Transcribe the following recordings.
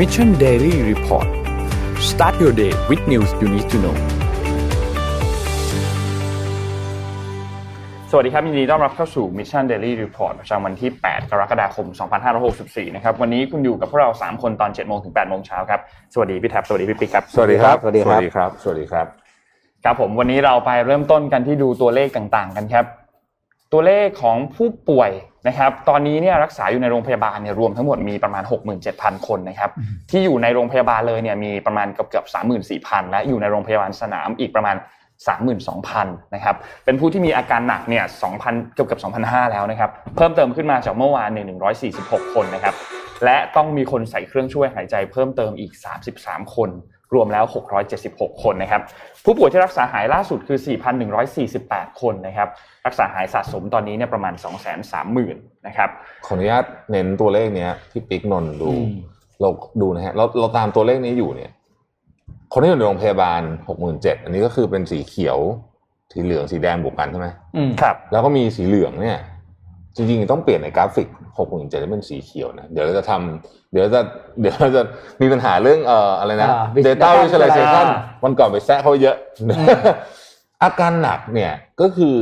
Mission Daily Report start your day with news you need to know สวัสดีครับยินดีต้อนรับเข้าสู่ Mission Daily Report ประจำวันที่ 8 กรกฎาคม 2564 นะครับ วันนี้คุณอยู่กับพวกเรา 3 คนตอน 7 โมงถึง 8 โมงเช้าครับ สวัสดีพี่แท็บ สวัสดีพี่ปิ๊กครับ สวัสดีครับ สวัสดีครับ สวัสดีครับ สวัสดีครับ ครับผม วันนี้เราไปเริ่มต้นกันที่ดูตัวเลขต่างๆ กันครับ ตัวเลขของผู้ป่วยนะครับตอนนี้เนี่ยรักษาอยู่ในโรงพยาบาลเนี่ยรวมทั้งหมดมีประมาณ 67,000 คนนะครับที่อยู่ในโรงพยาบาลเลยเนี่ยมีประมาณเกือบเกือบ34,000 และอยู่ในโรงพยาบาลสนามอีกประมาณ 32,000นะครับเป็นผู้ที่มีอาการหนักเนี่ย2,000เกือบเกือบ2,500 แล้วนะครับเพิ่มเติมขึ้นมาจากเมื่อวานเนี่ย146 คนนะครับและต้องมีคนใส่เครื่องช่วยหายใจเพิ่มเติมอีก 33 คน รวมแล้ว 676 คนนะครับ ผู้ป่วยที่รักษาหายล่าสุดคือ 4,148 คนนะครับ รักษาหายสะสมตอนนี้เนี่ยประมาณ 230,000 นะครับ ขออนุญาตเน้นตัวเลขเนี้ยที่ปิ๊กนนท์ดูอืมเราดูนะฮะ เราเราตามตัวเลขนี้อยู่เนี่ย คนที่อยู่ในโรงพยาบาลหกหมื่นเจ็ดอันนี้ก็คือเป็นสีเขียว สีเหลือง สีแดงบวกกันใช่ไหมอืมครับ แล้วก็มีสีเหลืองเนี่ย จริงๆ ต้องเปลี่ยนในกราฟิกหกหมื่นเจ็ดให้เป็นสีเขียวนะ เดี๋ยวเราจะทำเดี๋ยวจะเดี๋ยวเราจะมีปัญหาเรื่องเอ่ออะไรนะอ่า vis- data data visualization อ่าวันก่อนไปแซะเขาเยอะ อาการหนักเนี่ยก็คือ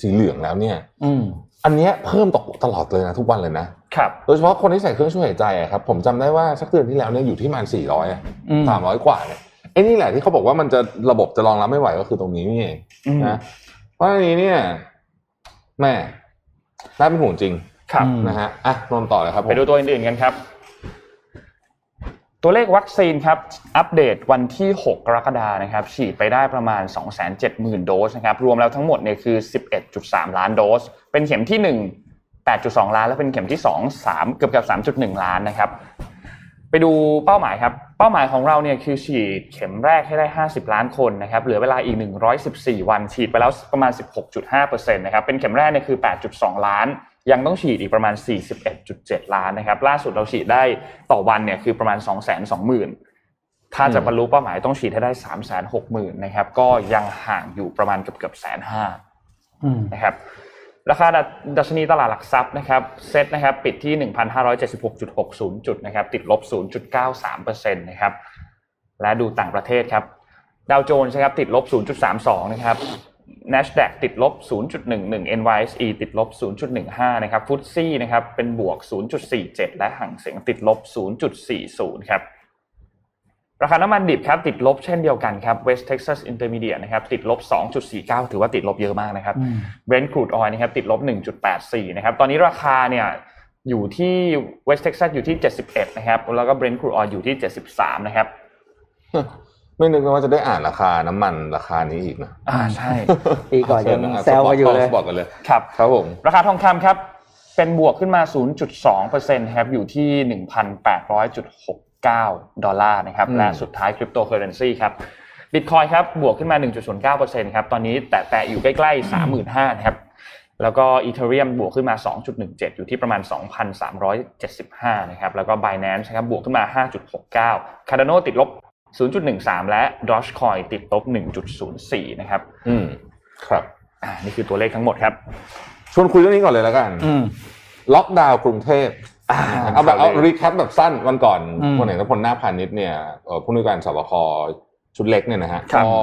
สีเหลืองแล้วเนี่ยอืมอันเนี้ยเพิ่มตกตลอดเลยนะทุกวันเลยนะครับโดยเฉพาะคนที่ใส่เครื่องช่วยหายใจอะครับ ผมจำได้ว่าสักเดือนที่แล้วเนี่ยอยู่ที่ประมาณสี่ร้อยอืมสามร้อยกว่าเนี่ยไอ้นี่แหละที่เขาบอกว่ามันจะระบบจะรองรับไม่ไหวก็คือตรงนี้นี่เองอืมนะเพราะอันนี้เนี่ยแม่ น่าเป็นห่วงจริงครับอืมนะฮะอะนนท์ต่อเลยครับผมไปดูตัวอื่นๆกันครับ ตัวเลขวัคซีนครับ อัปเดตวันที่ 6 กรกฎานะครับ ฉีดไปได้ประมาณ 270,000 โดสนะครับ รวมแล้วทั้งหมดเนี่ยคือ 11.3 ล้านโดส เป็นเข็มที่ 1 8.2 ล้าน และเป็นเข็มที่ 2 3 เกือบเกือบ3.1 ล้านนะครับ ไปดูเป้าหมายครับ เป้าหมายของเราเนี่ยคือฉีดเข็มแรกให้ได้ 50 ล้านคนนะครับเหลือเวลาอีก 114 วันฉีดไปแล้วประมาณ 16.5%นะครับเป็นเข็มแรกเนี่ยคือ 8.2 ล้าน ยังต้องฉีดอีกประมาณ 41.7 ล้านนะครับล่าสุดเราฉีดได้ต่อวันเนี่ยคือประมาณ 220,000 ถ้าจะบรรลุเป้าหมายต้องฉีดให้ได้ 360,000นะครับก็ยังห่างอยู่ประมาณเกือบเกือบแสนห้าอืมนะครับ ราคาดัชนีตลาดหลักทรัพย์นะครับเซ็ตนะครับปิดที่ 1,576.60 จุดนะครับติดลบ 0.93%นะครับและดูต่างประเทศครับดาวโจนส์นะครับติดลบ 0.32 นะครับ NASDAQ ติดลบ 0.11 NYSE ติดลบ 0.15 นะครับฟุตซี่นะครับเป็นบวก 0.47 และห่างเสียงติดลบ 0.40 ครับ ราคาน้ำมันดิบครับติดลบเช่นเดียวกันครับ West Texas Intermediate นะครับติดลบ 2.49 ถือว่าติดลบเยอะมากนะครับอืม Brent crude oil นะครับติดลบ 1.84 นะครับตอนนี้ราคาเนี่ยอยู่ที่ West Texas อยู่ที่ 71 นะครับ แล้วก็ Brent crude oil อยู่ที่ 73 นะครับไม่นึกว่าจะได้อ่านราคาน้ำมันราคานี้อีกนะอ่าใช่ปีก่อนยังแซวกันอยู่เลยบอกกันเลยครับครับผมราคาทองคำครับเป็นบวกขึ้นมา 0.2%ครับอยู่ที่ 1,800.69ดอลลาร์นะครับอืมและสุดท้ายคริปโตเคอเรนซีครับบิตคอยน์ครับบวกขึ้นมา 1.09%ครับตอนนี้แตะแตะอยู่ใกล้ๆ 35,000นะครับแล้วก็ Ethereum บวกขึ้นมา 2.17 อยู่ที่ประมาณ 2,375 นะครับ แล้วก็ Binance นะครับบวกขึ้นมา 5.69 Cardano ติดลบ 0.13 และ Dogecoin ติดลบ 1.04 นะครับ อืม ครับ อ่า นี่คือตัวเลขทั้งหมดครับ ชวนคุยเรื่องนี้ก่อนเลยแล้วกันอืมล็อกดาวน์กรุงเทพอ่า เอาแบบเอา recap แบบสั้นวันก่อนอืมพลเอกณัฐพลนาคพาณิชย์เนี่ยเอ่อผู้อำนวยการ ศบค. ชุดเล็กเนี่ยนะฮะครับก็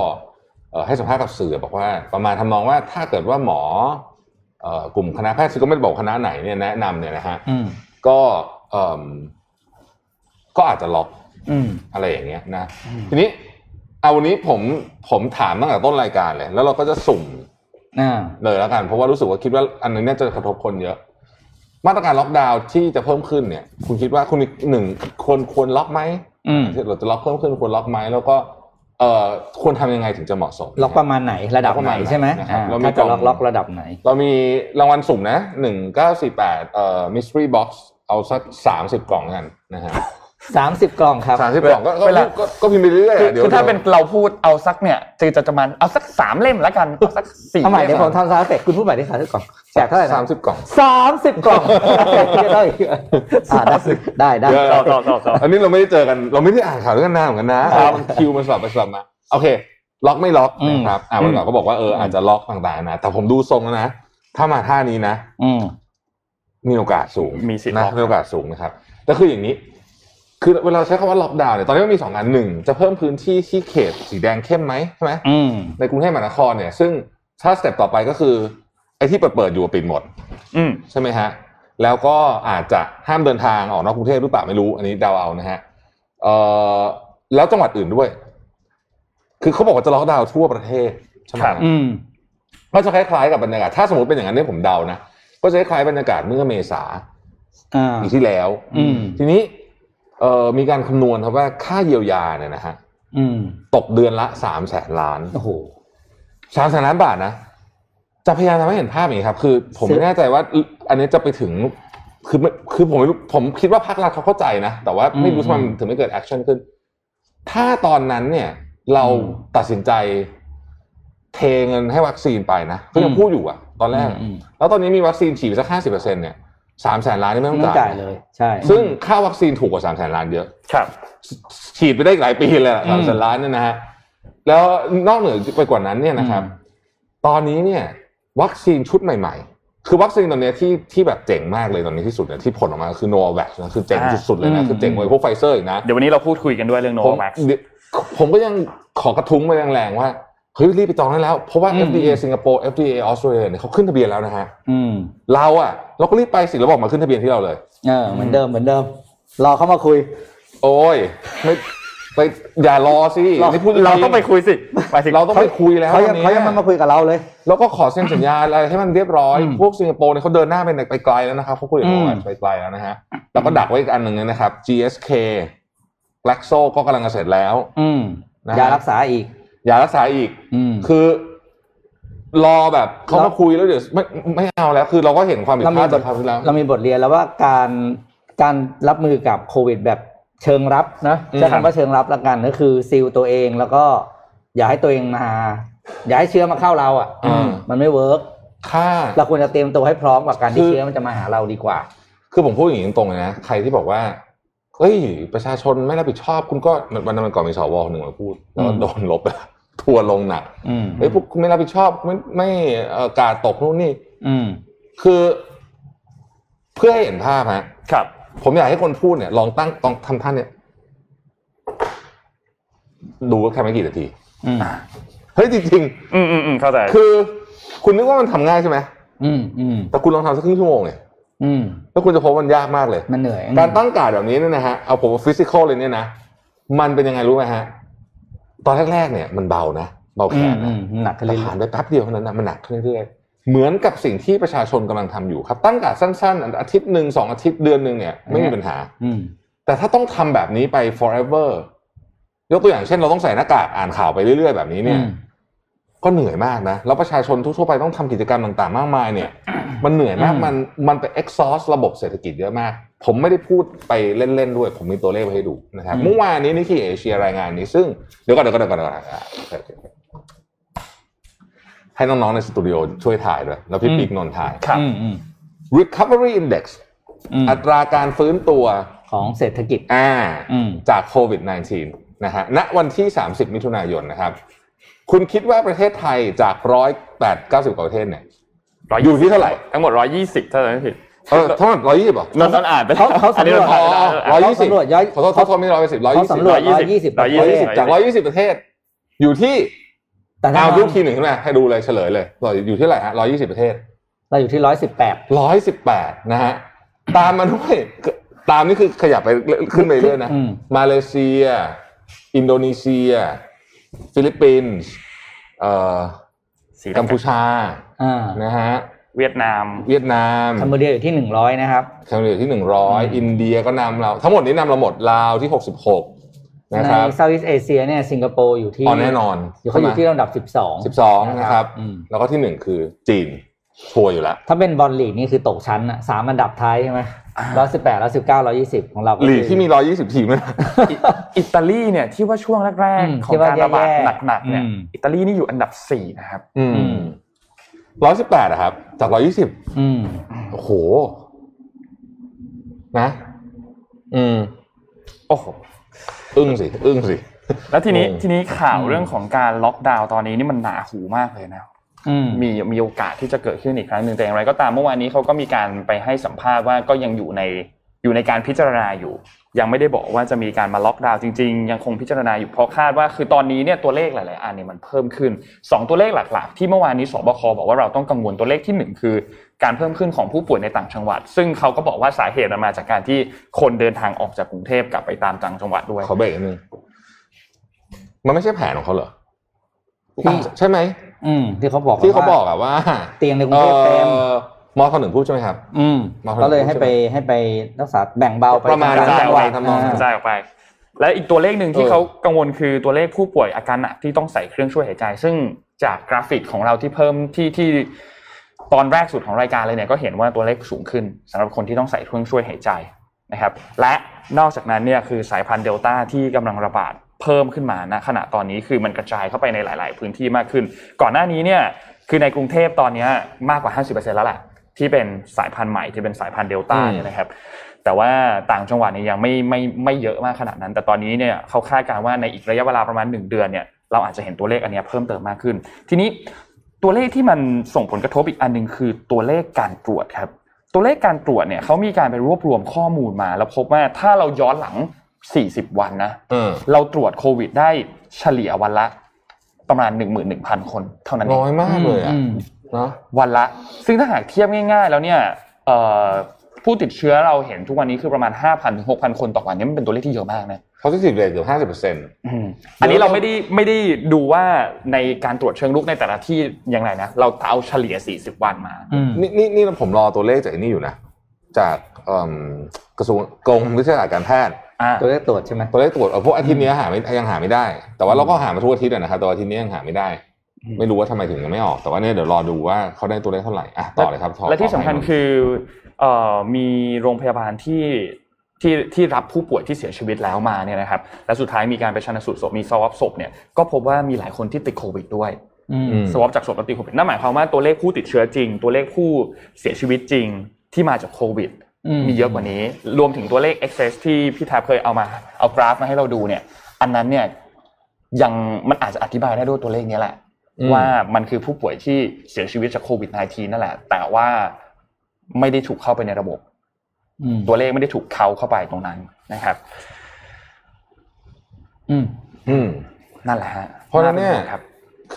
เอ่อให้สัมภาษณ์กับสื่อบอกว่าประมาณทำนองว่าถ้าเกิดว่าหมอเอ่อกลุ่มคณะแพทย์ซึ่งก็ไม่ได้บอกคณะไหนเนี่ยแนะนำเนี่ยนะฮะอืมก็เอิ่มก็อาจจะล็อกอืมอะไรอย่างเงี้ยนะอืมทีนี้เอาวันนี้ผมผมถามตั้งแต่ต้นรายการเลย แล้วเราก็จะสุ่มอ่าเลยแล้วกัน เพราะว่ารู้สึกว่าคิดว่าอันนี้เนี่ยจะกระทบคนเยอะ มาตรการล็อกดาวน์ที่จะเพิ่มขึ้นเนี่ย คุณคิดว่าคุณหนึ่งควรควรล็อกไหมอืมเราจะล็อกเพิ่มขึ้นควรล็อกไหมแล้วก็เอ่อควรทำยังไงถึงจะเหมาะสม ล็อกประมาณไหนระดับไหนใช่ไหมนะครับอ่าเรามีถ้าจะล็อกกล่องล็อกระดับไหน เรามีรางวัลสุ่มนะหนึ่งเก้าสี่แปดเอ่อ mystery box เอาสักสามสิบกล่องกันนะฮะ สามสิบกล่องครับ สามสิบกล่องก็ก็เวลา ก็ก็พิมพ์ไปเรื่อยๆคืออะเดี๋ยวคือถ้าเป็นเราพูดเอาสักเนี่ยจะจะจะมันเอาสักสามเล่มแล้วกันเอาสักสี่เอาใหม่เดี๋ยวผมล่ทำซาวด์เฟกคุณพูดใหม่ที่สามสิบกล่องแจกเท่าไหร่นะสามสิบกล่อง สามสิบกล่องจะได้อีกอ่าได้ได้เดี๋ยวได้ ต่อต่อต่อต่อ อันนี้เราไม่ได้เจอกันเราไม่ได้อ่านข่าวด้วยกันนานเหมือนกันนะครับมันคิวมันสลับไปสลับมาโอเค ล็อกไม่ล็อกอืม นะครับอ่าวันก่อนก็บอกว่าเอออาจจะล็อกต่างๆนะแต่ผมดูทรงแล้วนะ ถ้ามาท่านี้นะ อืม มีโอกาสสูงมีสิทธิ์นะล็อก มีโอกาสสูงนะครับแต่คืออย่างนี้ คือเวลาเราใช้คำว่าล็อกดาวน์เนี่ยตอนนี้มันมีสองอันหนึ่งจะเพิ่มพื้นที่ที่เขตสีแดงเข้มไหมใช่ไหมอืมในกรุงเทพมหานครเนี่ย ซึ่งถ้าสเต็ปต่อไปก็คือ ไอ้ที่เปิดเปิดๆอยู่ปิดหมดอืมใช่ไหมฮะ แล้วก็อาจจะห้ามเดินทางออกนอกกรุงเทพหรือเปล่าไม่รู้ อันนี้เดาเอานะฮะเอ่อแล้วจังหวัดอื่นด้วย คือเขาบอกว่าจะล็อกดาวน์ทั่วประเทศใช่ไหมครับฮะอืมก็จะคล้ายๆกับบรรยากาศถ้าสมมติเป็นอย่างนั้นเนี่ยผมเดานะก็จะคล้ายๆบรรยากาศเมื่อเมษาอ่าปีที่แล้วอืมทีนี้ เอ่อมีการคำนวณครับว่าค่าเยียวยาเนี่ยนะฮะอืม ตกเดือนละสามแสนล้านโอ้โหสามแสนล้านบาทนะ จะพยายามทำให้เห็นภาพอย่างนี้ครับ คือ ผมไม่แน่ใจว่า อันนี้จะไปถึง คือไม่คือผมไม่รู้ผมคิดว่าภาครัฐเขาเข้าใจนะ แต่ว่าไม่รู้อืมทำไมมันถึงไม่เกิด action ขึ้น ถ้าตอนนั้นเนี่ย เราอืมตัดสินใจเทเงินให้วัคซีนไปนะก็ยังอืมพูดอยู่อะตอนแรกอะอืมแล้วตอนนี้มีวัคซีนฉีดไปสักห้าสิบเปอร์เซ็นต์เนี่ย สามแสนล้านนี่ไม่ต้องไม่ต้องจ่าจ่ายเลย ใช่ ซึ่งค่าวัคซีนถูกกว่าสามแสนล้านเยอะ ครับ ฉีดไปได้อีกหลายปีเลยอืสามแสนล้านเนี่ยนะฮะ แล้วนอกเหนือไปกว่านั้นเนี่ยนะครับอืมตอนนี้เนี่ย วัคซีนชุดใหม่ ๆ คือวัคซีนตอนเนี้ยที่ที่แบบเจ๋งมากเลยตอนนี้ที่สุดเนี่ยที่ผลออกมาคือโนว a c นะคือเจ๋งอ่าสุดๆเลยนะคือเจ๋งกว่าพวกไฟเซอร์อีกนะ เดี๋ยววันนี้เราพูดคุยกันด้วยเรื่อง Novavax เดี๋ยวผมก็ยังขอกระทุ้งไปแรงๆว่า เฮ้ยรีบไปจองได้แล้ว เพราะว่าอืม FDA สิงคโปร์ FDA ออสเตรเลียเนี่ยเขาขึ้นทะเบียนแล้วนะฮะอืมเราอะเราก็รีบไปสิแล้วบอกมาขึ้นทะเบียนที่เราเลยเอเออเหมือนเดิมเหมือนเดิมรอเข้ามาคุย โอ้ยไม่ไปอย่ารอสิเรานี่พูดจงๆเราต้องไปคุยสิไปถึงเราต้องไปคุยแล้วเขายังวันนี้เขายังไมันมาคุยกับเราเลย แล้วก็ขอเซ็นสัญญาอะไรให้มันเรียบร้อยอืมพวกสิงคโปร์เนี่ยเขาเดินหน้าไปไปไกลแล้วนะครับเขาคุยกับอืมเราไปไกลแล้วนะฮะแล้วก็ดักไว้อีกอันหนึ่งเนี่ยนะครับ GSK Glaxo ก็กำลังจะเสร็จแล้ว อืมนะฮะยารักษาอีก ยารักษาอีกอืมคือ รอแบบเขาแล้มาวคุยแล้วเดี๋ยวไม่ไม่เอาแล้ว คือเราก็เห็นความผิดเราพมีลาดบจากทคราวที่แล้วเรามีบทเรียนแล้วว่าการการรับมือกับโควิดแบบเชิงรับนะอืมใช้คำว่าเชิงรับละกันก็คือซีลตัวเองแล้วก็ อย่าให้ตัวเองมาอย่าให้เชื้อมาเข้าเราอะอืมมันไม่เวิร์กค่าเราควรจะเตรียมตัวให้พร้อมกับการคืที่อเชื้อมันจะมาหาเราดีกว่า คือผมพูดอย่างนี้ตรงๆเลยนะใครที่บอกว่า เฮ้ย ประชาชนไม่รับผิดชอบคุณก็วันนั้นมันก่อนมีสวคนหนึ่งมาพูดแล้วก็อืมโดนลบทัวร์ลงหนักอืมเฮ้ยพวกคุณไม่รับผิดชอบไม่ไม่เอ่อกาดตกนู่นนี่ อืมคือเพื่อให้เห็นภาพฮะครับ ผมอยากให้คนพูดเนี่ย ลองตั้งลองทำท่านเนี่ย ดูว่าแค่ไม่กี่นาทีอืมเฮ้ยจริงอืมอืมอืมเข้าใจๆคือ คุณนึกว่ามันทำง่ายใช่ไหมอืมอืมแต่คุณลองทำสักครึ่งชั่วโมงเนี่ย อืมแล้วคุณจะพบว่ามันยากมากเลย มันเหนื่อย การตั้งการ์ดแบบนี้เนี่ยนะฮะเอาผมฟิสิกอลเลยเนี่ยนะมันเป็นยังไงรู้ไหมฮะ ตอนแรกๆเนี่ย มันเบานะเบาแขอืมนอืนะมหนักขึ้นแต่เรื่ผ่านอยไปแป๊บเดียวเท่านั้นนะมันหนักขึ้นเรื่อยๆเหมือนกับสิ่งที่ประชาชนกำลังทำอยู่ครับ ตั้งการ์ดสั้นๆ อาทิตย์หนึ่งสองอาทิตย์เดือนหนึ่งเนี่ยไม่มีปัญหาๆอืมแต่ถ้าต้องทำแบบนี้ไป forever ยกตัวอย่างเช่นเราต้องใส่หน้ากากอ่านข่าวไปเรื่อยๆแบบนี้เนี่ยอืม ก็เหนื่อยมากนะ แล้วประชาชนทั่วๆไปต้องทำกิจกรรมต่างๆ มากมายเนี่ย มันเหนื่อยมากอืมมันมันไป exhaust ระบบเศรษฐกิจเยอะมาก ผมไม่ได้พูดไปเล่นๆด้วย ผมมีตัวเลขมาให้ดูนะครับ เมื่อวานนี้นิกกี้เอเชียรายงานนี้ ซึ่งเดี๋ยวก่อนเดี๋ยวก่อนเดี๋ยวก่อนเดี๋ยวก่อนอะโอเคโอเคให้น้องๆในสตูดิโอช่วยถ่ายด้วยแล้วพี่ปิ๊กนนท์ถ่ายครับอืมอืม recovery index อืมอัตราการฟื้นตัวของเศรษฐกิจอ่าอืมจากโควิด -19 นะฮะ ณ วันที่ 30 มิถุนายนนะครับ คุณคิดว่าประเทศไทยจากร้อยแปดเก้าสิบกว่าประเทศเนี่ยอยู่ที่เท่าไหร่ทั้งหมดร้อยยี่สิบถ้าจำไม่ผิดเออทั้งหมดร้อยยี่สิบเหรอนนท์นนท์อ่านไปเขาเขาอันนี้สำรวจนนท์ถ่ายได้ร้อยยี่สิบเขาสำรวจย้อยขอโทษขอโทษไม่ร้อยสิบร้อยเขายี่สิบสำรวจ120ร้อยยี่สิบร้อยร้อยยี่สิบจากร้อยยี่สิบประเทศ อยู่ที่แต่ถ้าเอาเรารูปทีหนึ่งขึ้นมาให้ดูเลยเฉลยเลยอยู่ที่เท่าไหร่ฮะร้อยยี่สิบประเทศ เราอยู่ที่ร้อยสิบแปดร้อยสิบแปดนะฮะตามมาด้วยตามนี่คือขยับไปขึ้นไปเรื่อยๆนะอืมมาเลเซีย อินโดนีเซีย ฟิลิปปินส์เอ่อสีกัมพูชาอ่านะฮะเวียดนาม เวียดนาม Cambodia อยู่ที่หนึ่งร้อยนะครับแคนาดาที่หนึ่งร้อยอินเดียก็นำเรา ทั้งหมดนี้นำเราหมดลาวที่หกสิบหกนะในครับเซ Southeast Asia เนี่ยสิงคโปร์อยู่ที่อ๋อแน่นอนอยู่เขาอยู่ที่ลำดับสิบสองสิบสองนะครับอืมแล้วก็ที่หนึ่งคือจีนชัวร์อยู่แล้ว ถ้าเป็นบอลลีกนี่คือตกชั้นอะสามอันดับท้ายใช่ไหม ร้อยสิบแปดร้อยสิบเก้าร้อยยี่สิบของเราก็ลีกคือที่มีร้อยยี่สิบทีมด้วยนะอิอิตาลีเนี่ยที่ว่าช่วงแรกอืมๆของการระบาดที่ว่าแย่ๆหนักๆเนี่ยอืมอิตาลีนี่อยู่อันดับสี่นะครับอือืมมร้อยสิบแปดอะครับ จากร้อยยี่สิบอืมโอ้โห นะ อืม โอ้โหอึ้งสิอึ้งสิแล้วทีนี้โอ้ทีนี้ข่าวอืมเรื่องของการล็อกดาวน์ตอนนี้นี่มันหนาหูมากเลยนะอื มมีมีโอกาสที่จะเกิดขึ้นอีกครั้งหนึ่งแต่อย่างไร ก็ตามเมื่อวานนี้เขาก็มีการไปให้สัมภาษณ์ว่าก็ยังอยู่ในอยู่ในการพิจารณาอยู่ ยังไม่ได้บอกว่าจะมีการมาล็อกดาวน์จริง ๆ ยังคงพิจารณาอยู่เพราะคาดว่าคือตอนนี้เนี่ยตัวเลขหลายๆอันเนี่ยมันเพิ่มขึ้นสองตัวเลขหลักๆ ที่เมื่อวานนี้สบคบอกว่าเราต้องกังวลตัวเลขที่หนึ่งคือ การเพิ่มขึ้นของผู้ป่วยในต่างจังหวัด ซึ่งเขาก็บอกว่าสาเหตุมันมาจากการที่คนเดินทางออกจากกรุงเทพกลับไปตามต่างจังหวัดด้วยขอเบรกนิดนึงมันไม่ใช่แผนของเขาเหรอที่ใช่ไหม อืมที่เขาบอกที่เขาว่บอกอะว่า เตียงในกรุงเทพเต็มอ่อมอเขาหนึ่งพูดใช่ไหมครับ อืมมาคนละก็เลยให้ใช่ไหมไปให้ไปรักษาแบ่งเบาไปประมาณตนั้นจังหวัดทำนองนั้นอ่ากระจายออกไป และอีกตัวเลขหนึ่งที่เออเขากังวลคือตัวเลขผู้ป่วยอาการหนักที่ต้องใส่เครื่องช่วยหายใจ ซึ่งจากกราฟิกของเราที่เพิ่มที่ที่ตอนแรกสุดของรายการเลยเนี่ยก็เห็นว่าตัวเลขสูงขึ้นสำหรับคนที่ต้องใส่เครื่องช่วยหายใจนะครับ และนอกจากนั้นเนี่ยคือสายพันธุ์เดลต้าที่กำลังระบาด เพิ่มขึ้นมาณขณะตอนนี้คือมันกระจายเข้าไปในหลาย ๆ พื้นที่มากขึ้น ก่อนหน้านี้เนี่ยคือในกรุงเทพตอนเนี้ยมากกว่า 50%แล้วแหละที่เป็นสายพันธุ์ใหม่ที่เป็นสายพันธุ์เดลต้าเนี่ยนะครับ แต่ว่าต่างจังหวัดเนี่ยยังไม่ไม่ไม่เยอะมากขนาดนั้น แต่ตอนนี้เนี่ยเขาคาดการณ์ว่าในอีกระยะเวลาประมาณหนึ่งเดือนเนี่ยเราอาจจะเห็นตัวเลขอันเนี้ยเพิ่มเติมมากขึ้น ทีนี้ตัวเลขที่มันส่งผลกระทบอีกอันหนึ่งคือตัวเลขการตรวจครับ ตัวเลขการตรวจเนี่ยเขามีการไปรวบรวมข้อมูลมา แล้วพบว่าถ้าเราย้อนหลัง 40 วันนะเออเราตรวจโควิดได้เฉลี่ยวันละ ประมาณ 11,000 คนเท่านั้นเอน้องยมากเลยอะอืมเนาะวันละ ซึ่งถ้าหากเทียบง่าย ๆ แล้วเนี่ยเอ่อผู้ติดเชื้อเราเห็นทุกวันนี้คือประมาณ 5,000ถึง6,000 คนต่อวันเนี่ยมันเป็นตัวเลขที่เยอะมากนะเขาที่สิบเรทเกือบห้าสิบเปอร์เซ็นต์อืมอันนี้เราไม่ได้ไม่ได้ดูว่าในการตรวจเชิงลุกในแต่ละที่อย่างไรนะ เราเอาเฉลี่ย 40 วันมาอืมนี่นี่นี่ผมรอตัวเลขจากไอ้นี่อยู่นะ จากเอิ่มกระทรวงกรมวิทยาศาสตร์การแพทย์อ่า ตัวเลขตรวจใช่ไหมตัวเลขตรวจเออพวกอาทิตย์เนี้ยหาไม่ยังหาไม่ได้ แต่ว่าเราก็หามาทุกอาทิตย์อะนะครับแต่ว่าอาทิตย์นี้ยังหาไม่ได้อืมไม่รู้ว่าทำไมถึงยังไม่ออกแต่ว่าเนี่ยเดี๋ยวรอดูว่าเขาได้ตัวเลขเท่าไหร่อะต่อเลยครับต่อและที่สำคัญต่ไปคือเอ่อมีโรงพยาบาลที่ที่ที่รับผู้ป่วยที่เสียชีวิตแล้วมาเนี่ยนะครับ และสุดท้ายมีการไปชันสูตรศพมีสวอปศพเนี่ยก็พบว่ามีหลายคนที่ติดโควิดด้วยอืมอืมสวอปจากศพแล้วติดโควิดนั่นหมายความว่าตัวเลขผู้ติดเชื้อจริง ตัวเลขผู้เสียชีวิตจริงที่มาจากโควิดอื มมีเยอะกว่านี้ รวมถึงตัวเลข excess ที่พี่แทบเคยเอามา เอากราฟมาให้เราดูเนี่ย อันนั้นเนี่ยยังมันอาจจะอธิบายได้ด้วยตัวเลขนี้แหละอืมว่ามันคือผู้ป่วยที่เสียชีวิตจากโควิด -19 นั่นแหละ แต่ว่าไม่ได้ถูกเข้าไปในระบบอืมตัวเลขไม่ได้ถูกเขาเข้าไปตรงนั้นนะครับ อืม อืม นั่นแหละฮะ เพราะฉะนั้นเนี่ยป็ห่วง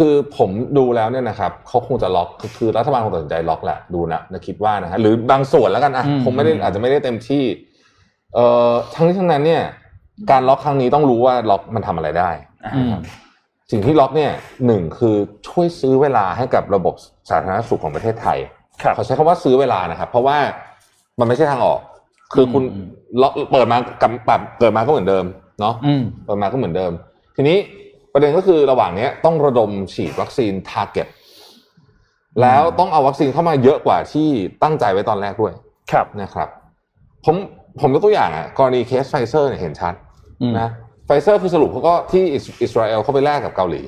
ครับคือผมดูแล้วเนี่ยนะครับเขาคงจะล็อกคือคือรัฐบาลคงตัดสินใจล็อกแหละดูนะนะคิดว่านะฮะหรือบางส่วนแล้วกันอะอืมคงไม่ได้อาจจะไม่ได้เต็มที่ เอ่อทั้งนี้ทั้งนั้นเนี่ย การล็อกครั้งนี้ต้องรู้ว่าล็อกมันทำอะไรได้อืมสิ่งที่ล็อกเนี่ยหนึ่งคือช่วยซื้อเวลาให้กับระบบสาธารณสุขของประเทศไทยครับเขาใช้คำว่าซื้อเวลานะครับ เพราะว่ามันไม่ใช่ทางออก คือคุณอืมล็อกเปิดมากำปรับเกิดมาก็เหมือนเดิมเนาะอืมเปิดมาก็เหมือนเดิม ทีนี้ ประเด็นก็คือระหว่างเนี้ยต้องระดมฉีดวัคซีน target แล้วต้องเอาวัคซีนเข้ามาเยอะกว่าที่ตั้งใจไว้ตอนแรกด้วย ครับนะครับ ผมผมยกตัวอย่างอะกรณีเคสไฟเซอร์เนี่ยเห็นชัดอืมนะไฟเซอร์คือสรุปเขาก็ที่อิสอิสราเอลเข้าไปแลกกับเกาหลี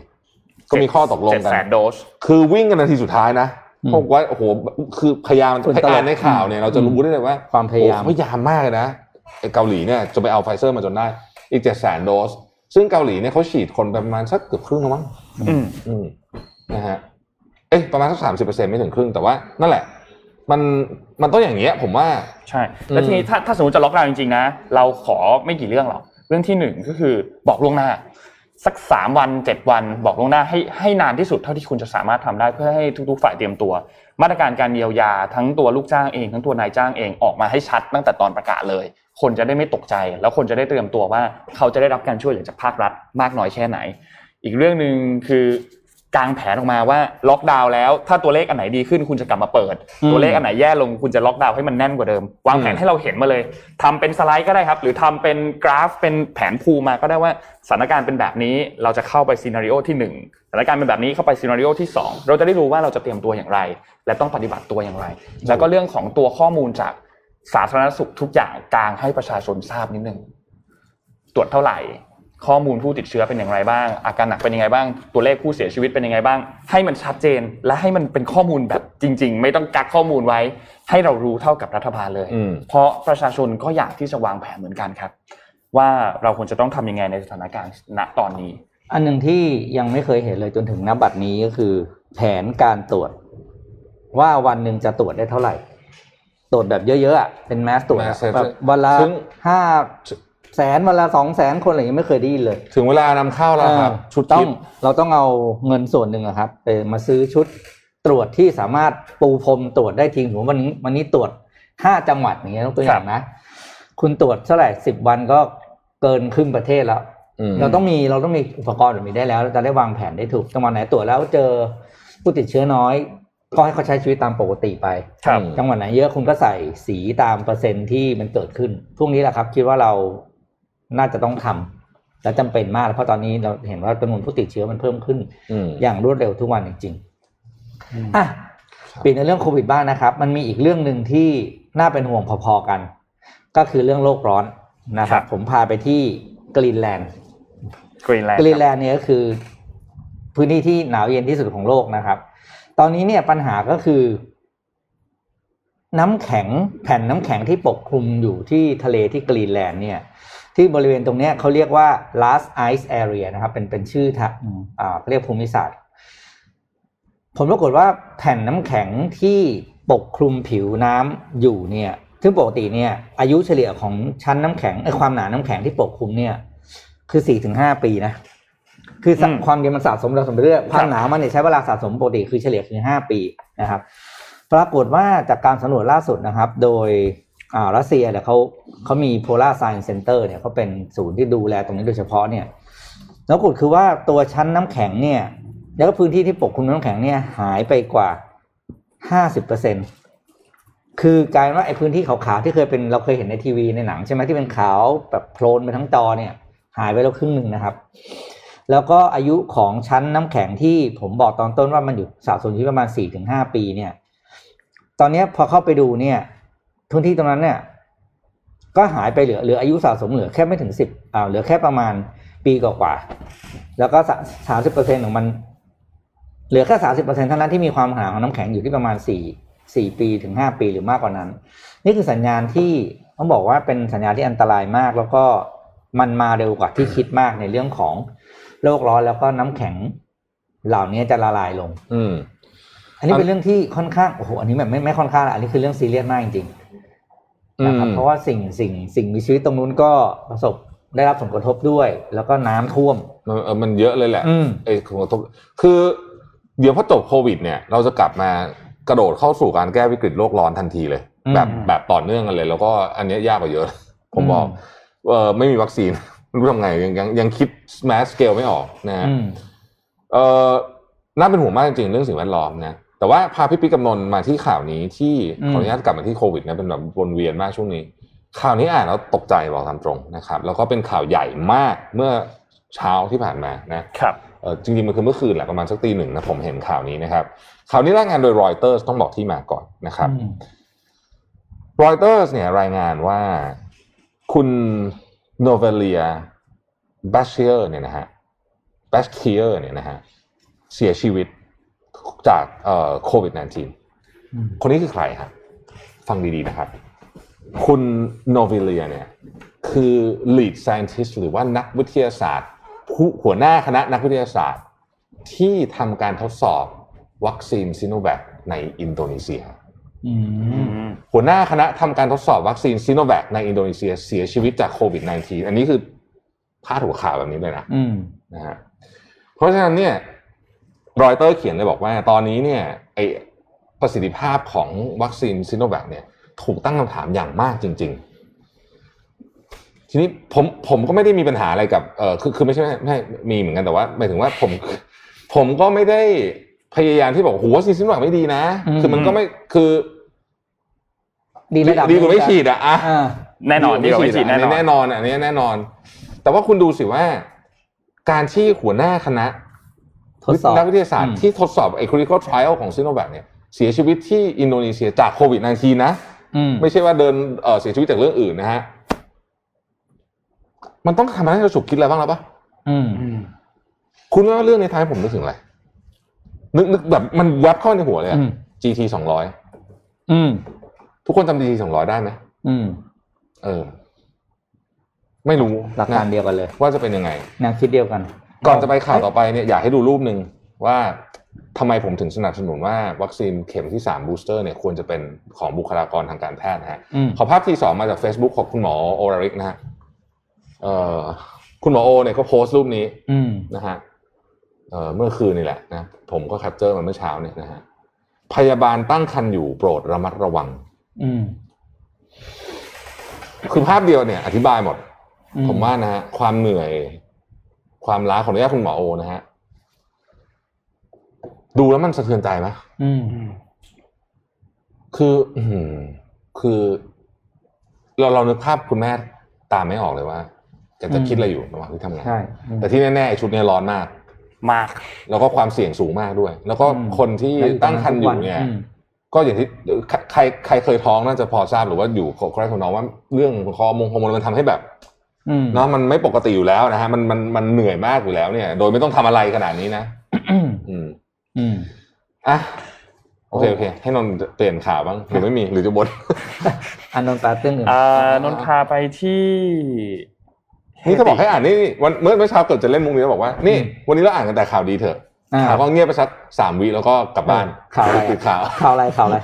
ก็มีข้อตกลงเจ็ดกันแสนโดสคือวิ่งกันนาทีสุดท้ายนะอืมผมว่าโอ้โหคือพยายามฝุ่นตลบอ่านในข่าวเนี่ยเราจะรู้ได้เลยว่าความพยายามโอ้พยายามมากเลยนะไอ้เกาหลีเนี่ยจะไปเอาไฟเซอร์มาจนได้อีกเจ็ดแสนโดส ซึ่งเกาหลีเนี่ยเขาฉีดคนไปประมาณสักเกือบครึ่งแล้วมั้งอืมอืมนะฮะเอ๊ะประมาณสักสามสิบเปอร์เซ็นต์ไม่ถึงครึ่งแต่ว่านั่นแหละ มันมันต้องอย่างเงี้ย ผมว่าใช่ แล้วทีนี้ถ้าถ้าสมมติจะล็อกดาวน์จริงๆนะ เราขอไม่กี่เรื่องหรอกเรื่องที่หนึ่งก็คือบอกล่วงหน้า สักสามวันเจ็ดวันบอกล่วงหน้าให้ให้นานที่สุดเท่าที่คุณจะสามารถทำได้เพื่อให้ทุกๆ ฝ่ายเตรียมตัว มาตรการการเยียวยาทั้งตัวลูกจ้างเอง ทั้งตัวนายจ้างเองออกมาให้ชัดตั้งแต่ตอนประกาศเลย คนจะได้ไม่ตกใจ แล้วคนจะได้เตรียมตัวว่าเขาจะได้รับการช่วยเหลือจากภาครัฐมากน้อยแค่ไหน อีกเรื่องหนึ่งคือ กางแผนออกมาว่าล็อกดาวน์แล้ว ถ้าตัวเลขอันไหนดีขึ้นคุณจะกลับมาเปิดอืมตัวเลขอันไหนแย่ลงคุณจะล็อกดาวน์ให้มันแน่นกว่าเดิม วางแผนอืมให้เราเห็นมาเลยทำเป็นสไลด์ก็ได้ครับ หรือทำเป็นกราฟเป็นแผนภูมาก็ได้ว่าสถานการณ์เป็นแบบนี้เราจะเข้าไปซีนารีโอที่หนึ่งสถานการณ์เป็นแบบนี้เข้าไปซีนารีโอที่สองเราจะได้รู้ว่าเราจะเตรียมตัวอย่างไร และต้องปฏิบัติตัวอย่างไร แล้วก็เรื่องของตัวข้อมูลจากสาธารณสุขทุกอย่างกลางให้ประชาชนทราบนิดนึงตรวจเท่าไหร่ ข้อมูลผู้ติดเชื้อเป็นอย่างไรบ้าง อาการหนักเป็นยังไงบ้าง ตัวเลขผู้เสียชีวิตเป็นยังไงบ้าง ให้มันชัดเจนและให้มันเป็นข้อมูลแบบจริง ๆ ไม่ต้องกักข้อมูลไว้ ให้เรารู้เท่ากับรัฐบาลเลยอืมเพราะประชาชนก็อยากที่จะวางแผนเหมือนกันครับ ว่าเราควรจะต้องทำยังไงในสถานการณ์ณตอนนี้ อันหนึ่งที่ยังไม่เคยเห็นเลยจนถึงนับบัดนี้ก็คือ แผนการตรวจ ว่าวันหนึ่งจะตรวจได้เท่าไหร่ ตรวจแบบเยอะๆอะเป็นแมสตรวจอะ mass test แบบวันละซึ่งห้า แสนวันละสองแสนคนอะไรอย่างเงี้ยไม่เคยได้ยินเลย ถึงเวลานำเข้าแล้วครับเออชุดต้อคิงดเราต้องเอาเงินส่วนหนึ่งอะครับไปมาซื้อชุดตรวจที่สามารถปูพรมตรวจได้ทิ้งผมวันนี้วันนี้ตรวจห้าจังหวัดอย่างเงี้ยต้องตัวอย่างนะ คุณตรวจเท่าไหร่สิบวันก็เกินครึ่งประเทศแล้วอืมเราต้องมีเราต้องมีอุปกรณ์แบบนี้ได้แล้วเราจะได้วางแผนได้ถูกจังหวัดไหนตรวจแล้วเจอผู้ติดเชื้อน้อย ก็ให้เขาใช้ชีวิตตามปกติไปครับจังหวัดไหนเยอะคุณก็ใส่สีตามเปอร์เซ็นต์ที่มันเกิดขึ้นพวกนี้แหละครับ คิดว่าเรา น่าจะต้องทำและจำเป็นมากเพราะตอนนี้เราเห็นว่าจำนวนผู้ติดเชื้อมันเพิ่มขึ้นอืมอย่างรวดเร็วทุกวันจริงๆอะปิดในเรื่องโควิดบ้างนะครับ มันมีอีกเรื่องหนึ่งที่น่าเป็นห่วงพอๆกัน ก็คือเรื่องโลกร้อนนะครับ ครับผมพาไปที่กรีนแลนด์กรีนแลนด์กรีนแลนด์เนี่ยก็คือ พื้นที่ที่หนาวเย็นที่สุดของโลกนะครับ ตอนนี้เนี่ยปัญหาก็คือ น้ำแข็งแผ่นน้ำแข็งที่ปกคลุมอยู่ที่ทะเลที่กรีนแลนด์เนี่ย ที่บริเวณตรงเนี้ยเขาเรียกว่า last ice area นะครับเป็นเป็นชื่อทางอ่าเขาเรียกภูมิศาสตร์ ผลปรากฏว่าแผ่นน้ำแข็งที่ปกคลุมผิวน้ำอยู่เนี่ยซึ่งปกติเนี่ยอายุเฉลี่ยของชั้นน้ำแข็งไอความหนาน้ำแข็งที่ปกคลุมเนี่ยคือสี่ถึงห้าปีนะคือสะอืมความเย็นมันสะสมเราสมไปเรื่อยความหนาวมันเนี่ยใช้เวลาสะสมปกติคือเฉลี่ยคือห้าปีนะครับ ปรากฏว่าจากการสำรวจล่าสุดนะครับ โดย อ่ารัสเซียเนี่ยเขาเขามี Polar Science Center เนี่ยเขาเป็นศูนย์ที่ดูแลตรงนี้โดยเฉพาะเนี่ยแล้วกฏคือว่าตัวชั้นน้ำแข็งเนี่ย แล้วก็พื้นที่ที่ปกคลุมน้ำแข็งเนี่ยหายไปกว่าห้าสิบเปอร์เซ็นคือกลายว่าไอ้พื้นที่ขาวๆที่เคยเป็นเราเคยเห็นในทีวีในหนังใช่ไหมที่เป็นขาวแบบโพลนไปทั้งจอเนี่ย หายไปแล้วครึ่งหนึ่งนะครับ แล้วก็อายุของชั้นน้ำแข็งที่ผมบอกตอนต้นว่ามันอยู่สะสมที่ประมาณสี่ถึงห้าปีเนี่ย ตอนนี้พอเข้าไปดูเนี่ย พื้นที่ตรงนั้นเนี่ย ก็หายไปเหลือเหลืออายุสะสมเหลือแค่ไม่ถึงสิบอ่าเหลือแค่ประมาณปีกว่าๆแล้วก็สามสิบเปอร์เซ็นของมัน เหลือแค่สามสิบเปอร์เซ็นเท่านั้นที่มีความหนาของน้ำแข็งอยู่ที่ประมาณสี่สี่ปีถึงห้าปีหรือมากกว่านั้น นี่คือสัญญาณที่ต้องบอกว่าเป็นสัญญาณที่อันตรายมาก แล้วก็มันมาเร็วกว่าที่คิดมากในเรื่องของโลกร้อนแล้วก็น้ำแข็ง เหล่านี้จะละลายลง อืม อันนี้เป็นเรื่องที่ค่อนข้างโอ้โหอันนี้แบบไม่ไม่ค่อนข้างละอันนี้คือเรื่องซีเรียสมากจริงๆ นะครับอืมเพราะว่าสิ่งสิ่งสิ่งมีชีวิตตรงนู้นก็ประสบได้รับผลกระทบด้วย แล้วก็น้ำท่วมมันเออมันเยอะเลยแหละอืมไอ้ผลกระทบคือ เดี๋ยวพอจบโควิด เนี่ย เราจะกลับมากระโดดเข้าสู่การแก้วิกฤตโลกร้อนทันทีเลยอืมแบบแบบต่อเนื่องกันเลย แล้วก็อันเนี้ยยากกว่าเยอะ ผมบอกอืมเออไม่มีวัคซีนไม่รู้ทำไงยังยังยังคิด mass scale ไม่ออกนะฮะอืมเออน่าเป็นห่วงมากจริงๆเรื่องสิ่งแวดล้อมนะ แต่ว่าพาพี่ปิ๊กกำนนมาที่ข่าวนี้ที่อืมขออนุญาตกลับมาที่โควิดนะเป็นแบบวนเวียนมากช่วงนี้ ข่าวนี้อ่านแล้วตกใจบอกตามตรงนะครับ แล้วก็เป็นข่าวใหญ่มากเมื่อเช้าที่ผ่านมานะครับเออจริงๆมันคือเมื่อคืนแหละประมาณสักตีหนึ่งนะผมเห็นข่าวนี้นะครับข่าวนี้รายงานโดยรอยเตอร์ต้องบอกที่มาก่อนนะครับอืมรอยเตอร์เนี่ยรายงานว่าคุณโนเวเลียแบชเชียร์เนี่ยนะฮะแบชเชียร์เนี่ยนะฮะเสียชีวิต จากเอ่อโควิด -19 อืมคนนี้คือใครครับฟังดีๆนะครับ คุณโนเวเลียเนี่ยคือ lead scientist หรือว่านักวิทยาศาสตร์ ผู้หัวหน้าคณะนักวิทยาศาสตร์ ที่ทำการทดสอบวัคซีนซิโนแวคในอินโดนีเซียอืมหัวหน้าคณะทำการทดสอบวัคซีนซิโนแวคในอินโดนีเซียเสียชีวิตจากโควิด -19 อันนี้คือพาดหัวข่าวแบบนี้เลยนะอืมนะฮะเพราะฉะนั้นเนี่ย รอยเตอร์เขียนเลยบอกว่าตอนนี้เนี่ยไอประสิทธิภาพของวัคซีนซิโนแวคเนี่ยถูกตั้งคำถามอย่างมากจริง ๆ ทีนี้ผมผมก็ไม่ได้มีปัญหาอะไรกับเออคือคือไม่ใช่ไม่ไม่มีเหมือนกันแต่ว่าหมายถึงว่าผมผมก็ไม่ได้พยายามที่บอกโหวัคซีนซิโนแวคไม่ดีนะอืมคือมันก็ไม่คือ ดีระดับดีกว่าไม่ฉีดอะอะอ่าแน่นอนดีกว่าไม่ฉีดแน่นอนแน่นอนอันนี้แน่นอน แต่ว่าคุณดูสิว่า การที่หัวหน้าคณะ ทดสอบนักวิทยาศาสตร์อืมที่ทดสอบไอ้ clinical trial ของซิโนแวคเนี่ยเสียชีวิตที่อินโดนีเซียจากโควิด -19 นะอืมไม่ใช่ว่าเดินเอ่อเสียชีวิตจากเรื่องอื่นนะฮะมันต้องทำให้เราฉุกคิดอะไรบ้างแล้วปะอืมคุณว่าเรื่องในท้ายผมนึกถึงอะไรนึกนึกแบบมันแวบเข้าในหัวเลยอะอืม GT สองร้อยอืมทุกคนจำ GT สองร้อยได้ไหมอืมเออ ไม่รู้หลักการเดียวกันเลย ว่าจะเป็นยังไงแนวคิดเดียวกัน ก่อนจะไปข่าวต่อไปเนี่ยอยากให้ดูรูปหนึ่งว่าทำไมผมถึงสนับสนุนว่าวัคซีนเข็มที่ 3 บูสเตอร์เนี่ยควรจะเป็นของบุคลากรทางการแพทย์นะฮะอืมขอภาพที่สองมาจาก Facebook ของคุณหมอโอราริกนะฮะเอ่อคุณหมอโอเนี่ยเขาโพสต์รูปนี้อืมนะฮะเอ่อเมื่อคืนนี่แหละนะผมก็ capture มาเมื่อเช้าเนี่ยนะฮะพยาบาลตั้งครรภ์อยู่โปรดระมัดระวังอืมคือภาพเดียวเนี่ย อธิบายหมดอืผมว่านะฮะความเหนื่อย ความล้าของอนุญาตคุณหมอโอนะฮะดูแล้วมันสะเทือนใจไหมอืมคืออืมคือ เราเรานึกภาพคุณแม่ตามไม่ออกเลยว่าแกจะคิดอะไรอยู่ระหว่างที่ทำงานใช่อืมแต่ที่แน่ๆไอ้ชุดเนี้ยร้อนมาก มาก แล้วก็ความเสี่ยงสูงมากด้วย แล้วก็อืมคนที่แล้วอยู่ตั้งครรภ์อยู่เนี่ยอืมก็อย่างที่ใครใครใครเคยท้องน่าจะพอทราบหรือว่าอยู่ใครคนน้องว่าเรื่องฮอร์โมนฮอร์โมนมันทำให้แบบอืม เนาะมันไม่ปกติอยู่แล้วนะฮะมันมันมันเหนื่อยมากอยู่แล้วเนี่ย โดยไม่ต้องทำอะไรขนาดนี้นะอืมอืมอืมอะโอเคโอเค ให้นนท์เปลี่ยนข่าวบ้างหรือไม่มีหรือจะบนอันนนท์ตาตึ้งอื่นอ่านนท์พาไปที่นี่ถ้าบอกให้อ่านนี่วันเมื่อเมื่อเช้าเกิดจะเล่นมุกนี้แล้วบอกว่า นี่ วันนี้เราอ่านกันแต่ข่าวดีเถอะอ่าข่าวก็เงียบไปสักสามวิแล้วก็กลับบ้านข่าวอะไรปิดข่าวข่าวอะไรข่าวอะไร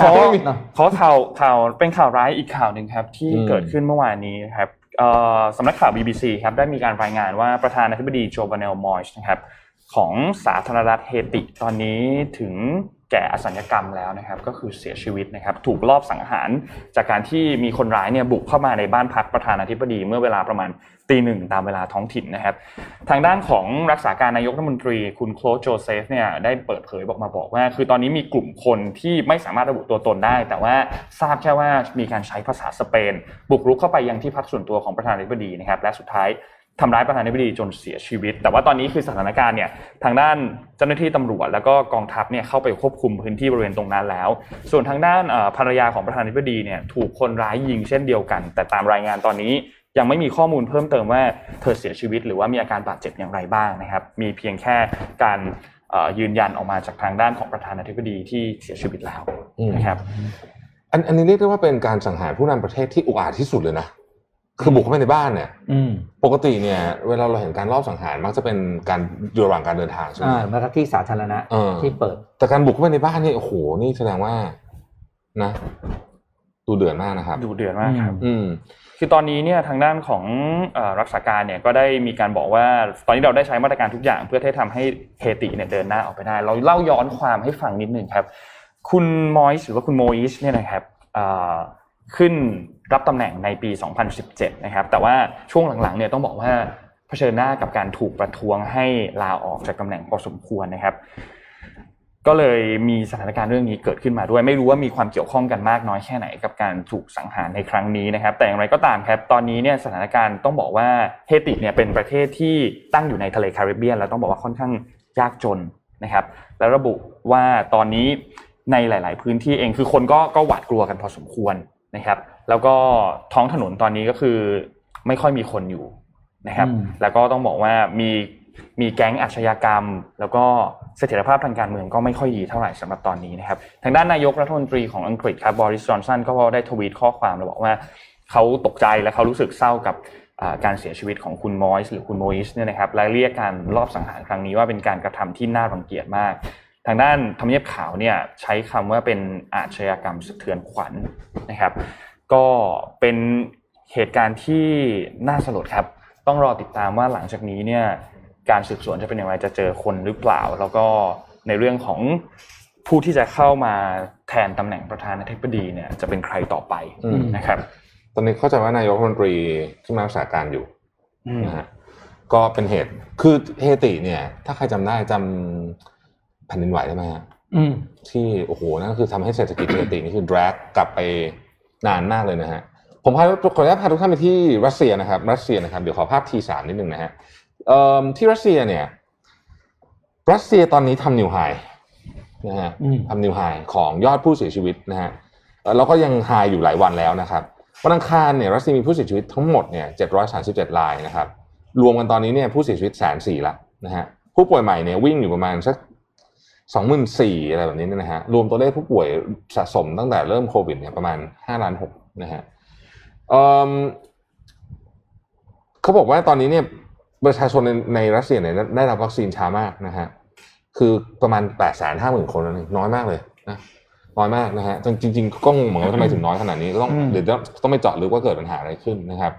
ขอไม่มีเนอะขอข่าวข่าวเป็นข่าวร้ายอีกข่าวหนึ่งครับที่อืมเกิดขึ้นเมื่อวานนี้นะครับเอ่อสำนักข่าว BBC ครับได้มีการรายงานว่าประธานาธิบดีโจบาเนลมอยส์นะครับของสาธารณรัฐเฮติตอนนี้ถึง แก่อสัญญกรรมแล้วนะครับก็คือเสียชีวิตนะครับถูกลอบสังหาร จากการที่มีคนร้ายเนี่ยบุกเข้ามาในบ้านพักประธานาธิบดีเมื่อเวลาประมาณตีหนึ่งตามเวลาท้องถิ่นนะครับ ทางด้านของรักษาการนายกรัฐมนตรีคุณโคลโจเซฟเนี่ยได้เปิดเผยบอกมาบอกว่า คือตอนนี้มีกลุ่มคนที่ไม่สามารถระบุตัวตนได้ แต่ว่าทราบแค่ว่ามีการใช้ภาษาสเปน บุกรุกเข้าไปยังที่พักส่วนตัวของประธานาธิบดีนะครับและสุดท้าย ทำร้ายประธานาธิบดีจนเสียชีวิต แต่ว่าตอนนี้คือสถานการณ์เนี่ยทางด้านเจ้าหน้าที่ตำรวจแล้วก็กองทัพเนี่ยเข้าไปควบคุมพื้นที่บริเวณตรงนั้นแล้ว ส่วนทางด้านภรรยาของประธานาธิบดีเนี่ยถูกคนร้ายยิงเช่นเดียวกัน แต่ตามรายงานตอนนี้ยังไม่มีข้อมูลเพิ่มเติมว่าเธอเสียชีวิต หรือว่ามีอาการบาดเจ็บอย่างไรบ้างนะครับ มีเพียงแค่การยืนยันออกมาจากทางด้านของประธานาธิบดีที่เสียชีวิตแล้วนะครับอันอันนี้เรียกได้ว่าเป็นการสังหารผู้นำประเทศที่อุกอาจที่สุดเลยนะ คือบุกเข้าไปในบ้านเนี่ยอืมปกติเนี่ย เวลาเราเห็นการรอบสังหารมักจะเป็นการอยู่ระหว่างการเดินทางใช่ไหมอ่าแล้วก็ที่สาธารณะเออที่เปิด แต่การบุกเข้าไปในบ้านนี่โอ้โหนี่แสดงว่า นะดูเดือดมากนะครับดูเดือดมากครับ อืมคือตอนนี้เนี่ยทางด้านของเอ่อรักษาการเนี่ยก็ได้มีการบอกว่า ตอนนี้เราได้ใช้มาตรการทุกอย่าง เพื่อที่จะทำให้เฮติเนี่ยเดินหน้าออกไปได้ เราเล่าย้อนความให้ฟังนิดนึงครับ คุณมอยส์หรือว่าคุณโมอิชเนี่ยนะครับเอ่อขึ้น รับตำแหน่งในปี 2017 นะครับ แต่ว่าช่วงหลังๆเนี่ยต้องบอกว่าเผชิญหน้ากับการถูกประท้วงให้ลาออกจากตำแหน่งพอสมควรนะครับ ก็เลยมีสถานการณ์เรื่องนี้เกิดขึ้นมาด้วย ไม่รู้ว่ามีความเกี่ยวข้องกันมากน้อยแค่ไหนกับการถูกสังหารในครั้งนี้นะครับ แต่อย่างไรก็ตามครับ ตอนนี้เนี่ยสถานการณ์ต้องบอกว่าเฮติเนี่ยเป็นประเทศที่ตั้งอยู่ในทะเลแคริบเบียน แล้วต้องบอกว่าค่อนข้างยากจนนะครับ แล้วระบุว่าตอนนี้ในหลาย ๆ พื้นที่เองคือคนก็ก็หวาดกลัวกันพอสมควร นะครับ แล้วก็ท้องถนนตอนนี้ก็คือไม่ค่อยมีคนอยู่นะครับอืมแล้วก็ต้องบอกว่ามีมีแก๊งอาชญากรรม แล้วก็เสถียรภาพทางการเมืองก็ไม่ค่อยดีเท่าไหร่สำหรับตอนนี้นะครับ ทางด้านนายกรัฐมนตรีของอังกฤษครับบริสจอนสันก็ได้ทวีตข้อความแล้วบอกว่าเขาตกใจและเขารู้สึกเศร้ากับอ่าการเสียชีวิตของคุณมอยส์หรือคุณโมอิสเนี่ยนะครับและเรียกการลอบสังหารครั้งนี้ว่าเป็นการกระทำที่น่ารังเกียจมาก ทางด้านทำเนียบขาวเนี่ยใช้คำว่าเป็นอาชญากรรมสะเทือนขวัญนะครับ ก็เป็นเหตุการณ์ที่น่าสลดครับ ต้องรอติดตามว่าหลังจากนี้เนี่ยการสืบสวนจะเป็นอย่างไรจะเจอคนหรือเปล่า แล้วก็ในเรื่องของผู้ที่จะเข้ามาแทนตำแหน่งประธานาธิบดีเนี่ยจะเป็นใครต่อไปอืมนะครับ ตอนนี้เข้าใจว่านายกรัฐมนตรีที่มารักษาการอยู่อืมนะฮะก็เป็นเหตุคือเฮติเนี่ย ถ้าใครจำได้จำ แผ่นดินไหวได้ไหมฮะอืมที่โอ้โหนั่นก็คือทำให้เศรษฐกิจเฮตินี่คือ drag กลับไปนานมากเลยนะฮะผมพาขออนุญาตพาทุกท่านไปที่รัสเซียนะครับ รัสเซียนะครับเดี๋ยวขอภาพทีสามนิดนึงนะฮะเอ่อที่รัสเซียเนี่ย รัสเซียตอนนี้ทำ new high นะฮะอืมทำ new high ของยอดผู้เสียชีวิตนะฮะเอ่อแล้วก็ยัง high อยู่หลายวันแล้วนะครับวันอังคารเนี่ยรัสเซียมีผู้เสียชีวิตทั้งหมดเนี่ย737รายนะครับ รวมกันตอนนี้เนี่ยผู้เสียชีวิตแสนสี่ละนะฮะผู้ป่วยใหม่เนี่ยวิ่งอยู่ประมาณสัก สองหมื่นสี่อะไรแบบนี้เนยนะฮะรวมตัวเลขผู้ป่วยสะสมตั้งแต่เริ่มโควิดเนี่ยประมาณห้าล้านหกนะฮะเอิ่มเขาบอกว่าตอนนี้เนี่ยประชาชนในในรัสเซียเนี่ยได้รับวัคซีนช้ามากนะฮะคือประมาณแปดแสนห้าหมื่นคนนั่นเองน้อยมากเลยนะน้อยมากนะฮะจริงจริงๆก็งงเหมือนกันว่าทำไมถึงน้อยขนาดนี้ก็ต้องอืมเดี๋ยวต้องไปเจาะลึกว่าเกิดปัญหาอะไรขึ้นนะครับ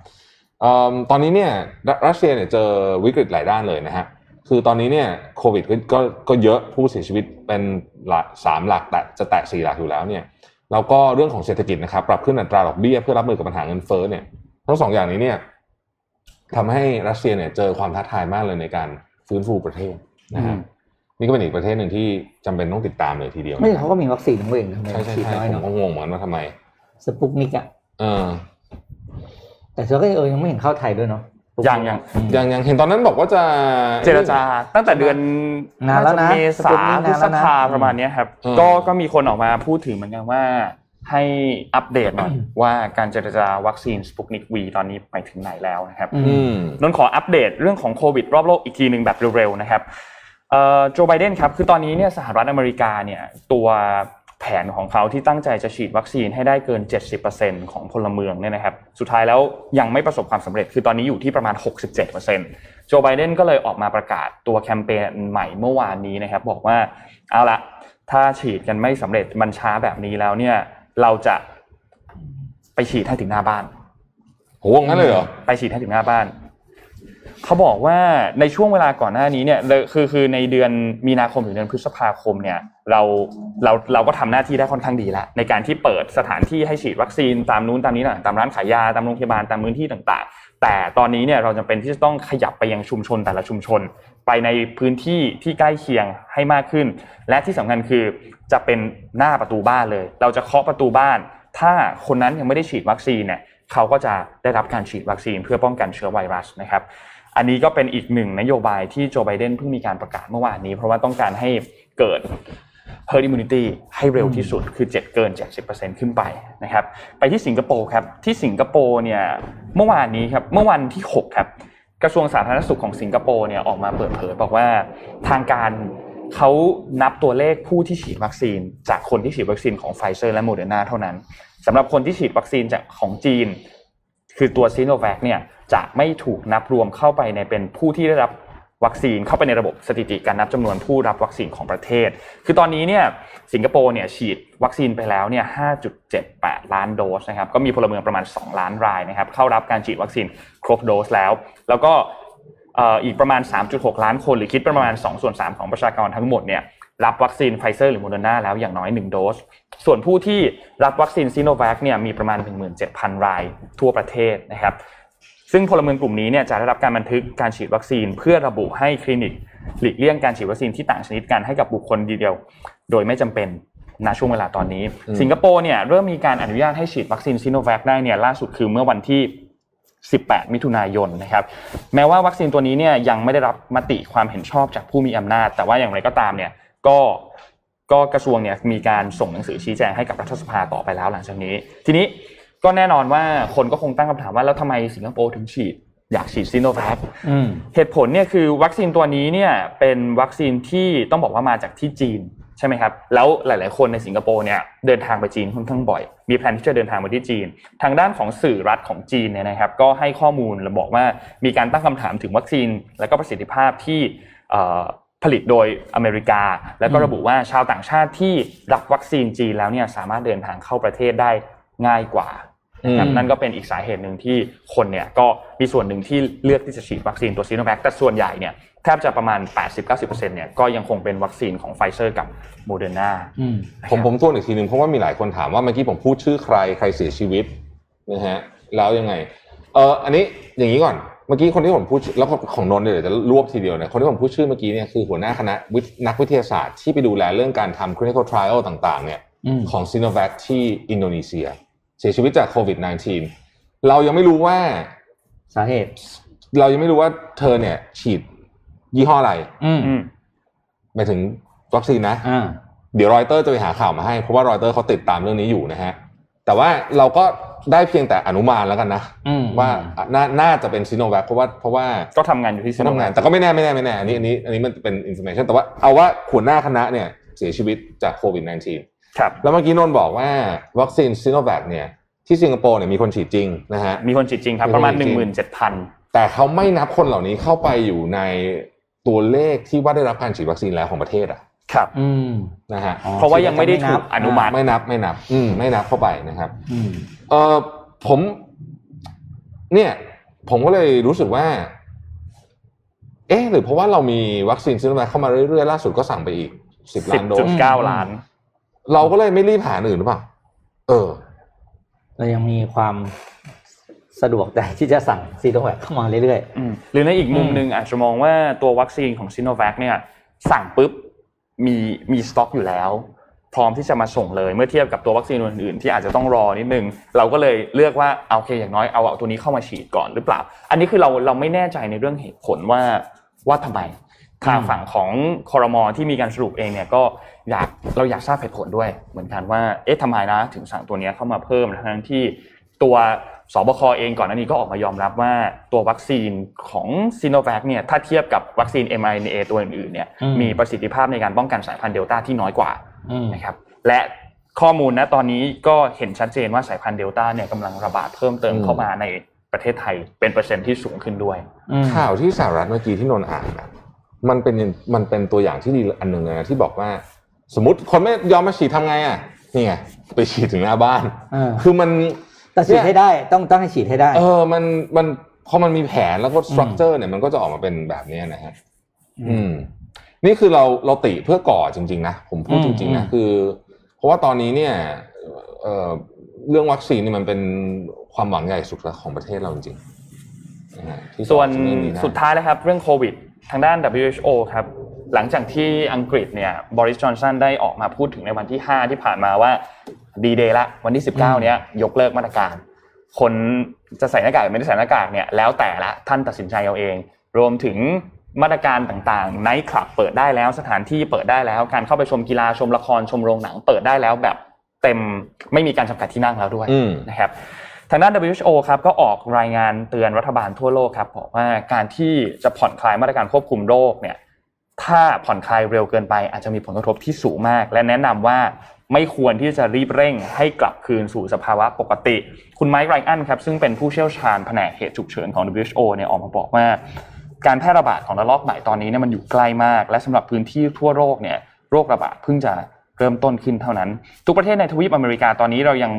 เอิ่มตอนนี้เนี่ยรัรัสเซียเนี่ยเจอวิกฤตหลายด้านเลยนะฮะ คือตอนนี้เนี่ยโควิดก็ก็ก็เยอะผู้เสียชีวิตเป็นหลักสามหลักแต่จะแตะสี่หลักอยู่แล้วเนี่ยแล้วก็เรื่องของเศรษฐกิจนะครับ ปรับขึ้นอัตราดอกเบี้ยเพื่อรับมือกับปัญหาเงินเฟ้อเนี่ยทั้งสองอย่างนี้เนี่ยทำให้รัสเซียเนี่ยเจอความท้าทายมากเลยในการฟื้นฟูประเทศนะฮะอืมนี่ก็เป็นอีกประเทศหนึ่งที่จำเป็นต้องติดตามเลยทีเดียว ไม่เขาก็มีวัคซีนของตัวเองทำไมใช่ใช่ฉีดใช่น้อยผมเนาะก็งงเหมือนกันว่าทำไมสปุกนิกอะเออแต่เธอก็เออยังไม่เห็นเข้าไทยด้วยเนาะ ยังยังอืมอย่างอย่างเห็นตอนนั้นบอกว่าจะเจรจาตั้งแต่เดือนนานแล้วนะจเมสปุษาตนิกพฤนานแล้ษวนะภาประมาณเนี้ยครับอืมก็ก็มีคนออกมาพูดถึงเหมือนกันว่าให้อัปเดตหน่อยว่าการเจรจาวัคซีนสปุกนิกวีตอนนี้ไปถึงไหนแล้วนะครับอือืมนนท์ขออัปเดตเรื่องของโควิดรอบโลกอีกทีหนึ่งแบบเร็วๆนะครับเอ่อโจไบเดนครับคือตอนนี้เนี่ยสหรัฐอเมริกาเนี่ยตัว แผนของเขาที่ตั้งใจจะฉีดวัคซีนให้ได้เกิน 70%ของพลเมืองเนี่ยนะครับ สุดท้ายแล้วยังไม่ประสบความสำเร็จ คือตอนนี้อยู่ที่ประมาณ 67%โจไบเดนก็เลยออกมาประกาศตัวแคมเปญใหม่เมื่อวานนี้นะครับ บอกว่าเอาละถ้าฉีดกันไม่สำเร็จมันช้าแบบนี้แล้วเนี่ย เราจะไปฉีดให้ถึงหน้าบ้านโหงั้นเลยเหรอไปฉีดให้ถึงหน้าบ้าน เขาบอกว่าในช่วงเวลาก่อนหน้านี้เนี่ยคือคือในเดือนมีนาคมถึงเดือนพฤษภาคมเนี่ยเราเราเราก็ทำหน้าที่ได้ค่อนข้างดีแล้วในการที่เปิดสถานที่ให้ฉีดวัคซีนตามนู้นตามนี้ต่างตามร้านขายยาตามโรงพยาบาลตามพื้นที่ต่างๆ แต่ตอนนี้เนี่ยเราจำเป็นที่จะต้องขยับไปยังชุมชนแต่ละชุมชน ไปในพื้นที่ที่ใกล้เคียงให้มากขึ้น และที่สำคัญคือจะเป็นหน้าประตูบ้านเลย เราจะเคาะประตูบ้าน ถ้าคนนั้นยังไม่ได้ฉีดวัคซีนเนี่ยเขาก็จะได้รับการฉีดวัคซีนเพื่อป้องกันเชื้อไวรัสนะครับ อันนี้ก็เป็นอีกหนึ่งนโยบายที่โจไบเดนเพิ่งมีการประกาศเมื่อวานนี้ เพราะว่าต้องการให้เกิด herd immunity ให้เร็วที่สุดคือ7เกิน70%ขึ้นไปนะครับ ไปที่สิงคโปร์ครับ ที่สิงคโปร์เนี่ยเมื่อวานนี้ครับเมื่อวันที่ 6 ครับ กระทรวงสาธารณสุขของสิงคโปร์เนี่ยออกมาเปิดเผยบอกว่าทางการเขานับตัวเลขผู้ที่ฉีดวัคซีน จากคนที่ฉีดวัคซีนของไฟเซอร์และโมเดอร์นาเท่านั้นสำหรับคนที่ฉีดวัคซีนจากของจีน คือตัวซีโนแวคเนี่ย จะไม่ถูกนับรวมเข้าไปในเป็นผู้ที่ได้รับวัคซีนเข้าไปในระบบสถิติการนับจำนวนผู้รับวัคซีนของประเทศ คือตอนนี้เนี่ยสิงคโปร์เนี่ยฉีดวัคซีนไปแล้วเนี่ย 5.78 ล้านโดสนะครับ ก็มีพลเมืองประมาณ 2 ล้านรายนะครับ เข้ารับการฉีดวัคซีนครบโดสแล้ว แล้วก็อีกประมาณ 3.6 ล้านคน หรือคิดประมาณ 2 ส่วน 3 ของประชากรทั้งหมดเนี่ยรับวัคซีนไฟเซอร์หรือโมเดอร์นาแล้วอย่างน้อย 1 โดส ส่วนผู้ที่รับวัคซีนซีโนแวคเนี่ยมีประมาณ 17,000 รายทั่วประเทศนะครับ ซึ่งพลเมืองกลุ่มนี้เนี่ยจะได้รับการบันทึกการฉีดวัคซีน เพื่อระบุให้คลินิกหลีกเลี่ยงการฉีดวัคซีนที่ต่างชนิดกันให้กับบุคคลเดียว โดยไม่จำเป็นณช่วงเวลาตอนนี้อืมสิงคโปร์เนี่ยเริ่มมีการอนุญาตให้ฉีดวัคซีนซีโนแวคได้เนี่ยล่าสุดคือเมื่อวันที่ 18 มิถุนายนนะครับแม้ว่าวัคซีนตัวนี้เนี่ยยังไม่ได้รับมติความเห็นชอบจากผู้มีอำนาจ แต่ว่าอย่างไรก็ตามเนี่ยก็ก็กระทรวงเนี่ยมีการส่งหนังสือชี้แจงให้กับรัฐสภาต่อไปแล้วหลังจากนี้ ทีนี้ ก็แน่นอนว่าคนก็คงตั้งคำถามว่าแล้วทำไมสิงคโปร์ถึงฉีด อยากฉีดซีโนแวคอืมเหตุผลเนี่ยคือวัคซีนตัวนี้เนี่ยเป็นวัคซีนที่ต้องบอกว่ามาจากที่จีนใช่ไหมครับแล้วหลาย ๆ คนในสิงคโปร์เนี่ยเดินทางไปจีนค่อนข้างบ่อย มีแผนที่จะเดินทางไปที่จีน ทางด้านของสื่อรัฐของจีนเนี่ยนะครับ ก็ให้ข้อมูลและบอกว่ามีการตั้งคำถามถึงวัคซีน และก็ประสิทธิภาพที่เอ่อผลิตโดยอเมริกา แล้วก็ระบุว่าชาวต่างชาติที่รับวัคซีนจีนแล้วเนี่ยสามารถเดินทางเข้าประเทศได้ง่ายกว่า นะครับอืมนั่นก็เป็นอีกสาเหตุหนึ่งที่คนเนี่ยก็มีส่วนหนึ่งที่เลือกที่จะฉีดวัคซีนตัวซีโนแวคแต่ส่วนใหญ่เนี่ยแทบจะประมาณ 80-90%เนี่ยก็ยังคงเป็นวัคซีนของไฟเซอร์กับโมเดอร์นาอืมผมผมทวนอีกทีหนึ่งเพราะว่ามีหลายคนถามว่าเมื่อกี้ผมพูดชื่อใครใครเสียชีวิตนะฮะแล้วยังไงเอออันนี้อย่างนี้ก่อนเมื่อกี้คนที่ผมพูดชื่อแล้วก็ของนนท์เนี่ยเดี๋ยวจะรวบทีเดียวเนี่ยคนที่ผมพูดชื่อเมื่อกี้เนี่ยคือหัวหน้าคณะวิทย์นักวิทยาศาสตร์ที่ไปดูแลเรื่องการทำ clinical trial ต่าง ๆ เนี่ยอืมของซีโนแวคที่อินโดนีเซีย เสียชีวิตจากโควิด -19 เรายังไม่รู้ว่าสาเหตุ เรายังไม่รู้ว่าเธอเนี่ย ฉีดยี่ห้ออะไร อืมอืมหมายถึงวัคซีนนะอ่าเดี๋ยวรอยเตอร์จะไปหาข่าวมาให้ เพราะว่ารอยเตอร์เขาติดตามเรื่องนี้อยู่นะฮะ แต่ว่าเราก็ได้เพียงแต่อนุมานแล้วกันนะอืมว่าน่าน่าจะเป็นซีโนแวคเพราะว่าเพราะว่าก็ทำงานอยู่ที่ซีโนแวคเขาโนทำงานแต่ก็ไม่แน่ไม่แน่ไม่แน่อันนี้อันนี้อันนี้มันเป็น information แต่ว่าเอาว่าหัวหน้าคณะเนี่ยเสียชีวิตจากโควิด -19 ครับแล้วเมื่อกี้นนท์บอกว่าวัคซีนซีโนแวคเนี่ยที่สิงคโปร์เนี่ยมีคนฉีดจริงนะฮะมีคนฉีดจริงครับประมาณมีคนฉีดจริง17,000 แต่เขาไม่นับคนเหล่านี้เข้าไปอยู่ในตัวเลขที่ว่าได้รับการฉีดวัคซีนแล้วของประเทศอะครับอืมนะฮะอ๋อเพราะว่ายังไม่ได้ถูกอนุมัติไม่นับไม่นับ อืมไม่นับเข้าไปนะครับอืมเออผม เนี่ย ผมก็เลยรู้สึกว่า เอ๊ะหรือเพราะว่าเรามีวัคซีนซิโนแวคเข้ามาเรื่อยๆล่าสุดก็สั่งไปอีกสิบสิล้าบนโดจุสดเก้าล้าน เราก็เลยไม่รีบหาอื่นหรือเปล่า เออ เรายังมีความสะดวกใจที่จะสั่งซีโนแวคเข้ามาเรื่อยอืมหรือในอีกมุมอืมหนึ่งอาจจะมองว่าตัววัคซีนของซิโนแวคเนี่ย สั่งปุ๊บมีมีสต็อกอยู่แล้ว พร้อมที่จะมาส่งเลยเมื่อเทียบกับตัววัคซีนอื่นๆที่อาจจะต้องรอนิดนึง เราก็เลยเลือกว่าเอาโอเคอย่างน้อยเอาเอาตัวนี้เข้ามาฉีดก่อนหรือเปล่า อันนี้คือเราเราไม่แน่ใจในเรื่องเหตุผลว่าว่าทำไม ทางฝั่งของคอรมอที่มีการสรุปเองเนี่ยก็อยากเราอยากทราบเหตุผลด้วย เหมือนกันว่าเอ๊ะทำไมนะถึงสั่งตัวเนี้ยเข้ามาเพิ่มทั้งที่ตัวสบคเองก่อนหน้านี้ก็ออกมายอมรับว่าตัววัคซีนของซีโนแวคเนี่ยถ้าเทียบกับวัคซีน mRNA ตัวอื่นๆเนี่ยมีประสิทธิภาพในการป้องกันสายพันธุ์เดลต้าที่น้อยกว่าๆอืมนะครับและข้อมูลนะตอนนี้ก็เห็นชัดเจนว่าสายพันธุ์เดลต้าเนี่ยกำลังระบาดเพิ่มเติมอืมเข้ามาในประเทศไทยเป็นเปอร์เซ็นต์ที่สูงขึ้นด้วยอืมข่าวที่สหรัฐเมื่อกี้ที่นนท์อ่านอะ มันเป็นมันเป็นตัวอย่างที่ดีอันหนึ่งเลยนะที่บอกว่า สมมติคนไม่ยอมมาฉีดทำไงอะนี่ไงไปฉีดถึงหน้าบ้านเออคือมันแต่ฉีดให้ได้ต้องต้องให้ฉีดให้ได้ เออมันมันพอมันมีแผนแล้วก็สตรัคเจอร์เนี่ยมันก็จะออกมาเป็นแบบเนี้ยนะฮะอืม นี่คือเราเราติเพื่อก่อจริง ๆ นะผมพูดอืมจริงๆนะอืมคือ เพราะว่าตอนนี้เนี่ยเอ่อเรื่องวัคซีนนี่มันเป็นความหวังใหญ่สุดของประเทศเราจริงๆนะฮะที่จะส่วนออกจากเรื่องนี้ได้สุดท้ายนะครับ เรื่องโควิด ทางด้าน WHO ครับหลังจากที่อังกฤษเนี่ยบริสจอนสันได้ออกมาพูดถึงในวันที่ 5 ที่ผ่านมาว่าดีเดย์ละวันที่ 19 เนี้ยยกเลิกมาตรการ คนจะใส่หน้ากากหรือไม่ได้ใส่หน้ากากเนี่ยแล้วแต่ละท่านตัดสินใจเอาเอง รวมถึงมาตรการต่างๆไนท์คลับเปิดได้แล้วสถานที่เปิดได้แล้ว การเข้าไปชมกีฬาชมละครชมโรงหนังเปิดได้แล้วแบบเต็มไม่มีการจำกัดที่นั่งแล้วด้วยอืมนะครับ ทางด้าน WHO ครับก็ออกรายงานเตือนรัฐบาลทั่วโลกครับบอกว่าการที่จะผ่อนคลายมาตรการควบคุมโรคเนี่ยถ้าผ่อนคลายเร็วเกินไปอาจจะมีผลกระทบที่สูงมาก และแนะนำว่าไม่ควรที่จะรีบเร่งให้กลับคืนสู่สภาวะปกติ คุณไมค์ไรอันครับซึ่งเป็นผู้เชี่ยวชาญแผนกเหตุฉุกเฉินของ WHO เนี่ยออกมาบอกว่า การแพร่ระบาดของระลอกใหม่ตอนนี้เนี่ยมันอยู่ใกล้มาก และสำหรับพื้นที่ทั่วโลกเนี่ยโรคระบาดเพิ่งจะเริ่มต้นขึ้นเท่านั้น ทุกประเทศในทวีปอเมริกาตอนนี้เรายัง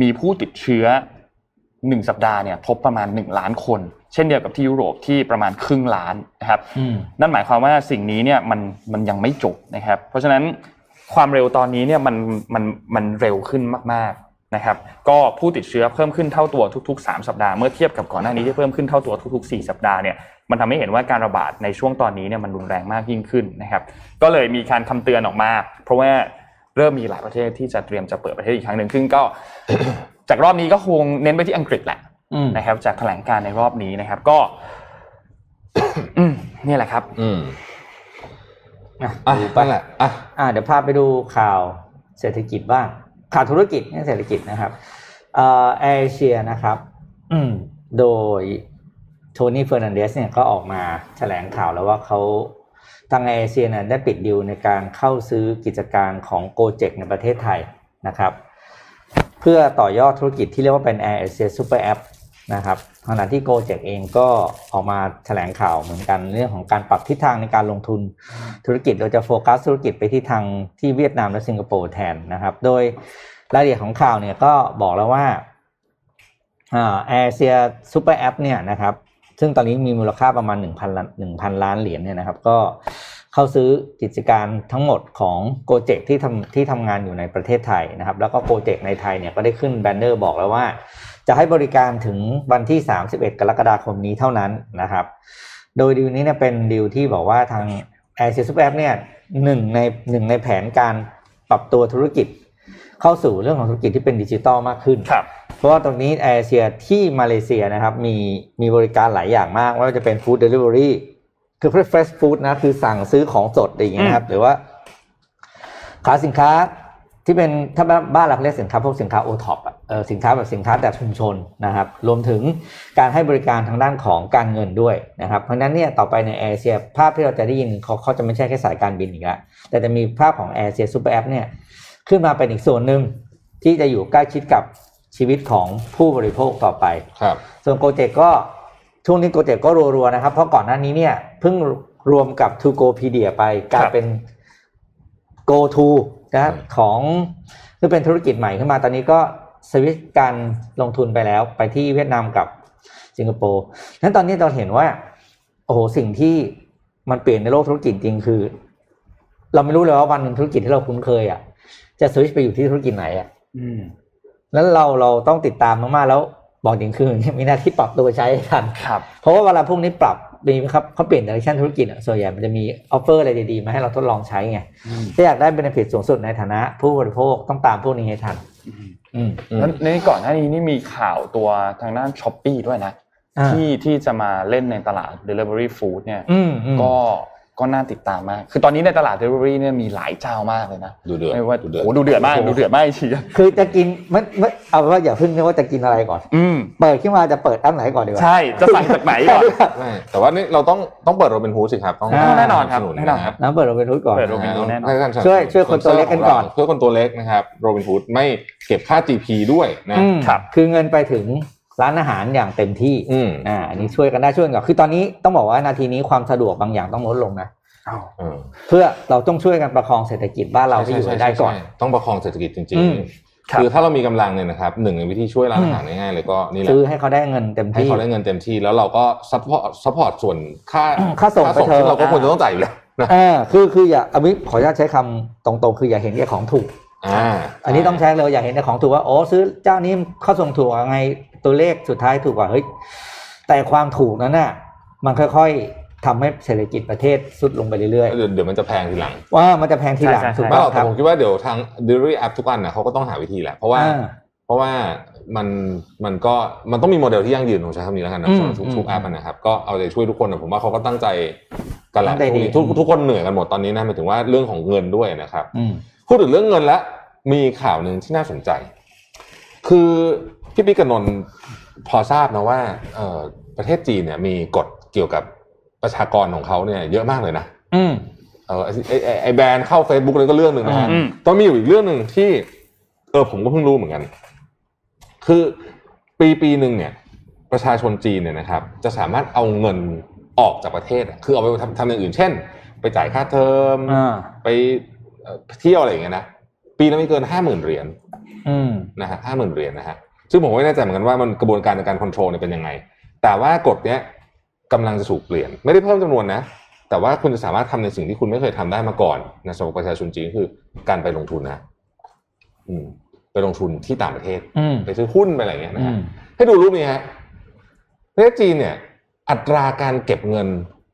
มีผู้ติดเชื้อหนึ่งสัปดาห์เนี่ยพบประมาณหนึ่งล้านคน เช่นเดียวกับที่ยุโรปที่ประมาณครึ่งล้านนะครับอืมนั่นหมายความว่าสิ่งนี้เนี่ยมันมันยังไม่จบนะครับ เพราะฉะนั้นความเร็วตอนนี้เนี่ยมันมันมันเร็วขึ้นมากๆนะครับ ก็ผู้ติดเชื้อเพิ่มขึ้นเท่าตัวทุก ๆ 3 สัปดาห์เมื่อเทียบกับก่อนหน้านี้ที่เพิ่มขึ้นเท่าตัวทุก ๆ 4 สัปดาห์เนี่ยมันทำให้เห็นว่าการระบาดในช่วงตอนนี้เนี่ยมันรุนแรงมากยิ่งขึ้นนะครับ ก็เลยมีการคำเตือนออกมา เพราะว่า เริ่มมีหลายประเทศที่จะเตรียมจะเปิดประเทศอีกครั้งหนึ่งซึ่งก็จากรอบนี้ก็คงเน้นไปที่อังกฤษแหละอืมนะครับ จากแถลงการณ์ในรอบนี้นะครับ ก็อืมนี่แหละครับ อืมอะอะดูไปนั่นแหละอะอ่าเดี๋ยวพาไปดูข่าวเศรษฐกิจบ้างข่าวธุรกิจเนี่ยเศรษฐกิจนะครับเอ่อแอร์เอเชียนะครับ อืมโดยโทนี่เฟอร์นันเดสเนี่ยก็ออกมาแถลงข่าวแล้วว่าเขา ทางแอร์เอเชียเนี่ยได้ปิดดีลในการเข้าซื้อกิจการของ Gojek ในประเทศไทยนะครับ เพื่อต่อยอดธุรกิจที่เรียกว่าเป็น Air Asia Super App นะครับขณะที่ Gojek เองก็ออกมาแถลงข่าวเหมือนกันเรื่องของการปรับทิศทางในการลงทุนธุรกิจโดยจะโฟกัสธุรกิจไปที่ทางที่เวียดนามและสิงคโปร์แทนนะครับ โดยรายละเอียดของข่าวเนี่ยก็บอกแล้วว่าแอ่า Air Asia Super App เนี่ยนะครับ ซึ่งตอนนี้มีมูลค่าประมาณ 1,000ล้าน1,000 ล้านเหรียญเนี่ยนะครับ ก็เข้าซื้อกิจการทั้งหมดของโกเจกที่ทำที่ทำงานอยู่ในประเทศไทยนะครับ แล้วก็โกเจกในไทยเนี่ยก็ได้ขึ้นแบนเนอร์บอกแล้วว่า จะให้บริการถึงวันที่ 31 กรกฎาคมนี้เท่านั้นนะครับ โดยดีลนี้เนี่ยเป็นดีลที่บอกว่าทาง Air Asia Super เนี่ยหนึ่งในหนึ่งในแผนการปรับตัวธุรกิจ เข้าสู่เรื่องของธุรกิจที่เป็นดิจิตอลมากขึ้นครับเพราะว่าตรงนี้แอร์เอเชียที่มาเลเซียนะครับมีมีบริการหลายอย่างมากไม่ว่าจะเป็น food delivery คือ fresh food นะคือสั่งซื้อของสดอะไรอย่างเงี้ยนะครับ หรือว่าขายสินค้าที่เป็นถ้าบ้านเราเรียกสินค้าพวกสินค้าโอท็อปเออสินค้าแบบสินค้าแต่ชุมชนนะครับ รวมถึงการให้บริการทางด้านของการเงินด้วยนะครับ เพราะฉะนั้นเนี่ยต่อไปในแอร์เอเชียภาพที่เราจะได้ยินเขาเขาจะไม่ใช่แค่สายการบินอีกแล้วแต่จะมีภาพของแอร์เอเชีย super app เนี่ย ขึ้นมาเป็นอีกส่วนหนึ่งที่จะอยู่ใกล้ชิดกับชีวิตของผู้บริโภคต่อไป ครับ ส่วน Gojek ก็ช่วงนี้ Gojek ก็รัวๆนะครับ เพราะก่อนหน้านี้เนี่ยเพิ่งรวมกับ Tokopedia ไปกลายเป็น GoTo นะครับของซึ่งเป็นธุรกิจใหม่ขึ้นมาตอนนี้ก็สวิตช์การลงทุนไปแล้วไปที่เวียดนามกับสิงคโปร์นั้นตอนนี้เราเห็นว่า โอ้โหสิ่งที่มันเปลี่ยนในโลกธุรกิจจริงคือ เราไม่รู้เลยว่าวันหนึ่งธุรกิจที่เราคุ้นเคยอะ จะสวิตช์ไปอยู่ที่ธุรกิจไหนอะอืมแล้วเราเราต้องติดตามมากๆแล้วบอกจริงคือมีหน้าที่ปรับตัวใช้ให้ทันครับเพราะว่าเวลาพวกนี้ปรับมีครับเขาเปลี่ยน direction ธุรกิจอะส่วนใหญ่มันจะมี offer อะไรดีๆ มาให้เราทดลองใช้ไงถ้าอยากได้ benefit สูงสุดในฐานะ ผู้บริโภคต้องตามพวกนี้ให้ทันอืมแล้วในก่อนหน้านี้นี่มีข่าวตัวทางด้านช้อปปีด้วยนะอ่าที่ที่จะมาเล่นในตลาด Delivery Food เนี่ยอืมอืมก็ ก็น่าติดตามมาก คือตอนนี้ในตลาด Delivery เนี่ยมีหลายเจ้ามากเลยนะดูเดือดไม่ว่าดูเดือดโอ้ดูเดือดมากดูเดือดมากเชียร์คือจะกินไม่ไม่เอาเป็นว่าอย่าเพิ่งนึกว่าจะกินอะไรก่อน อืมเปิดขึ้นมาจะเปิดอันไหนก่อนดีกว่าใช่จะสั่งจากไหนก่อนไม่แต่ว่านี่เราต้องต้องเปิดโรบินฮูดสิครับต้องอ่าแน่นอนครับสบสแน่นอนครับน้ำเปิดโรบินฮูดก่อนเปิด Robinhood แน่นอนให้ท่านสนับสนุนช่วยช่วยคนตัวเล็กกันก่อนช่วยคนตัวเล็กนะครับโรบินฮูดไม่เก็บค่า GP ด้วยนะอืมครับคือเงินไปถึง ร้านอาหารอย่างเต็มที่อืมอ่าอันนี้ช่วยกันได้ช่วยกันก่อนคือตอนนี้ต้องบอกว่านาทีนี้ความสะดวกบางอย่างต้องลดลงนะเออเพื่อเราต้องช่วยกันประคองเศรษฐกิจบ้านเราให้อยู่ให้ได้ก่อนใช่ใช่ต้องประคองเศรษฐกิจจริงอืมๆคือถ้าเรามีกำลังเนี่ยนะครับหนึ่งในวิธีช่วยร้านอาหารง่ายๆเลยก็นี่แหละซื้อให้เขาได้เงินเต็มให้ที่เขาได้เงินเต็มที่แล้วเราก็ support support ส่วนค่าค่าส่งไปเถอะที่เราก็ควรจะต้องจ่ายอยู่แล้วนะเออคือคืออย่าอภิขออนุญาตใช้คำตรงๆ คืออย่าเห็นแก่ของถูก อ่าอันนี้ต้องใช้เลยอย่าเห็นแต่ของถูกว่าโอ้ซื้อเจ้านี้เขาส่งถูกกว่าไงตัวเลขสุดท้ายถูกกว่าเฮ้ยแต่ความถูกนั้นน่ะมันค่อยๆทำให้เศรษฐกิจประเทศสุดลงไปเรื่อยเดี๋ยวเดี๋ยวมันจะแพงทีหลังๆว่ามันจะแพงทีหลังใช่ใช่ถูกไม่ป่ะหรอกคแต่รับผมคิดว่าเดี๋ยวทาง delivery app ทุกอันน่ะเขาก็ต้องหาวิธีแหละเพราะว่าอ่าเพราะว่ามันมันก็มันต้องมีโมเดลที่ยั่งยืนของใช้คำนี้แล้วกันนะอืมสำหรับทุกอืมทุกแอปอะนะครับก็เอาใจช่วยทุกคนนะผมว่าเขาก็ตั้งใจกันแหละตั้งใจดีทุกทุกคนเหนื่อยกันหมดตอนนี้นะหมายถึงว่าเรื่องของเงินด้วยนะครับอืม พูดถึงเรื่องเงินแล้วมีข่าวหนึ่งที่น่าสนใจ คือพี่ปิ๊กกับนนท์พอทราบนะว่าเอ่อประเทศจีนเนี่ยมีกฎเกี่ยวกับประชากรของเขาเนี่ยเยอะมากเลยนะอืมเออไอไอ้ไอ้ไอแบรนด์เข้า Facebook เลยก็เรื่องหนึ่งนะฮะอืมต้องมีอยู่อีกเรื่องหนึ่งที่ เออผมก็เพิ่งรู้เหมือนกัน คือปีปีหนึ่งเนี่ย ประชาชนจีนเนี่ยนะครับ จะสามารถเอาเงินออกจากประเทศอะคือเอาไปทำทำอย่างอื่น เช่น ไปจ่ายค่าเทอมอ่าไป เอ่อเที่ยวอะไรอย่างเงี้ยนะปีละไม่เกินห้าหมื่นเหรียญอืมนะฮะห้าหมื่นเหรียญนะฮะซึ่งผมไม่แน่ใจเหมือนกันว่ามันกระบวนการในการควบคุมเนี่ยเป็นยังไง แต่ว่ากฎเนี้ยกำลังจะถูกเปลี่ยน ไม่ได้เพิ่มจำนวนนะ แต่ว่าคุณจะสามารถทำในสิ่งที่คุณไม่เคยทำได้มาก่อนนะสำหรับประชาชนจีนคือการไปลงทุนนะ อืม ไปลงทุนที่ต่างประเทศอืมไปซื้อหุ้นไปอะไรอย่างเงี้ยนะอืฮะมให้ดูรูปนี้ฮะประเทศจีนเนี่ย อัตราการเก็บเงิน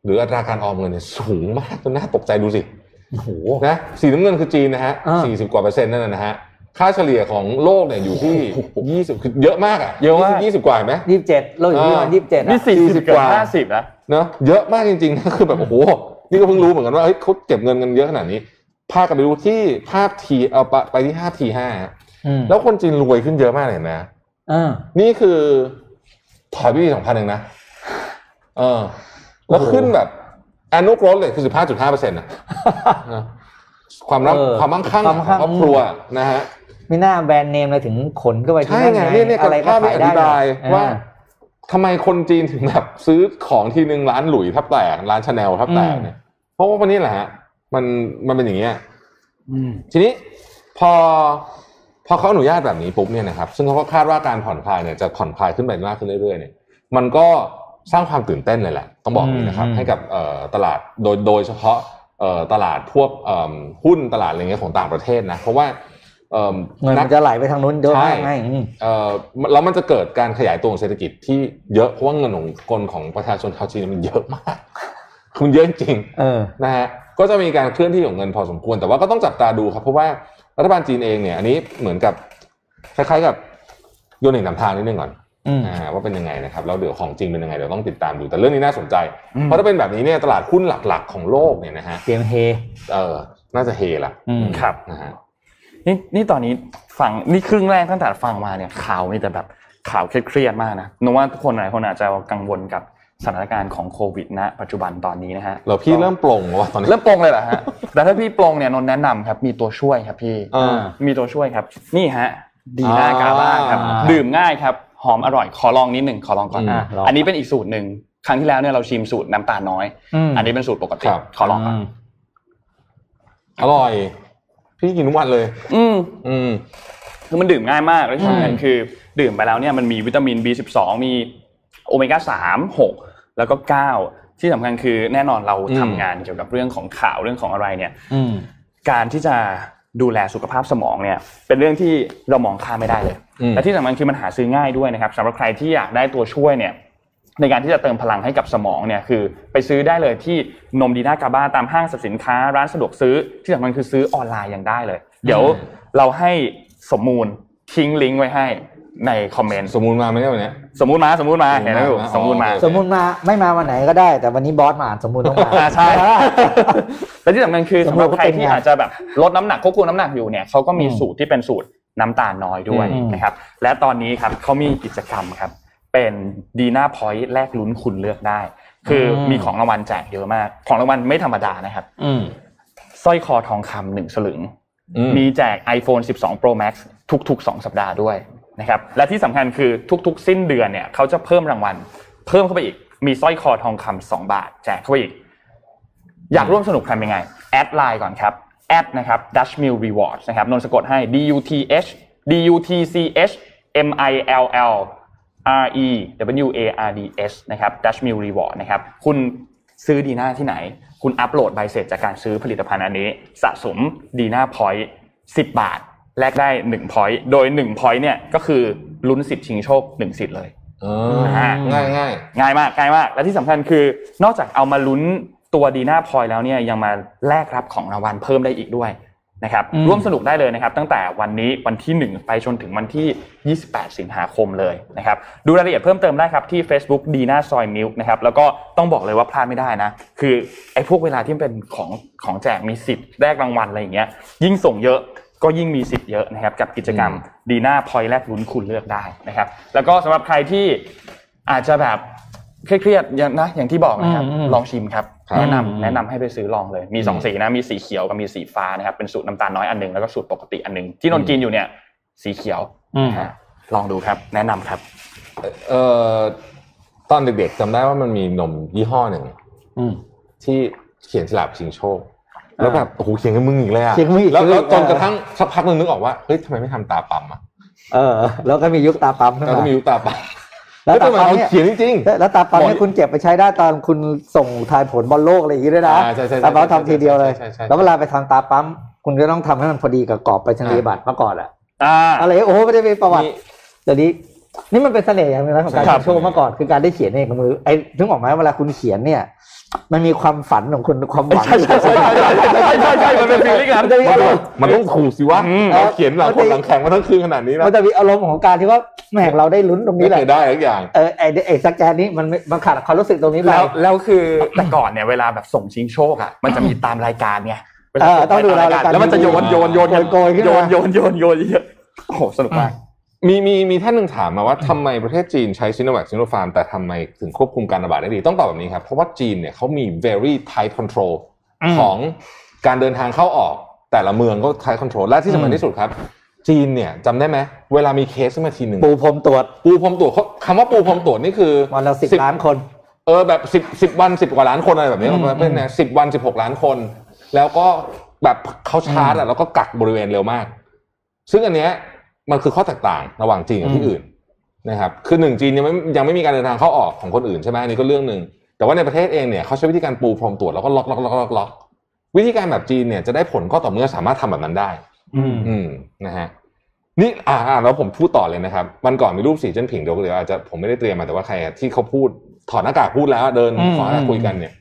หรืออัตราการออมเงินเนี่ยสูงมากจนน่าตกใจดูสิ โอ้โหนะสีน้ำเงินคือจีนนะฮะอ่าสี่สิบกว่าเปอร์เซ็นต์นั่นนะนะฮะค่าเฉลี่ยของโลกเนี่ยอยู่ที่ยี่สิบคือเยอะมากอะเยอะมากยี่สิบกว่าเห็นไหมยี่สิบเจ็ดโลกอยู่ที่ประมาณยี่สิบเจ็ดนี่อะสี่สี่สิสิบบกกว่าว่าห้าสิบนะเนอะเยอะมากจริงๆนะคือแบบโอ้โหนี่ก็เพิ่งรู้เหมือนกันว่าเฮ้ยเขาเก็บเงินกันเยอะขนาดนี้พากันไปดูที่ภาพทีเอาไปไปที่ภาพทีห้าอืมแล้วคนจีนรวยขึ้นเยอะมากเลยเห็นไหมอ่านี่คือถอยไปปีสองพันเองนะเออแล้วโอ้โหขึ้นแบบ อนุโกรธเลยคือสิบห้าจุดห้าเปอร์เซ็นต์ะนะความร่ำเออความมั่งคั่งความมั่งคั่งของครอบครัวนะฮะไม่น่าแบรนด์เนมเลยถึงขนเข้าไปที่ใช่นั่นไงไงเนี่ยเนี่ยอะไรก็ภาพนี้ขายอได้ธิบายอ่ว่าทำไมคนจีนถึงแบบซื้อของทีหนึ่งร้านหลุยส์ทับแตกร้านชาแนลทับแตกเนี่ยเพราะว่าวันนี้แหละฮะมันมันเป็นอย่างเงี้ยอืมทีนี้พอพอเขาอนุญาตแบบนี้ปุ๊บเนี่ยนะครับ ซึ่งเขาก็คาดว่าการผ่อนคลายเนี่ยจะผ่อนคลายขึ้นไปมากขึ้นเรื่อยๆเนี่ย มันก็สร้างความตื่นเต้นเลยแหละ ต้องบอกอย่างนี้นะครับอืมให้กับเอ่อตลาดโดยโดยเฉพาะเอ่อตลาดพวกเอิ่มหุ้นตลาดอะไรเงี้ยของต่างประเทศนะ เพราะว่าเอิ่มเงินนัมันจะไหลไปทางนู้นเยอะมากใช่ไงอืมเอ่อแล้วมันจะเกิดการขยายตัวของเศรษฐกิจที่เยอะเพราะว่าเงินของคนของประชาชนชาวจีนมันเยอะมากคือมันเยอะจริงเออนะฮะก็จะมีการเคลื่อนที่ของเงินพอสมควร แต่ว่าก็ต้องจับตาดูครับ เพราะว่ารัฐบาลจีนเองเนี่ย อันนี้เหมือนกับคล้ายๆกับโยนหนึ่งนำทางนิดนึงก่อนอืมอ่า ว่าเป็นยังไงนะครับแล้วเดี๋ยวของจริงเป็นยังไงเดี๋ยวต้องติดตามดูแต่เรื่องนี้น่าสนใจอืมเพราะถ้าเป็นแบบนี้เนี่ยตลาดหุ้นหลักๆ ของโลกเนี่ยนะฮะเตรียมเฮเออน่าจะเฮละอืมครับนะฮะนี่นี่ตอนนี้ฟังนี่ครึ่งแรกตั้งแต่ฟังมาเนี่ยข่าวมีแต่แบบข่าวเครียดๆมากนะนึกว่าทุกคนหลายคนอาจจะกังวลกับสถานการณ์ของโควิดณปัจจุบันตอนนี้นะฮะเราพี่เริ่มปลงแล้วว่าตอนนี้เริ่มปรงเลยเหรอฮะแต่ถ้าพี่ปรงเนี่ยนนท์แนะนำครับมีตัวช่วยครับพี่อ่ามีตัวช่วยครับ นี่ฮะดีน่ากาบ้าครับอ่าดื่มง่ายครับ หอมอร่อยขอลองนิดหนึ่งขอลองก่อนอืมอะลองอันนี้เป็นอีกสูตรหนึ่งครั้งที่แล้วเนี่ยเราชิมสูตรน้ำตาลน้อยมอันนี้เป็นสูตรปกติครับขอลองก่อนมอร่อย พี่กินทุกวันเลย อืมอืมคือมันดื่มง่ายมากและที่สำคัญอืมคือ ดื่มไปแล้วเนี่ยมันมีวิตามิน B12 มีโอเมก้า3 6แล้วก็9ที่สำคัญคือแน่นอนเราอืมทำงานเกี่ยวกับเรื่องของข่าวเรื่องของอะไรเนี่ยอืมการที่จะ ดูแลสุขภาพสมองเนี่ยเป็นเรื่องที่เรามองข้ามไม่ได้เลยอืมและที่สำคัญคือมันหาซื้อง่ายด้วยนะครับสำหรับใครที่อยากได้ตัวช่วยเนี่ยในการที่จะเติมพลังให้กับสมองเนี่ยคือไปซื้อได้เลยที่นมดีน่ากาบ้าตามห้างสรรพสินค้าร้านสะดวกซื้อ ที่สำคัญคือซื้อออนไลน์ยังได้เลย เดี๋ยวเราให้สมมูลทิ้งลิงก์ไว้ให้ ในคอมเมนต์สมมูลมาไหมเนี่ยวันเนี้ย สมมูลมาสมมูลมาเห็นไหมอยู่อ๋อสมมูลมาสมมุติมาไม่มาวันไหนก็ได้ แต่วันนี้บอสมาอ่านสมมุติต้องมา อ่าใช่ และที่สำคัญคือสมสำมุหรัติบว่าใครเป็นที่ไงอาจจะแบบลดน้ำหนักควบคุมน้ำหนักอยู่เนี่ยเขาก็มีอืมสูตรที่เป็นสูตรน้ำตาลน้อยด้วยอืม นะครับ และตอนนี้ครับเขามีกิจกรรมครับ เป็นดีน่า point แลกลุ้นคุณเลือกได้ คืออืม มีของรางวัลแจกเยอะมาก ของรางวัลไม่ธรรมดานะครับอืม สร้อยคอทองคำหนึ่งสลึง อืมมีแจก iPhone 12 Pro Max ทุกๆ 2 สัปดาห์ด้วย นะครับและที่สำคัญคือทุกๆ สิ้นเดือนเนี่ยเขาจะเพิ่มรางวัล เพิ่มเข้าไปอีกมีสร้อยคอทองคำ2บาท แจกเข้าไปอีก อยากร่วมสนุกทำยังไง add LINE ก่อนครับ add นะครับ Dutch Mill Rewards นะครับนนท์สะกดให้ D U T H D U T C H M I L L R E W A R D S นะครับ Dutch Mill Reward นะครับคุณซื้อดีน่าที่ไหน คุณอัปโหลดใบเสร็จจากการซื้อผลิตภัณฑ์อันนี้ สะสมดีน่า point 10 บาท แลกได้1 point โดย1 point เนี่ยก็คือลุ้นสิทธิ์ชิงโชค1สิทธิ์เลยเออง่ายง่ายง่ายมากง่ายมาก และที่สำคัญคือนอกจากเอามาลุ้นตัวดีน่าพอยแล้วเนี่ยยังมาแลกรับของรางวัลเพิ่มได้อีกด้วยนะครับอืมร่วมสนุกได้เลยนะครับ ตั้งแต่วันนี้วันที่ 1 ไปจนถึงวันที่ 28 สิงหาคมเลยนะครับดูรายละเอียดเพิ่มเติมได้ครับที่ Facebook ดีน่าซอยมิลนะครับแล้วก็ต้องบอกเลยว่าพลาดไม่ได้นะ คือไอ้พวกเวลาที่มันเป็นของของแจกมีสิทธิ์แลกรางวัลอะไรอย่างเงี้ยยิ่งส่งเยอะ ก็ยิ่งมีสิทธิ์เยอะนะครับกับกิจกรรมดีน่าพอยแลกลุ้นคุณเลือกได้นะครับ แล้วก็สำหรับใครที่อาจจะแบบเครียดๆอย่างนะอย่างที่บอกนะครับอืมอืมลองชิมครับครับแนะนำอืมแนะนำให้ไปซื้อลองเลย มีสองสีนะมีสีเขียวกับมีสีฟ้านะครับเป็นสูตรน้ำตาลน้อยอันหนึ่งแล้วก็สูตรปกติอันหนึ่งที่นนท์กินอยู่เนี่ยสีเขียวอืมนะฮะลองดูครับ แนะนำครับเอ่อตอนเด็กๆจำได้ว่ามันมีนมยี่ห้อหนึ่งอืมที่เขียนฉลากชิงโชค แล้วแบบโอ้โหเขียนกับมึงอีกเลยอะเขียนกับมึงอีกแล้วแล้วเออจนกระทั่งสักพักหนึ่งนึกออกว่าเฮ้ยทำไมไม่ทำตาปั๊มอะเออ แล้วก็มียุคตาปั๊มขึ้นแล้วมาก็มียุคตาปั๊มแล้วแล้วตาทำไมปั๊มเขาเนี่ยเขียนจริงแล้วตาปั๊มเนี่ยบอกคุณเก็บไปใช้ได้ตอนคุณส่งทายผลบอลโลกอะไรอย่างงี้ด้วยนะอ่าใช่ใช่ใช่ตาปั๊มทำทีเดียวเลยใช่ใช่ใช่แล้วเวลาไปทำตาปั๊มคุณก็ต้องทำให้มันพอดีกับกรอบไปชนียบัตรเมื่อก่อนแหละอ่าอะไรโอ้โหไม่ได้มีประวัติมีเดี๋ยวนี้นี่มันเป็นเสน่ห์อย่างหนึงนะของการครับโชว์เมื่อก่อนคือการได้เขียนเองกับมือไอ้ถึงออกไหมเวลาคุณเขียนเนี่ย มันมีความฝันของคุณความหวัง ใช่ใช่ใช่ใช่ใช่ใช่ใช่ใช่มันเป็น feeling นั้นมันต้องถูกสิวะเราเขียนหลังคนหลังแข็งมาทั้งคืนขนาดนี้แล้วมันจะมีอารมณ์ของการที่ว่าแหมเราได้ลุ้นตรงนี้แหละได้ทุกอย่างเออไอ้ไอ้สแกนนี้มันไม่มันขาดความรู้สึกตรงนี้ไปแล้วแล้วคือแต่ก่อนเนี่ยเวลาแบบส่งชิงโชคอะมันจะมีตามรายการไงเวลาเออส่ต้องดูไปตามรายการรายการแล้วมันจะโยนโยนโยนโกยขึ้นโยนโยนโยนโยนเยอะโอ้โหสนุกมาก มีมีมีท่านหนึ่งถามมาว่าทำไมประเทศจีนใช้ซิโนแวคซิโนฟาร์มแต่ทำไมถึงควบคุมการระบาดได้ดี ต้องตอบแบบนี้ครับ เพราะว่าจีนเนี่ยเขามี very tight control อืมของการเดินทางเข้าออกแต่ละเมืองก็ tight control และที่สำคัญที่สุดครับ จีนเนี่ยจำได้ไหมเวลามีเคสขึ้นมาทีหนึ่งปูพรมตรวจ ปูพรมตรวจเขาคำว่าปูพรมตรวจนี่คือวันละสิบล้านคน เออแบบสิบสิบวันสิบกว่าล้านคนอะไรแบบนี้อืมมันเป็นนะสิบวันสิบหกล้านคน แล้วก็แบบเขาชาร์จอะแล้วก็กักบริเวณเร็วมาก ซึ่งอันเนี้ย มันคือข้อแตกต่างระหว่างจีนกับที่อื่นนะครับ คือหนึ่งจีนยังไม่ยังไม่มีการเดินทางเข้าออกของคนอื่นใช่ไหมอันนี้ก็เรื่องหนึ่งแต่ว่าในประเทศเองเนี่ยเขาใช้วิธีการปูพรมตรวจแล้วก็ล็อกล็อกล็อกล็อกล็อกวิธีการแบบจีนเนี่ยจะได้ผลก็ต่อเมื่อสามารถทำแบบนั้นได้ อืมอืมนะฮะนี่อ่าอ่าแล้วผมพูดต่อเลยนะครับวันก่อนมีรูปสีเจิ้นผิงเดี๋ยวเดี๋ยวอาจจะผมไม่ได้เตรียมมาแต่ว่าใครอะที่เขาพูดถอดหน้ากากพูดแล้วเดินอืมขอหน้าอืมคุยกันเนี่ย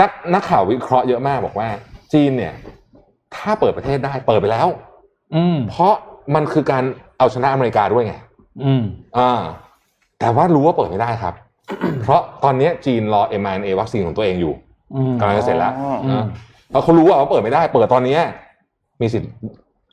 นักนักข่าววิเคราะห์เยอะมากบอกว่า จีนเนี่ย ถ้าเปิดประเทศได้เปิดไปแล้ว อืมเพราะ มันคือการเอาชนะอเมริกาด้วยไง อืมอ่าแต่ว่ารู้ว่าเปิดไม่ได้ครับ เพราะตอนนี้จีนรอ mRNA วัคซีนของตัวเองอยู่อืมกำลังจะเสร็จแล้วอ๋อนะแล้วเขารู้ว่าเขาเปิดไม่ได้ เปิดตอนนี้มีสิทธิ์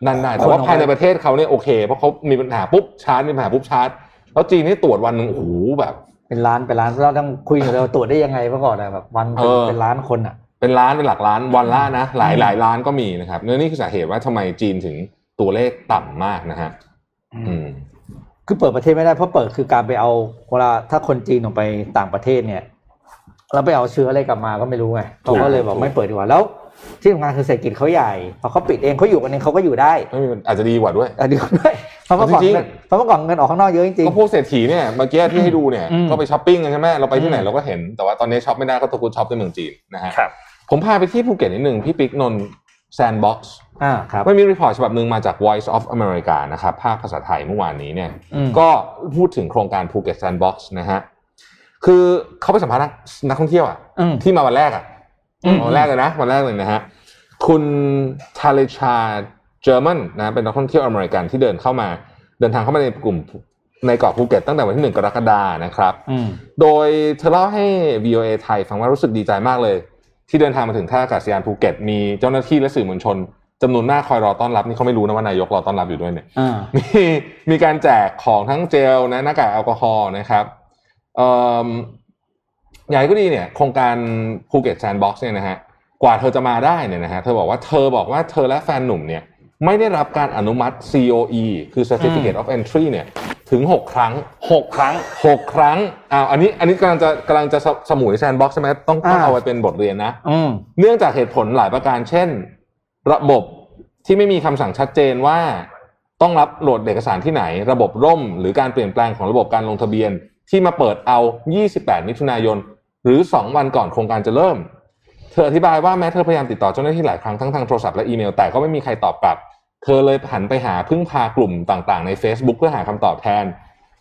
นั่นได้แต่ว่าคนเอาไว้ภายในประเทศเขาเนี่ยโอเค เพราะเขามีปัญหาปุ๊บชาร์จมีปัญหาปุ๊บชาร์จแล้วจีนนี่ตรวจวันหนึ่งโอ้โหแบบ เป็นล้านเป็นล้านเราต้องคุยกันเลยว่าตรวจได้ยังไงเมื่อก่อนอะแบบวันเป็นเออเป็นล้านคนอะ เป็นล้านเป็นหลักล้านวันละนะหลายอืมหลายล้านก็มีนะครับเนื่องนี่คือสาเหตุว่าทำไมจีนถึง ตัวเลขต่ำมากนะฮะอืมคือเปิดประเทศไม่ได้เพราะเปิดคือการไปเอาเวลาถ้าคนจีนออกไปต่างประเทศเนี่ยแล้วไปเอาเชื้ออะไรกลับมาก็ไม่รู้ไงเขาก็เลยบอกไม่เปิดดีกว่าแล้วที่ทำงานคือเศรษฐกิจเขาใหญ่พอเขาปิดเองเขาอยู่กันเองเขาก็อยู่ได้ไม่มีอาจจะดีกว่าด้วยอะเดียวด้วยเพราะเมื่อก่อนจริงๆเงินเพราะเมื่อก่อนเงินออกข้างนอกเยอะจริงก็พวกเศรษฐีเนี่ยเมื่อกี้ที่ให้ดูเนี่ยอืมก็ไปช้อปปิ้งกันใช่ไหมเราไปที่ไหนอืมเราก็เห็นแต่ว่าตอนนี้ช็อปไม่ได้ก็ต้องคุณช็อปในเมืองจีนนะฮะครับผมพาไปที่ภูเก็ตนิดหนึ่งพี่ปิ๊กนนท์ sandbox ๆ อ่าครับมันมี report ฉบับหนึ่งมาจาก Voice of America นะครับภาคภาษาไทยเมื่อวานนี้เนี่ยอืมก็พูดถึงโครงการภูเก็ต sandbox นะฮะ คือเขาไปสัมภาษณ์นักนักท่องเที่ยวอะอืมที่มาวันแรกอะอืมวันแรกเลยนะวันแรกเลยนะฮะ คุณทาเลชาเจอร์มันนะเป็นนักท่องเที่ยวอเมริกันที่เดินเข้ามา เดินทางเข้ามาในกลุ่มในเกาะภูเก็ตตั้งแต่วันที่หนึ่งกรกฎานะครับอืมโดยเธอเล่าให้ VOA ไทยฟังว่ารู้สึกดีใจมากเลย ที่เดินทางมาถึงท่าอากาศยานภูเก็ต มีเจ้าหน้าที่และสื่อมวลชน จำนวนมากคอยรอต้อนรับนี่เขาไม่รู้นะว่านายกรอต้อนรับอยู่ด้วยเนี่ยอ่ามีมีการแจกของทั้งเจลนะหน้ากากแอลกอฮอล์นะครับเอ่ออย่างไรก็ดีเนี่ยโครงการภูเก็ต sandbox เนี่ยนะฮะกว่าเธอจะมาได้เนี่ยนะฮะเธอบอกว่าเธอบอกว่าเธอและแฟนหนุ่มเนี่ยไม่ได้รับการอนุมัติ COE คือ Certificate of Entry เนี่ยถึง 6 ครั้งหกครั้ง 6 ครั้งอ้าวอันนี้อันนี้กำลังจะกำลังจะสสมุยแซนด์บ็อกซ์ใช่ไหมต้องต้องอ่าเอาไว้เป็นบทเรียนนะอืมเนื่องจากเหตุผลหลายประการเช่น ระบบที่ไม่มีคำสั่งชัดเจนว่าต้องรับโหลดเอกสารที่ไหน ระบบร่ม หรือการเปลี่ยนแปลงของระบบการลงทะเบียน ที่มาเปิดเอา 28 มิถุนายน หรือ 2 วันก่อนโครงการจะเริ่ม เธออธิบายว่าแม้เธอพยายามติดต่อเจ้าหน้าที่หลายครั้งทั้งทางโทรศัพท์และอีเมล แต่ก็ไม่มีใครตอบกลับ เธอเลยหันไปหาพึ่งพากลุ่มต่างๆใน Facebook เพื่อหาคำตอบแทน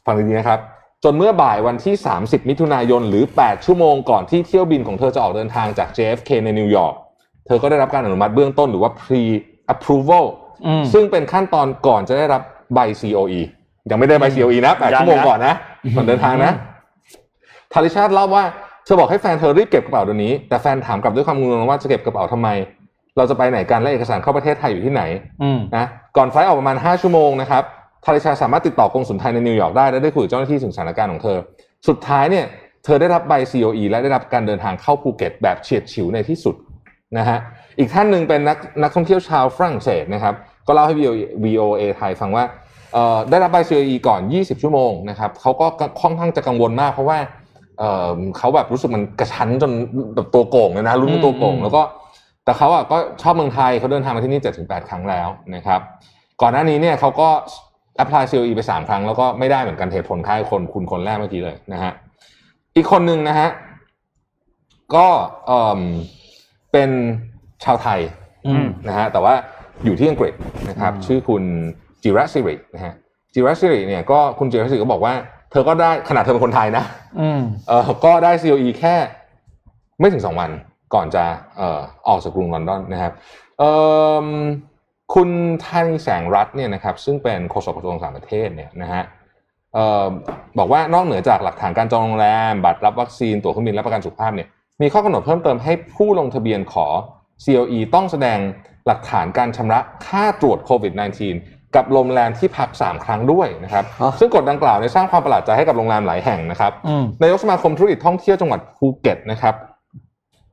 ฟังดีๆนะครับ จนเมื่อบ่ายวันที่ 30 มิถุนายน หรือ 8 ชั่วโมงก่อนที่เที่ยวบินของเธอจะออกเดินทางจาก JFK ในนิวยอร์ก เธอก็ได้รับการอนุมัติเบื้องต้นหรือว่า pre approval อืมซึ่งเป็นขั้นตอนก่อนจะได้รับใบ COE ยังไม่ได้ใบ COE นะ8ยังนะชั่วโมงก่อนนะก่อนเดินทางนะทาริชาติเล่าว่าเธอบอกให้แฟนเธอรีบเก็บกระเป๋าเดี๋ยวนี้ แต่แฟนถามกลับด้วยความงงว่าจะเก็บกระเป๋าทำไม เราจะไปไหนกันและเอกสารเข้าประเทศไทยอยู่ที่ไหนอืมนะก่อนไฟล์ออกประมาณ 5 ชั่วโมงนะครับทาริชาสามารถติดต่อกงสุลไทยในนิวยอร์กได้และได้คุยกับเจ้าหน้าที่ถึงสถานการณ์ของเธอ สุดท้ายเนี่ย เธอได้รับใบ COE และได้รับการเดินทางเข้าภูเก็ตแบบเฉียดฉิวในที่สุด นะฮะอีกท่านหนึ่งเป็นนักนักท่องเที่ยวชาวฝรั่งเศสนะครับ ก็เล่าให้ VOA, VOA ไทยฟังว่าเอ่อได้รับใบ COE ก่อน 20 ชั่วโมงนะครับเขาก็ค่อนข้างจะกังวลมาก เพราะว่าเอ่อเขาแบบรู้สึกมันกระชั้นจนแบบตัวโก่งเลยนะรุ่นเป็นตัวโก่งอืมแล้วก็แต่เขาอะก็ชอบเมืองไทยเขาเดินทางมาที่นี่ 7-8 ครั้งแล้วนะครับก่อนหน้านี้เนี่ยเขาก็ apply COE ไป 3 ครั้งแล้วก็ไม่ได้เหมือนกันเหตุผลคล้ายคนคุณคนแรกเมื่อกี้เลยนะฮะอีกคนหนึ่งนะฮะก็เอิ่ม เป็นชาวไทยอืมนะฮะแต่ว่าอยู่ที่อังกฤษนะครับอืมชื่อคุณจิรัสิรินะฮะจิรัสิริเนี่ยก็คุณจิรัสิริก็บอกว่า เธอก็ได้ขนาดเธอเป็นคนไทยนะอืมเออก็ได้ COE แค่ไม่ถึงสองวันก่อนจะเอ่อออกจากกรุงลอนดอนนะครับเอ่อคุณธานีแสงรัตน์เนี่ยนะครับ ซึ่งเป็นโฆษกกระทรวงต่างประเทศเนี่ยนะฮะเอ่อบอกว่านอกเหนือจากหลักฐานการจองโรงแรม บัตรรับวัคซีนตั๋วเครื่องบินและประกันสุขภาพเนี่ย มีข้อกำหนดเพิ่มเติมให้ผู้ลงทะเบียนขอ COE ต้องแสดงหลักฐานการชำระค่าตรวจโควิด -19 กับโรงแรมที่พัก 3 ครั้งด้วยนะครับอ๋อซึ่งกฎดังกล่าวเนี่ยสร้างความประหลาดใจให้กับโรงแรมหลายแห่งนะครับอืมนายกสมาคมธุรกิจท่องเที่ยวจังหวัดภูเก็ตนะครับ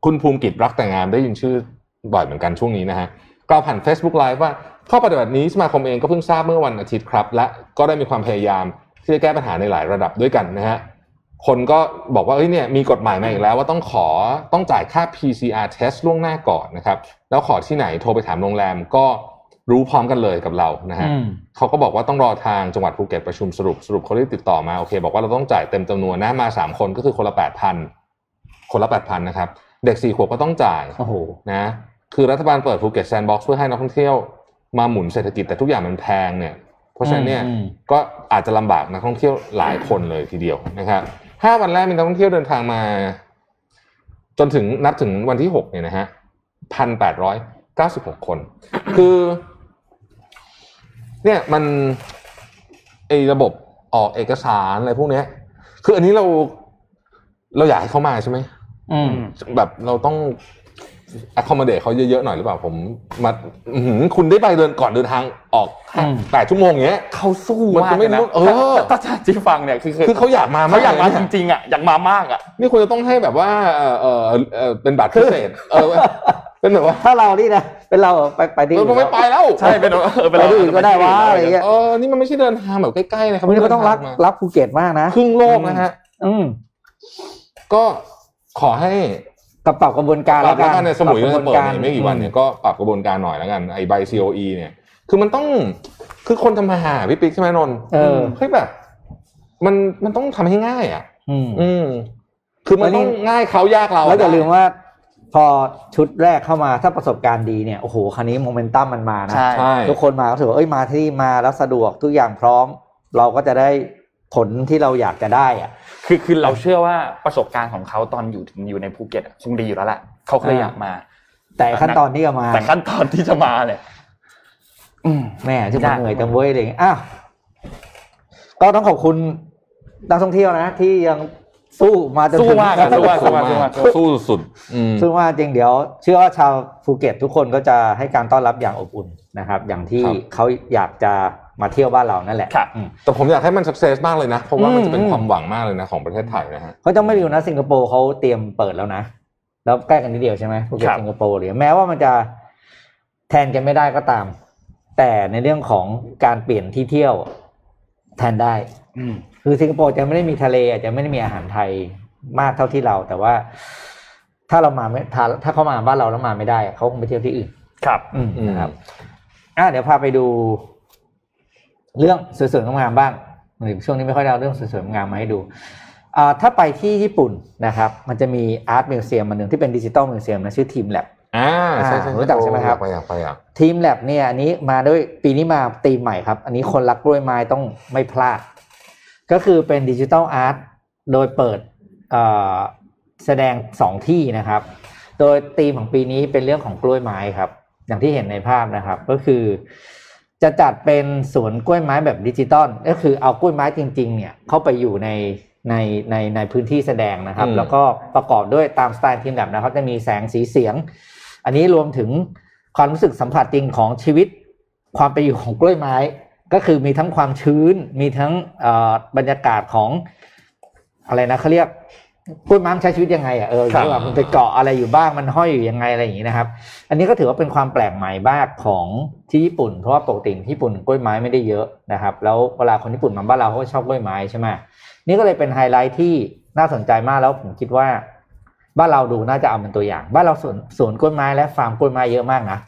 คุณภูมิกิจรักแต่งงานได้ยินชื่อบ่อยเหมือนกันช่วงนี้นะฮะกล่าวผ่าน Facebook Live ว่าข้อปฏิบัตินี้สมาคมเองก็เพิ่งทราบเมื่อวันอาทิตย์ครับ และก็ได้มีความพยายามที่จะแก้ปัญหาในหลายระดับด้วยกันนะฮะ คนก็บอกว่าเอ้ยเนี่ยมีกฎหมายมาอีกแล้วว่าต้องขอต้องจ่ายค่า PCR test ล่วงหน้าก่อนนะครับ แล้วขอที่ไหนโทรไปถามโรงแรมก็รู้พร้อมกันเลยกับเรานะฮะอืมเขาก็บอกว่าต้องรอทางจังหวัดภูเก็ตประชุมสรุปสรุปเขาได้ติดต่อมาโอเค บอกว่าเราต้องจ่ายเต็มจำนวนนะมาสามคนก็คือคนละแปดพันคนละแปดพันนะครับ เด็กสี่ขวบก็ต้องจ่ายโอ้โหนะ คือรัฐบาลเปิดภูเก็ต sandbox เพื่อให้นักท่องเที่ยวมาหมุนเศรษฐกิจแต่ทุกอย่างมันแพงเนี่ย เพราะฉะนั้นเนี่ยอืมก็อาจจะลำบากนักท่องเที่ยวหลายคนเลยทีเดียวนะครับ ห้าวันแรกมีนักท่องเที่ยวเดินทางมา จนถึงนับถึงวันที่หกเนี่ยนะฮะพันแปดร้อยเก้าสิบหกคน คือ เนี่ยมันไอ้ระบบออกเอกสารอะไรพวกเนี้ย คืออันนี้เราเราอยากให้เขามาใช่ไหมอืมแบบเราต้อง accommodate เขาเยอะๆหน่อยหรือเปล่าผมมาอื้อหือคุณได้ไปเดินก่อนเดินทางออกอืม แปดชั่วโมงเงี้ย เขาสู้มันมากจะไม่เลยนะรู้เออ ถ้าถ้าที่ฟังเนี่ยคือคือเขาอยากมาเขาอยากมาเลจนี่ริงๆอะอยากมามากอะ นี่คุณจะต้องให้แบบว่าเออเออเออเป็นบัตรพิเศษเออเป็นแบบว่าถ้าเรานี่นะเป็นเราไปไปที่เออผมไม่ไปแล้วใช่เป็นเออเป็นไปที่อื่นก็ได้วะอะไรเงี้ยเออนี่มันไม่ใช่เดินทางแบบใกล้ๆนะครับวันนี้ก็ต้องรักเดินทามารักภูเก็ตมากนะครึ่งโลกนะฮะ อืม ก็ขอให้ กับปรับกระบวนการปรับแล้วกักันในสมุยปรับจะกระบวนเปิดการเนี่ยไม่กี่วันเนี่ยก็ปรับกระบวนการหน่อยแล้วกันไอ้ใบ COE เนี่ย คือมันต้องคือคนทำมาหาพี่ปิ๊กใช่ไหมนนท์เออ เฮ้ยแบบ มันมันต้องทำให้ง่ายอะ อืม อืม คือมันแล้วนี่ ต้องง่ายเขายากเราแล้วอย่าลืมได้ว่า พอชุดแรกเข้ามาถ้าประสบการณ์ดีเนี่ยโอ้โหคันนี้โมเมนตัมมันมานะ ใช่ ใช่ทุกคนมาก็ถือว่าเอ้ยมาที่มาแล้วสะดวกทุกอย่างพร้อม เราก็จะได้ผลที่เราอยากจะได้อะ คือคือเราเชื่อว่าประสบการณ์ของเขาตอนอยู่อยู่ในภูเก็ตอะคงดีอยู่แล้วแหละเขาเคยอ่าอยากมา แต่ขั้นตอนที่จะมา แต่ขั้นตอนที่จะมาเนี่ยอืมแม่ที่มันยากเหนื่อยจังเว้ยอะไรอย่างเงี้ยอ้าวก็ต้องขอบคุณนักท่องเที่ยวนะที่ยังสู้มาจนสู้ถึงมากอะสู้มากสู้มากสู้สุดอืมซึ่งว่าจริงเดี๋ยว เชื่อว่าชาวภูเก็ตทุกคนก็จะให้การต้อนรับอย่างอบอุ่นนะครับ อย่างที่ครับเขาอยากจะ มาเที่ยวบ้านเรานั่นแหละครับอืมแต่ผมอยากให้มัน success มากเลยนะ เพราะว่ามันจะเป็นอืมความหวังมากเลยนะของประเทศไทยนะฮะเขาต้องไม่ดูนะสิงคโปร์เขาเตรียมเปิดแล้วนะ แล้วใกล้กันนิดเดียวใช่ไหมภูเก็ตครับสิงคโปร์เลยแม้ว่ามันจะแทนกันไม่ได้ก็ตาม แต่ในเรื่องของการเปลี่ยนที่เที่ยวแทนได้อืมคือสิงคโปร์จะไม่ได้มีทะเลอาจจะไม่ได้มีอาหารไทยมากเท่าที่เรา แต่ว่าถ้าเรามาไม่ถ้าถ้าเขามาบ้านเราแล้วมาไม่ได้เขาคงไปเที่ยวที่อื่น ครับ อืมอืมนะครับอะเดี๋ยวพาไปดู เรื่องสวยๆงามๆบ้างหรือช่วงนี้ไม่ค่อยได้เอาเรื่องสวยๆงามๆมาให้ดูอ่าถ้าไปที่ญี่ปุ่นนะครับ มันจะมี art museum อันหนึ่งที่เป็น digital museum นะชื่อ teamLabอ่าใช่ใช่รู้จักใช่ไหมครับอยากไปอยากไปอะ teamLab เนี่ยอันนี้มาด้วยปีนี้มาธีมใหม่ครับ อันนี้คนรักกล้วยไม้ต้องไม่พลาด ก็คือเป็น digital art โดยเปิดเอ่อแสดงสองที่นะครับ โดยธีมของปีนี้เป็นเรื่องของกล้วยไม้ครับ อย่างที่เห็นในภาพนะครับ ก็คือ จะจัดเป็นสวนกล้วยไม้แบบดิจิตอลก็คือเอากล้วยไม้จริงๆเนี่ยเข้าไปอยู่ในในในในพื้นที่แสดงนะครับอืมแล้วก็ประกอบด้วยตามสไตล์ทีมแบบนะครับจะมีแสงสีเสียง อันนี้รวมถึงความรู้สึกสัมผัสจริงของชีวิต ความไปนอยู่ของกล้วยไม้ ก็คือมีทั้งความชื้น มีทั้งเอ่อบรรยากาศของอะไรนะเขาเรียก กล้วยไม้มันใช้ชีวิตยังไงอะเออครับที่ว่ามันไปเกาะอะไรอยู่บ้างมันห้อยอยู่ยังไงอะไรอย่างนี้นะครับ อันนี้ก็ถือว่าเป็นความแปลกใหม่มากของที่ญี่ปุ่น เพราะว่าปกติที่ญี่ปุ่นกล้วยไม้ไม่ได้เยอะนะครับ แล้วเวลาคนญี่ปุ่นมาบ้านเราเขาก็ชอบกล้วยไม้ใช่ไหมนี่ก็เลยเป็นไฮไลท์ที่น่าสนใจมากแล้วผมคิดว่า บ้านเราดูน่าจะเอาเป็นตัวอย่าง บ้านเราสวนสวนกล้วยไม้และฟาร์มกล้วยไม้เยอะมากนะ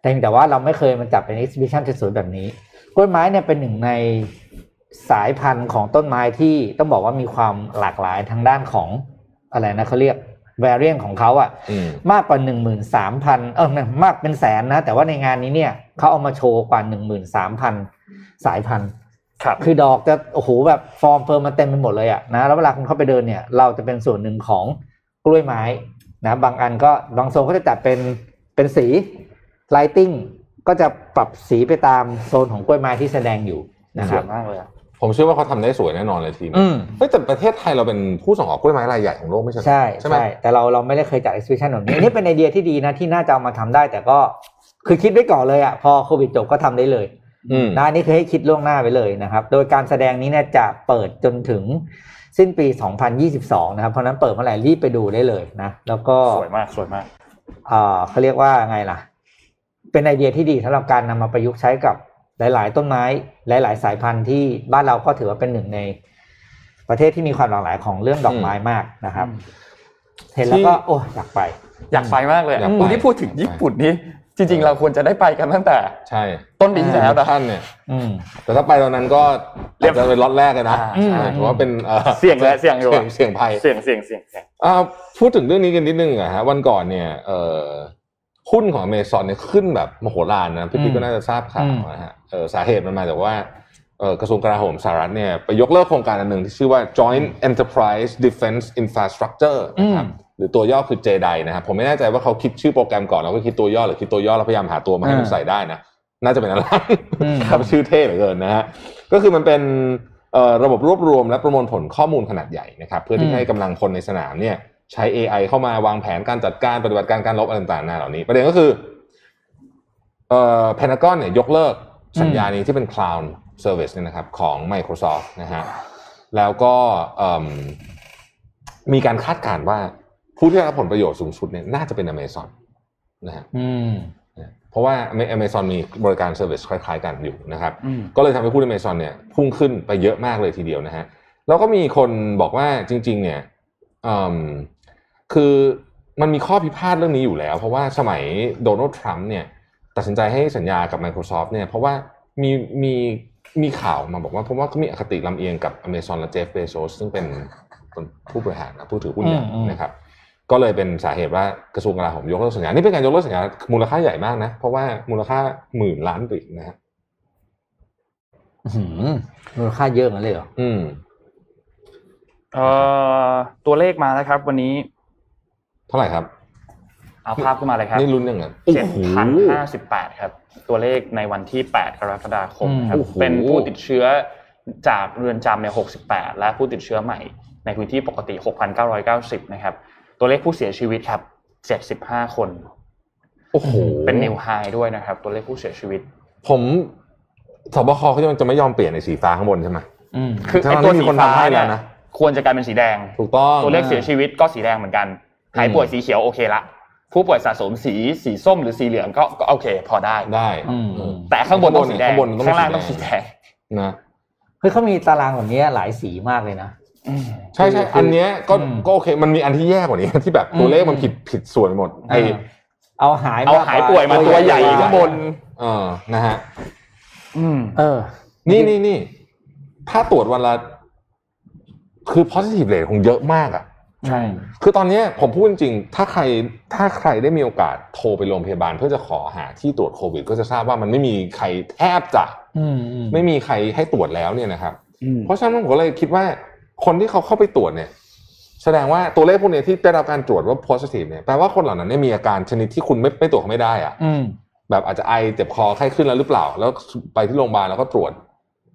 แต่เพียงแต่ว่าเราไม่เคยมาจัดเป็น exhibition สวยๆแบบนี้ กล้วยไม้เนี่ยเป็นหนึ่งใน สายพันธุ์ของต้นไม้ที่ต้องบอกว่ามีความหลากหลายทางด้านของอะไรนะเขาเรียก variant ของเขาอะอืมมากกว่าหนึ่งหมื่นสามพันเออไม่มากเป็นแสนนะ แต่ว่าในงานนี้เนี่ยเขาเอามาโชว์กว่าหนึ่งหมื่นสามพันสายพันธุ์ครับคือดอกจะโอ้โหแบบฟอร์มเฟิร์มมันเต็มไปหมดเลยอะนะแล้วเวลาคุณเข้าไปเดินเนี่ย เราจะเป็นส่วนหนึ่งของกล้วยไม้นะบางอันก็บางโซนก็จะจัดเป็นเป็นสี lighting ก็จะปรับสีไปตามโซนของกล้วยไม้ที่แสดงอยู่นะสครับสวยมากเลยอะ ผมเชื่อว่าเขาทำได้สวยแน่นอนเลยทีมอืมเฮ้ยแต่ประเทศไทยเราเป็นผู้ส่งออกกล้วยไม้รายใหญ่ของโลกไม่ใช่เหรอใช่ใช่ไหมใช่แต่เราเราไม่ได้เคยจัด exhibition แบบนี้อันนี้เป็นไอเดียที่ดีนะที่น่าจะเอามาทำได้ แต่ก็คือคิดไว้ก่อนเลยอะพอโควิดจบก็ทำได้เลยอืมนะอันนี่คือให้คิดล่วงหน้าไปเลยนะครับ โดยการแสดงนี้เนี่ยจะเปิดจนถึงสิ้นปี 2022 นะครับ เพราะฉะนั้นเปิดเมื่อไหร่รีบไปดูได้เลยนะ แล้วก็สวยมากสวยมากเอ่อเขาเรียกว่าไงล่ะ เป็นไอเดียที่ดีสำหรับการนำมาประยุกต์ใช้กับ หลาย ๆ ต้นไม้ หลาย ๆ สายพันธุ์ที่บ้านเราก็ถือว่าเป็นหนึ่งในประเทศที่มีความหลากหลายของเรื่องดอกไม้มากนะครับ เห็นแล้วก็โอ้อยากไป อยากไปมากเลยอยากไปโอ้ที่พูดถึงญี่ปุ่นนี่จริง ๆ เราควรจะได้ไปกันตั้งแต่ ใช่ ต้นปีที่แล้วนะท่านเนี่ยอืมแต่ถ้าไปตอนนั้นก็เรียบอาจจะเป็นล็อตแรกเลยนะอ่าใช่ถือว่าเป็นอ่อเสี่ยงเลยเสี่ยงอยู่อะเสี่ยงภัยเสียงเสียงเสียงเสียงอ่าพูดถึงเรื่องนี้กันนิดนึงอะฮะวันก่อนเนี่ยเอ่อ หุ้นของอเมซอนเนี่ยขึ้นแบบมโหฬารนะพี่ปิ๊กอืมก็น่าจะทราบข่าวอืมนะฮะเอ่อสาเหตุมันมาจากว่าเอ่อกระทรวงกลาโหมสหรัฐเนี่ยไปยกเลิกโครงการอันหนึ่งที่ชื่อว่า Joint Enterprise Defense Infrastructure นะครับหรือตัวย่อคือ JEDI นะครับผมไม่แน่ใจว่าเขาคิดชื่อโปรแกรมก่อนแล้วก็คิดตัวย่อหรือคิดตัวย่อแล้วพยายามหาตัวมาให้มันใส่ได้นะน่าจะเป็นอะไรอืมครับชื่อเท่เหลือเกินนะฮะก็คือมันเป็นเอ่อระบบรวบรวมและประมวลผลข้อมูลขนาดใหญ่นะครับเพื่ออืที่มให้กำลังคนในสนามเนี่ย ใช้ AI เข้ามาวางแผนการจัดการปฏิบัติการการรบอะไรต่างๆนานาเหล่านี้ ประเด็นก็คือเอ่อเพนทากอนเนี่ยยกเลิกสัญญานี้ที่เป็น Cloud Service เนี่ยนะครับของ Microsoft นะฮะแล้วก็เอิ่มมีการคาดการณ์ว่าผู้ที่ได้รับผลประโยชน์สูงสุดเนี่ยน่าจะเป็น Amazon นะฮะอืมเพราะว่า Amazon มีบริการ service คล้าย ๆ กันอยู่นะครับอืมก็เลยทำให้หุ้น Amazon เนี่ยพุ่งขึ้นไปเยอะมากเลยทีเดียวนะฮะแล้วก็มีคนบอกว่าจริง ๆ เนี่ยอืม คือมันมีข้อพิพาทเรื่องนี้อยู่แล้ว เพราะว่าสมัยโดนัลด์ทรัมป์เนี่ยตัดสินใจให้สัญญากับ Microsoft เนี่ยเพราะว่ามีมีมีข่าวมาบอกว่าเพราะว่าเขามีอคติลำเอียงกับ Amazon และเจฟเบโซสซึ่งเป็นผู้บริหารนะผู้ถือหุ้นใหญ่อืมอืมนะครับก็เลยเป็นสาเหตุว่ากระทรวงกลาโหมยกเลิกสัญญา นี่เป็นการยกเลิกสัญญามูลค่าใหญ่มากนะ เพราะว่ามูลค่าหมื่นล้านเหรียญนะฮะอื้อหือมูลค่าเยอะงั้นเลยเหรอ อืมเอ่อตัวเลขมาแล้วครับ วันนี้ เท่าไหร่ครับ เอาภาพขึ้นมาเลยครับนี่ลุ้นยังไงเจ็ดพันห้าสิบแปดครับ ตัวเลขในวันที่แปดกรกฎาคมนะครับโอ้โหเป็นผู้ติดเชื้อจากเรือนจำเนี่ยหกสิบแปดและผู้ติดเชื้อใหม่ ในพื้นที่ปกติหกพันเก้าร้อยเก้าสิบนะครับ ตัวเลขผู้เสียชีวิตครับเจ็ดสิบห้าคนโอ้โหเป็นนิวไฮด้วยนะครับ ตัวเลขผู้เสียชีวิต ผมสบคเขาจะไม่ยอมเปลี่ยนในสีฟ้าข้างบนใช่ไหมอืมคือทั้ไอ้งๆตัวที่มีสีคนฟ้าทำให้แล้เนี่วยนะควรจะกลายเป็นสีแดง ถูกต้อง ตัวเลขเสียชีวิตก็สีแดงเหมือนกัน หายป่วยสีเขียวโอเคละผู้ป่วยสะสมสีสีส้มหรือสีเหลืองก็ก็โอเค พอได้ได้อืมเออแต่ข้างบนต้องสีแดงข้างบนต้องข้างล่างสีแดงต้องสีแดงนะเฮ้ยเขามีตารางแบบนี้หลายสีมากเลยนะใช่ใช่คืออันเนี้ยก็อืมก็โอเค มันมีอันที่แย่กว่านี้ที่แบบตัวเลขมันผิดผิดส่วนหมดไอเอาหายเอาหายป่วยมาตัวใหญ่ข้างบน เออนะฮะอืม เออ นี่นี่นี่ถ้าตรวจวันละคือ positive rate คงเยอะมากอะ ใช่ คือตอนเนี้ยผมพูดจริงๆถ้าใครถ้าใครได้มีโอกาสโทรไปโรงพยาบาล เพื่อจะขอหาที่ตรวจโควิด ก็จะทราบว่ามันไม่มีใครแทบจะอืมอืมไม่มีใครให้ตรวจแล้วเนี่ยนะครับอืมเพราะฉะนั้นผมก็เลยคิดว่าคนที่เขาเข้าไปตรวจเนี่ย แสดงว่าตัวเลขพวกเนี้ยที่ได้รับการตรวจว่า positive เนี่ยแปลว่าคนเหล่านั้นเนี่ยมีอาการชนิดที่คุณไม่ไม่ตรวจเขาไม่ได้อะอืมแบบอาจจะไอเจ็บคอไข้ขึ้นแล้วหรือเปล่า แล้วไปที่โรงพยาบาลแล้วก็ตรวจ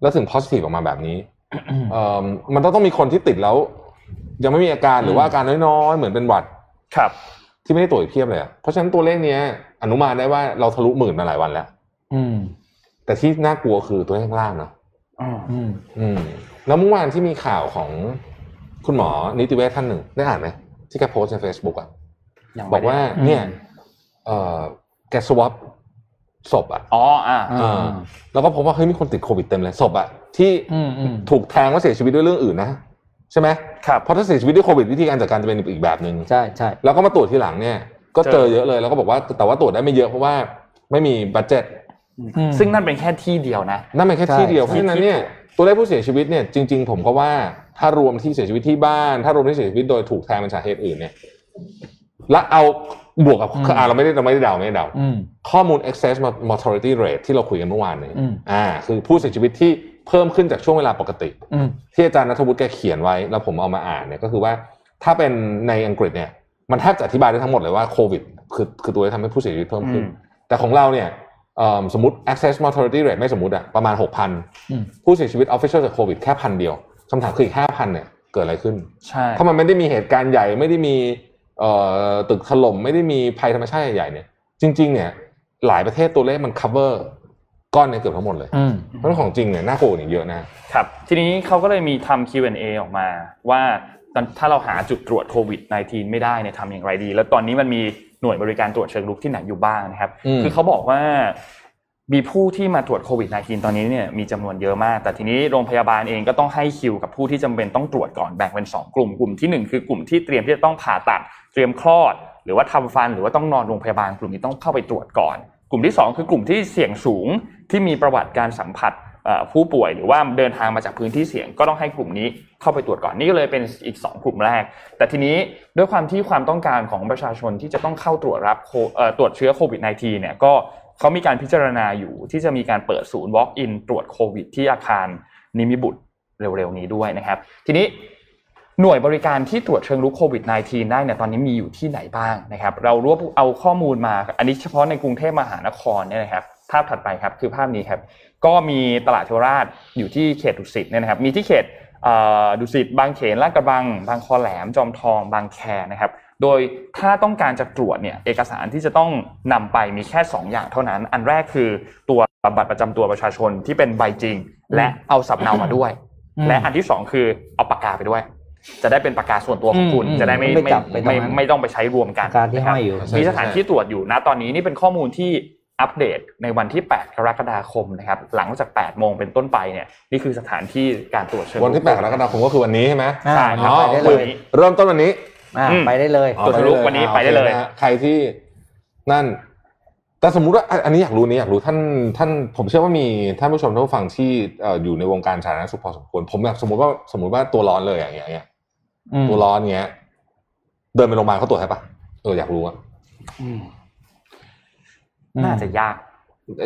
แล้วถึง positive ออกมาแบบนี้เอ่อมันต้องต้องมีคนที่ติดแล้ว ยังไม่มีอาการหรือว่าอาการน้อยๆ เหมือนเป็นหวัดครับ ที่ไม่ได้ตรวจอีกเพียบเลยอะเพราะฉะนั้นตัวเลขเนี้ย อนุมานได้ว่าเราทะลุหมื่นมาหลายวันแล้ว อืม แต่ที่น่ากลัวคือตัวเลขข้างล่างเนาะอืมอืมอืมแล้วเมื่อวานที่มีข่าวของคุณหมอนิติเวชท่านหนึ่งได้อ่านไหมที่แกโพสต์ใน Facebook อะยังบไม่อกได้ว่าเนี่ย เอ่อแกสวอปศพอะอ๋ออ่าอ่าเออแล้วก็พบว่าเฮ้ยมีคนติดโควิดเต็มเลยศพอะที่อืมอืมถูกแทงว่าเสียชีวิตด้วยเรื่องอื่นนะ ใช่ไหมครับเพราะถ้าเสียชีวิตด้วยโควิดวิธีการจัดการจะเป็นอีกแบบหนึ่งใช่ใช่แล้วก็มาตรวจทีหลังเนี่ย ก็เจอเยอะเลยแล้วก็บอกว่าแต่ว่าตรวจได้ไม่เยอะเพราะว่าไม่มีบัตเจ็ตอืมซึ่งนั่นเป็นแค่ที่เดียวนะนั่นเป็นแค่ใช่ที่เดียวเพราะฉะนั้นเนี่ยที่ตัวเลขผู้เสียชีวิตเนี่ยจริง ๆ ผมก็ว่าถ้ารวมที่เสียชีวิตที่บ้าน ถ้ารวมที่เสียชีวิตโดยถูกแทงเป็นสาเหตุอื่นเนี่ยและเอาบวกกับอ่าเราไม่ได้เราไม่ได้เดาไม่ได้เดาอืมข้อมูล excess mortality rate ที่เราคุยกันเมื่อวานนี้อืมอ่าคือผู้เสียชีวิตที่ เพิ่มขึ้นจากช่วงเวลาปกติอืมที่อาจารย์นัทวุฒิแกเขียนไว้ แล้วผมเอามาอ่านเนี่ยก็คือว่าถ้าเป็นในอังกฤษเนี่ย มันแทบจะอธิบายได้ทั้งหมดเลยว่าโควิดคือคือตัวที่ทำให้ผู้เสียชีวิตเพิ่มขึ้นอืมแต่ของเราเนี่ยเอิ่มสมมติ access mortality rate ไม่สมมติอะประมาณอืม6,000 ผู้เสียชีวิต official จากโควิดแค่พันเดียวคำถามคืออีก5,000เนี่ยเกิดอะไรขึ้นใช่ถ้ามันไม่ได้มีเหตุการณ์ใหญ่ไม่ได้มีเอ่อตึกถล่มไม่ได้มีภัยธรรมชาติใหญ่ๆเนี่ยจริง ๆ เนี่ยหลายประเทศตัวเลขมัน cover ก้อนเนี่ยเกือบทั้งหมดเลยอืมเพราะฉะนั้นของจริงเนี่ยน่ากลัวกว่านี้เยอะนะครับทีนี้เขาก็เลยมีทำ Q&A ออกมาว่าตอนถ้าเราหาจุดตรวจโควิด -19 ไม่ได้เนี่ยทำอย่างไรดี แล้วตอนนี้มันมีหน่วยบริการตรวจเชิงรุกที่ไหนอยู่บ้างนะครับอืมคือเขาบอกว่ามีผู้ที่มาตรวจโควิด -19 ตอนนี้เนี่ยมีจำนวนเยอะมาก แต่ทีนี้โรงพยาบาลเองก็ต้องให้คิวกับผู้ที่จำเป็นต้องตรวจก่อนแบ่งเป็น 2 กลุ่ม กลุ่มที่ 1 คือกลุ่มที่เตรียมที่จะต้องผ่าตัด เตรียมคลอด หรือว่าทำฟัน หรือว่าต้องนอนโรงพยาบาลกลุ่มนี้ต้องเข้าไปตรวจก่อน กลุ่มที่ 2 คือกลุ่มที่เสี่ยงสูงที่มีประวัติการสัมผัสผู้ป่วยหรือว่าเดินทางมาจากพื้นที่เสี่ยงก็ต้องให้กลุ่มนี้เข้าไปตรวจก่อนนี่ก็เลยเป็นอีก 2 กลุ่มแรก แต่ทีนี้ด้วยความที่ความต้องการของประชาชนที่จะต้องเข้าตรวจรับตรวจเชื้อโควิด -19 เนี่ยก็เขามีการพิจารณาอยู่ที่จะมีการเปิดศูนย์ Walk-in ตรวจโควิด ที่อาคารนิมิบุตรเร็วๆนี้ด้วยนะครับ ทีนี้ หน่วยบริการที่ตรวจเชิงรุกโควิด -19 ได้เนี่ยตอนนี้มีอยู่ที่ไหนบ้างนะครับ เรารวบเอาข้อมูลมา อันนี้เฉพาะในกรุงเทพมหานครเนี่ยนะครับ ภาพถัดไปครับคือภาพนี้ครับ ก็มีตลาดเทวราชอยู่ที่เขตดุสิตเนี่ยนะครับ มีที่เขตเอ่อดุสิตบางเขนลาดกระบัง บางคอแหลม จอมทอง บางแคนะครับ โดยถ้าต้องการจะตรวจเนี่ยเอกสารที่จะต้องนำไปมีแค่ 2 อย่างเท่านั้น อันแรกคือตัวบัตรประจำตัวประชาชนที่เป็นใบจริง และเอาสำเนามาด้วยอืมและอันที่สองคือเอาปากกาไปด้วย จะได้เป็นปากกาส่วนตัวของคุณอืมจะได้ไม่ไม่ไม่จับไปตรงนั้นไม่ไม่ต้องไปใช้รวมกันปากกาที่นะครับห้อยอยู่ใช่มีสถานที่ตรวจอยู่นะตอนนี้นี่เป็นข้อมูลที่อัปเดตในวันที่ 8 กรกฎาคมนะครับหลังจาก 8 โมงเป็นต้นไปเนี่ยนี่คือสถานที่การตรวจเชิงวันที่แปดกรกฎาคมก็คือวันนี้ใช่ไหมอ่าใช่ครับอ๋อไปได้โอเลเคยเริ่มต้นวันนี้อ่าอืมไปได้เลยตรวจทะลุวันนี้อ่าไปได้เลยโอคนะฮะใครที่นั่น แต่สมมุติว่าอันอันนี้อยากรู้นี้อยากรู้ท่านท่านผมเชื่อว่ามีท่านผู้ชมท่านผู้ฟังที่เอ่ออยู่ในวงการสาธารณสุขพอสมควรผมอยากสมมติว่าสมมติว่าตัวร้อนเลยอย่างเงี้ยอืม ตัวร้อนเงี้ย เดินไปโรงพยาบาลเขาตรวจให้ปะเอออยากรู้อะน่าจะยาก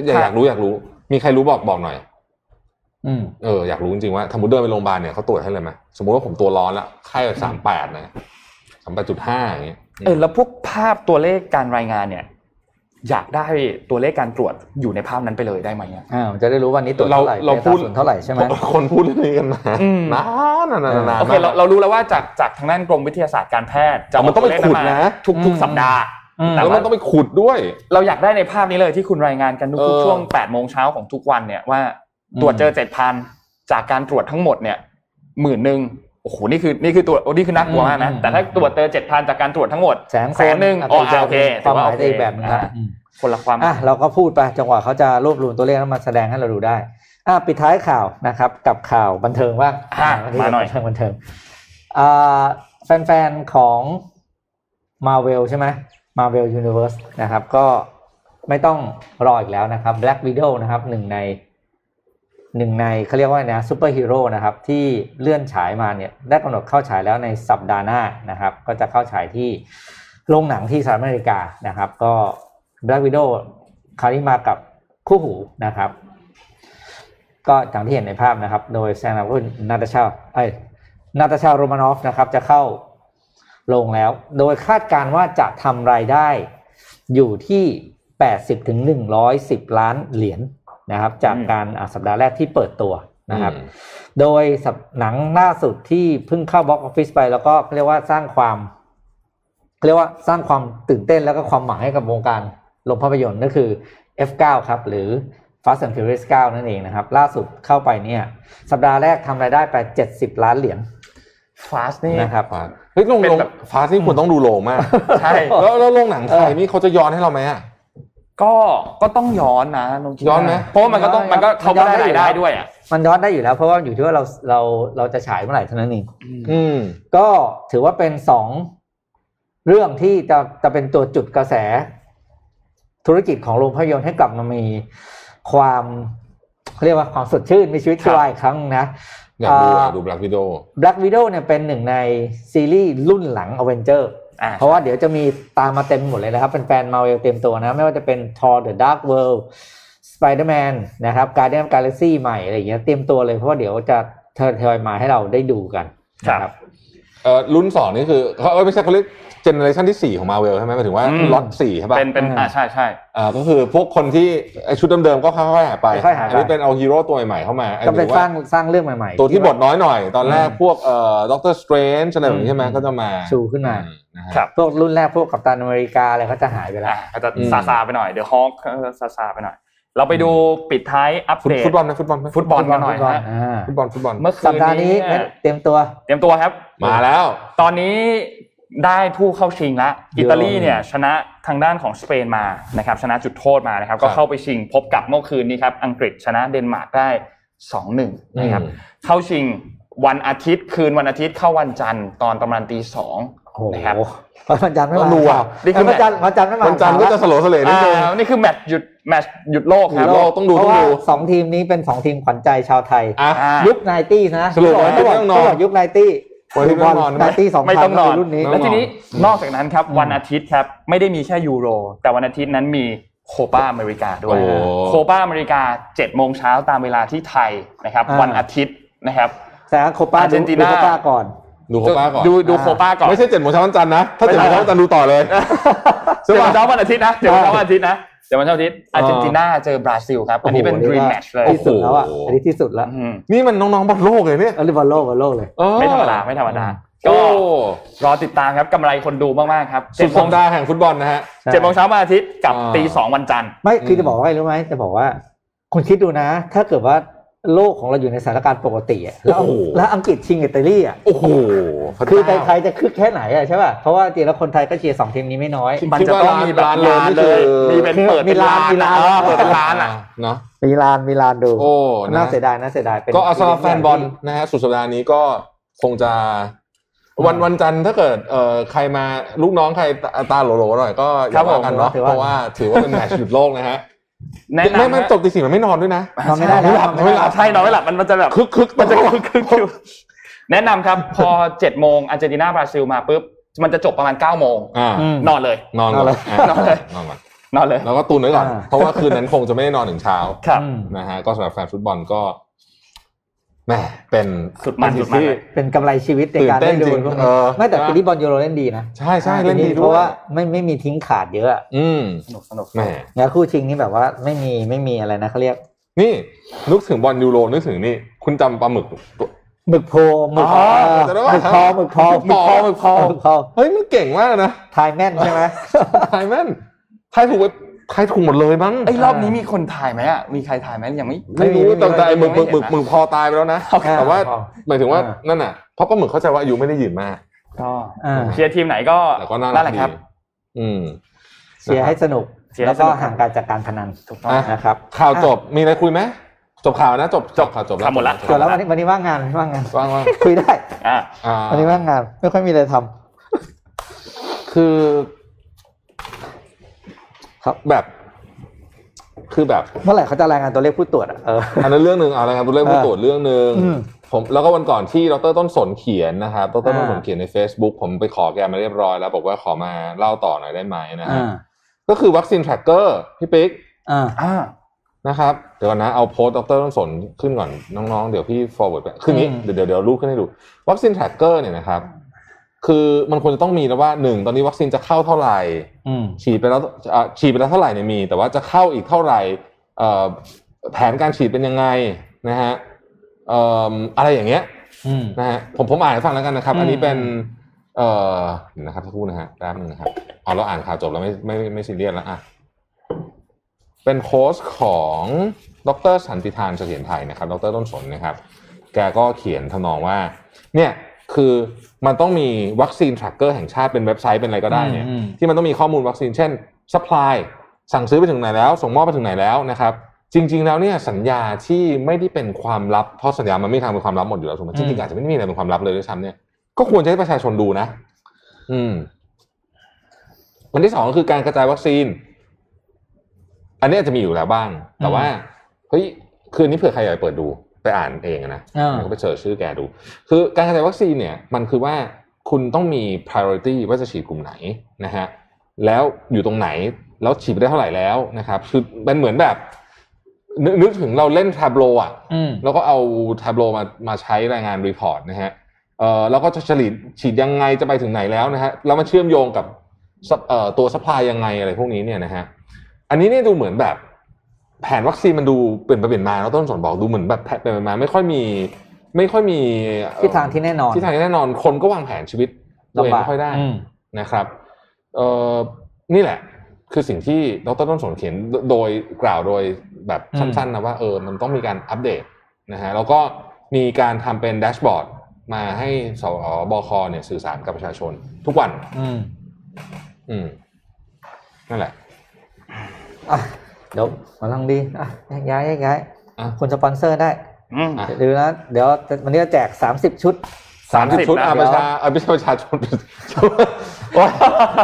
อยากอยากรู้อยากรู้ มีใครรู้บอกบอกหน่อยอืมเอออยากรู้จริงๆว่าสมมติเดินไปโรงพยาบาลเนี่ยเขาตรวจให้เลยไหมสมมติว่าผมตัวร้อนละไข้สามแปดนะสามแปดจุดห้าอย่างเงี้ยเออแล้วพวกภาพตัวเลขการรายงานเนี่ย อยากได้ตัวเลขการตรวจอยู่ในภาพนั้นไปเลยได้ไหมอะอ่าจะได้รู้วันนี้ตรวจเราเท่าไหร่เราพูดป็นสัดส่วนเท่าไหร่ใช่ไหมคนพูดเรื่องนี้กันมาอืมนานนานนานนานโอเคเราเรารู้แล้วว่าจากจากทางด้านกรมวิทยาศาสตร์การแพทย์จะแต่มันต้องไปเาขุดตัวเลขนะมาทุกทุกสัปดาห์อืมแต่แล้วว่ามันต้องไปขุดด้วย เราอยากได้ในภาพนี้เลยที่คุณรายงานกันทุกเออๆช่วง8โมงเช้าของทุกวันเนี่ยว่าตรวจเจอ7,000จากการตรวจทั้งหมดเนี่ยหมื่นหนึ่ง โอ้โหนี่คือนี่คือตัวโอ้นี่คือน่ากลัวมากนะอืมแต่ถ้าตรวจเจอ7,000จากการตรวจทั้งหมดแสนคแสนหนึ่งอ๋ออะโอเคความหมายถือว่าโอเคได้อีกแบบนึงครับอ่าคนละความอะเราก็พูดไปจังหวะเขาจะรวบรวมตัวเลขแล้วมาแสดงให้เราดูได้อะปิดท้ายข่าวนะครับกับข่าวบันเทิงว่างอะวันนี้มาหน่อยบันเทิงบันเทิงอ่าแฟนๆของ Marvel ใช่ไหม Marvel Universe นะครับก็ไม่ต้องรออีกแล้วนะครับ Black Widow นะครับหนึ่งใน หนึ่งในเขาเรียกว่านะซูเปอร์ฮีโร่นะครับที่เลื่อนฉายมาเนี่ยได้กำหนดเข้าฉายแล้วในสัปดาห์หน้านะครับ ก็จะเข้าฉายที่โรงหนังที่สหรัฐอเมริกานะครับ ก็ Black Widow คราวนี้มากับคู่หูนะครับ ก็อย่างที่เห็นในภาพนะครับ โดยแซงนารุนนาตาชาไอ้ยนาตาชาโรมานอฟนะครับจะเข้าลงแล้ว โดยคาดการณ์ว่าจะทำรายได้อยู่ที่ 80ถึง110 ล้านเหรียญ นะครับ จากอืมการอะสัปดาห์แรกที่เปิดตัวนะครับอืมโดยสัปหนังล่าสุดที่เพิ่งเข้าบ็อกออฟฟิศไปแล้วก็เรียกว่าสร้างความเรียกว่าสร้างความตื่นเต้นแล้วก็ความหมายให้กับวงการลงภาพยนตร์ก็คือ F9 ครับ หรือ Fast and Furious 9 นั่นเองนะครับ ล่าสุดเข้าไปเนี่ย สัปดาห์แรกทำรายได้ไป 70 ล้านเหรียญฟาสนี่นะครับฟาสเฮ้ยลงเป็นลงแบบฟาสนี่ควรต้องดูโรงมาก ใช่ แล้วแล้วโรงหนังไทยเออนี่เขาจะย้อนให้เราไหมอะ ก็ก็ต้องย้อนนะน้องคิดย้อนไหมเพราะว่ามันก็ต้องมันก็เขาก็ได้มันย้อนได้อยู่รายได้แล้วด้วยอะมันย้อนได้อยู่แล้ว เพราะว่าอยู่ที่ว่าเราเราเราจะฉายเมื่อไหร่เท่านั้นเองอืมก็ถือว่าเป็นสองเรื่องที่จะจะเป็นตัวจุดกระแส ธุรกิจของโรงภาพยนตร์ให้กลับมามีความเขาเรียกว่าความสดชื่นมีชีวิตชีวาอีกครั้งนะอยากดูอ่าอยากดู Black Widow Black Widow เนี่ยเป็นหนึ่งในซีรีส์รุ่นหลัง Avenger อ่า เพราะว่าเดี๋ยวจะมีตามมาเต็มหมดเลยนะครับเป็นแฟนมาเวลเต็มตัวนะ ไม่ว่าจะเป็น Thor The Dark World Spider-Man นะครับ Guardian of Galaxy ใหม่อะไรอย่างเงี้ยเตรียมตัวเลยเพราะว่าเดี๋ยวจะทยอยมาให้เราได้ดูกันนะครับเออรุ่นสองนี่คือเขาเอ้ยไม่ใช่เขาเรียกเจเนอเรชันที่สี่ของมาเวลใช่ไหมหมายถึงว่าอืมล็อตสี่ใช่ป่ะเป็นเป็นอืมอ่าใช่ใช่อ่าก็คือพวกคนที่ไอชุดเดิมๆก็ค่อยๆหายไปค่อยๆหายไปอันนี้เป็นเอาฮีโร่ตัวใหม่ๆเข้ามาไอ้ก็เป็นหรือสว่าสร้างสร้างเรื่องใหม่ๆ ตัวที่บทน้อยหน่อย ตอนแรกอืมพวกเอ่อ Doctor Strange อะไรแบบนี้ใช่ไหมอืมก็จะมาชูขึ้นมาอื นะฮะครับพวกรุ่นแรกพวกกัปตันอเมริกาอะไรก็จะหายไปแล้วอ่าก็จะอืมซาซาไปหน่อยเดี๋ยวฮอกซาซาไปหน่อย เราไปดูปิดท้ายอัปฟุตเดตฟุตบอลไหมฟุตบอลไหมฟุตบอลกันหน่อยฟุตบอลฮะอ่าฟุตบอลฟุตบอลเมื่อคืสัปนดาห์นี้นี้เนี่ยเตรียมตัว เตรียมตัวครับ มาแล้ว ตอนนี้ได้ผู้เข้าชิงแล้วอิตาลีเนี่ยชนะทางด้านของสเปนมานะครับชนะจุดโทษมานะครับ ก็เข้าไปชิงพบกับเมื่อคืนนี้ครับอังกฤษชนะเดนมาร์กได้2-1นะครับอืมเข้าชิงวันอาทิตย์คืนวันอาทิตย์เข้าวันจันทร์ตอนประมาณตีสองโอ้โห นะครับวันจันทร์ไม่มารัวนี่คือวันจันทร์วันจันทร์ไม่มาวันจันทร์ก็จะสโลว์สเลนิดนึงอ่านี่คือแมตช์หยุดแมตช์หยุดโลกครับหยุดโลกต้องดูเพราะต้องว่าดูสองทีมนี้เป็นสองทีมขวัญใจชาวไทยอะอ่ายุคไนตี้นะสรุปวันอาทิตย์ไม่ต้องนอนยุคไนตี้วันอาทิตย์ไม่ต้องนอนไนตี้สองไม่พัต้องนอนรุ่นนี้ไม่แล้วต้องนอนทีนี้นอกจากนั้นครับอืมวันอาทิตย์ครับไม่ได้มีแค่ยูโร แต่วันอาทิตย์นั้นมีโคปาอเมริกาด้วยโอ้โคปาอเมริกา7โมงเช้าตามเวลาที่ไทยนะครับอ่าวันอาทิตย์นะครับแต่โคปาอาร์เจนตินาดูโคปาก่อน ดูโคปาก่อนดูดูอ่าโคปาก่อน ไม่ใช่เจ็ดโมงเช้าวันจันทร์นะ ถ้าเจ็ดโมงเช้าวันจันทร์ดูต่อเลยเจ็ดโมงเช้าวันอาทิตย์นะเจ็ดโมงเช้าวันอาทิตย์นะเจ็ดโมงเช้าวันอาทิตย์อาร์เจนตินาเจอบราซิลครับ อันนี้เป็นโอ้โห dream match เลยที่สุดแล้วอะโอ้โหอันนี้ที่สุดแล้วอืมนี่มันน้องๆบอลโลกเลยเนี่ยเอลิบอลโลบอลโลเลยเออไม่ธรรมดาไม่ธรรมดาโอ้ก็รอติดตามครับกำไรคนดูมากๆครับสุดสัปดาห์แห่งฟุตบอลนะฮะเจ็ดโมงเช้าวันอาทิตย์กับอ่าตีสองวันจันทร์ไม่คือมจะบอกว่าอะไรรู้ไหมจะบอกว่า คุณคิดดูนะ ถ้าเกิดว่า โลกของเราอยู่ในสถานการณ์ปกติอะแล้วโอ้โห แล้วอังกฤษชิงอิตาลีอะโอ้โหพระคือเจ้าใครๆจะคึกแค่ไหนอะใช่ป่ะเพราะว่าจริงแล้วคนไทยก็เชียร์สองทีมนี้ไม่น้อย มันจะต้องมีแบบร้านงานเลยเลยนี่คือมีเป็นเปิดมีร้านเป็มีร้านอ่เปิดเป็นร้านอะเนาะมีลานมีลานดูโอ้นะน่าเสียดายน่าเสียดายเป็น ก็เอาสำหรับแฟนบอลนะฮะสุดสัปดาห์นี้ก็คงจะวันวันจันทร์ถ้าเกิดเอ่อใครมาลูกน้องใครตาตาโหลๆหน่อยก็อครัย่าบผมว่ากันเนาะเพราะว่าถือว่าเป็นแมตช์หยุดโลกนะฮะ แนะไม่นำไม่ฮะจบตีสี่มันไม่นอนด้วยนะนอนไม่ได้ไม่หลับนอนไม่หลับใช่นอนไม่หลับมันมันจะแบบคึกคึกมันจะคึกคึกอยู่แนะนำครับ พอเจ็ดโมงอาร์เจนตินาบราซิลมาปุ๊บมันจะจบประมาณเก้าโมงอ่าอืมนอนเลย นอนก่อนนอนเลยนอนก่อนนอนเลยแล้วก็ตุนไว้ก่อนอ่าเพราะว่าคืนนั้นคงจะไม่ได้นอนถึงเช้าครับอืมนะฮะก็สำหรับแฟนฟุตบอลก็ แหมเป็นสุดมันเป็สุดมันที่เลยเป็นกำไรชีวิตในการตื่นเต้ได้นดูจริงพวกเอนี้อไม่แต่นะปีนี้บอลยูโรเล่นดีนะ ใช่ใช่เล่นดีด้วยเพราะว่าไม่ไม่มีทิ้งขาดเยอะอืมสนุกสนุกแหมงานคู่ชิงนี่แบบว่าไม่มีไม่มีอะไรนะเขาเรียก นี่นึกถึงบอลยูโรนึกถึงนี่ คุณจำปลาหมึกหมึกโพหมึกอ๋อเออจะได้ว่าหมึกพอหมึกพอหมึกพอหมึกพอหมึกพอเฮ้ยมันเก่งมากนะทายแม่นใช่ไหมทายแม่นทายถูกไป ทายถูกหมดเลยมั้งไอ้รอบนี้มีคนถ่ายไหมอะมีใครถ่ายไหมยังไม่ไม่รู้ไม่มีแต่แต่ไอ้หมึกหมึกไม่หมึเห็กนนะหมึกพอตายไปแล้วนะโอเคแต่ว่าพอหมายถึงว่าอ่านั่นน่ะเพราะปลาหมึกเข้าใจว่าอายุไม่ได้ยืนมากก็อ่าเชียร์ทีมไหนก็แต่ก็น่านั่รันกแหละดีครับอืมเชียร์ให้สนุกเชียร์ให้แล้วก็สนุกห่างไกลจากการพนันถูกต้องอะนะครับ ข่าวจบมีอะไรคุยไหมจบข่าวนะจบจบข่าวจบแล้วทำหมดละส่วนแล้ววันนี้วันนี้ว่างงานว่างงานว่างว่างคุยได้อ่าอ่าวันนี้ว่างงานไม่ค่อยมีอะไรทำคือ ครับแบบคือแบบเมื่อไหร่เขาจะรายงานตัวเลขผู้ตรวจอะเอออันนั้นเรื่องหนึ่งอะไรครับตัวเลขผู้ตรวจเรื่องหนึ่งอืมผมแล้วก็วันก่อนที่ดรต้นสนเขียนนะครับดรต้นอ่าสนเขียนใน Facebook ผมไปขอแกมาเรียบร้อยแล้ว บอกว่าขอมาเล่าต่อหน่อยได้ไหมนะฮะอ่าก็คือ vaccine tracker พี่ปิ๊กอ่าอ่านะครับเดี๋ยวก่อนนะเอาโพสต์ดรต้นสนขึ้นก่อนน้องๆ เดี๋ยวพี่ forward ไปคืออย่างนี้อืมเดี๋ยวเดี๋ยวเดี๋ยวรูปขึ้นให้ดู vaccine tracker เนี่ยนะครับ คือมันควรจะต้องมีแล้วว่าหนึ่งตอนนี้วัคซีนจะเข้าเท่าไหร่อืมฉีดไปแล้วเอ่อฉีดไปแล้วเท่าไหร่เนี่ยมี แต่ว่าจะเข้าอีกเท่าไหร่เอ่อแผนการฉีดเป็นยังไงนะฮะเอ่ออะไรอย่างเงี้ยอืมนะฮะผมผมอ่านให้ฟังแล้วกันนะครับอืมอันนี้เป็น เอ่อเดี๋ยวนะครับสักครู่นะฮะแป๊บนึงนะครับเอาเราอ่านข่าวจบแล้วไม่ไม่ไม่ไม่ซีเรียสแล้วอะเป็นโค้ชของดรสันติธานเสถียรไทยนะครับ ดรต้นสนนะครับ แกก็เขียนทำนองว่า เนี่ย คือมันต้องมีวัคซีน tracker แห่งชาติเป็นเว็บไซต์เป็นอะไรก็ได้เนี่ยอืมที่มันต้องมีข้อมูลวัคซีนเช่น supply สั่งซื้อไปถึงไหนแล้ว ส่งมอบไปถึงไหนแล้วนะครับจริง ๆ แล้วเนี่ยสัญญาที่ไม่ได้เป็นความลับเพราะสัญญามันไม่ทางเป็นความลับหมดอยู่แล้วถูกไหมจริงๆอาจจะไม่ได้มีอะไรเป็นความลับเลยด้วยซ้ำเนี่ยก็ควรจะให้ประชาชนดูนะ อืมอันที่สองก็คือการกระจายวัคซีน อันนี้อาจจะมีอยู่แล้วบ้าง แต่ว่าเฮ้ยคืนนี้เผื่อใครอยากไปเปิดดู ไปอ่านเองอะนะอ่าก็ไปเสิร์ชชื่อแกดู คือการกระจายวัคซีนเนี่ยมันคือว่าคุณต้องมี priority ว่าจะฉีดกลุ่มไหนนะฮะแล้วอยู่ตรงไหนแล้วฉีดไปได้เท่าไหร่แล้วนะครับคือเป็นเหมือนแบบนึกนึกถึงเราเล่น Tableau อะอืมแล้วก็เอา Tableau มามาใช้รายงานรีพอร์ตนะฮะเอ่อแล้วก็จะเฉลี่ยฉีดยังไงจะไปถึงไหนแล้วนะฮะแล้วมาเชื่อมโยงกับ sup- เอ่อตัว supply ยังไงอะไรพวกนี้เนี่ยนะฮะอันนี้เนี่ยดูเหมือนแบบ แผนวัคซีนมันดูเปลี่ยนไปเปลี่ยนมาแล้วต้นสนบอกดูเหมือนแบบแผนเปลี่ยนไปมา ไม่ค่อยมี ไม่ค่อยมีเอ่อทิศทางที่แน่นอนทิศทางที่แน่นอนคนก็วางแผนชีวิตตัวเองไม่ค่อยได้มนะครับเอ่อนี่แหละ คือสิ่งที่ดรต้นสนเขียนโดโดยกล่าวโดยแบบอืมสั้นๆนะว่าเออมันต้องมีการอัปเดตนะฮะแล้วก็มีการทำเป็นแดชบอร์ดมาให้สบคเนี่ยสื่อสารกับประชาชน ทุกวัน อืม อืม นั่นแหละอะ เดี๋ยวมาลองดีอะแยกย้ายแยกย้ายอะ คุณสปอนเซอร์ได้อืม อะดูนะเดี๋ยววันนี้จะแจกสามสิบชุด สามสิบ30ชุดนะอะเดี๋ปยวระชาเอะไม่ใช่ประชาชน โอ๊ย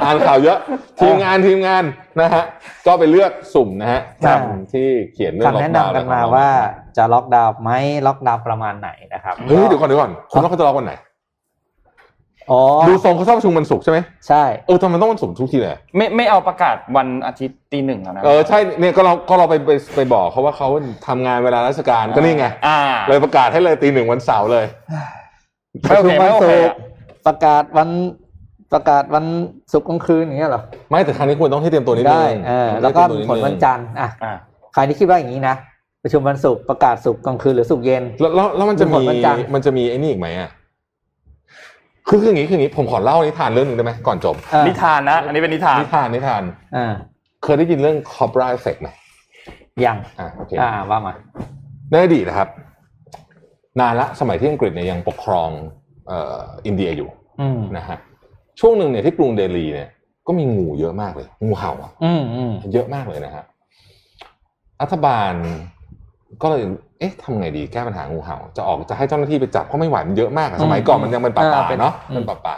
อ่านข่าวเยอะทีมงานทีมงานนะฮะ ก็ไปเลือกสุ่มนะฮะครับ ที่เขียนเรื่องคำล็อแนะกดาวน์นำกันอะไรมาของเรว่าจะล็อกดาวน์ไหมล็อกดาวน์ประมาณไหนนะครับ เฮ้ยเดี๋ยวก่อนเดี๋ยวก่อนคุณว่าเขาจะล็อกวันไหน อ๋อดูทรงเขาชอบประชุมวันศุกร์ใช่ไหมใช่เออทำไมต้องวันศุกร์ทุกทีเลยไม่ไม่เอาประกาศวันอาทิตย์ตีหนึ่งแล้วนะเออใช่เนี่ยก็เราก็เราไปไปไปบอกเขาว่าเขาทำงานเวลาราชการก็นี่ไงอ่าเลยประกาศให้เลยตีหนึ่งวันเสาร์เลยไม่โอเคไม่โอเคอะประกาศวันประกาศวันศุกร์กลางคืนอย่างเงี้ยเหรอไม่แต่ครั้งนี้ควรต้องให้เตรียมตัวนิดนึงได้เออแล้วก็ให้เตรียมผตัลดงวันจันทร์อะอ่าใครที่คิดว่าอย่างนี้นะประชุมวันศุกร์ประกาศศุกร์กลางคืนหรือศุกร์เย็นแล้วแล้วแล้วมันจะผมีลวันจันทร์มันจะมีไอ้นี่อีกไหมอะ คือคืออย่างนี้คืออย่างนี้ผมขอเล่านิทานเรื่องหนึ่งได้ไหมก่อนจบอะนิทานนะ อันนี้เป็นนิทาน นิทานนิทาน อ่าเคยได้ยินเรื่อง Cobra Effect ไหมยังอ่าโอเค อ่าว่ามา ในอดีตนะครับ นานละสมัยที่อังกฤษเนี่ยยังปกครองเอ่ออินเดียอยู่อืมนะฮะช่วงหนึ่งเนี่ยที่กรุงเดลีเนี่ยก็มีงูเยอะมากเลย งูเห่าอะอืมอืมเยอะมากเลยนะฮะรัฐบาล ก็เลยเอ๊ะทำไงดีแก้ปัญหางูเห่า จะออกจะให้เจ้าหน้าที่ไปจับก็ไม่ไหวมันเยอะมากอะสมัยก่อนมันยังเป็นป่าอ่าๆเป็นเนาะอืมเป็นป่า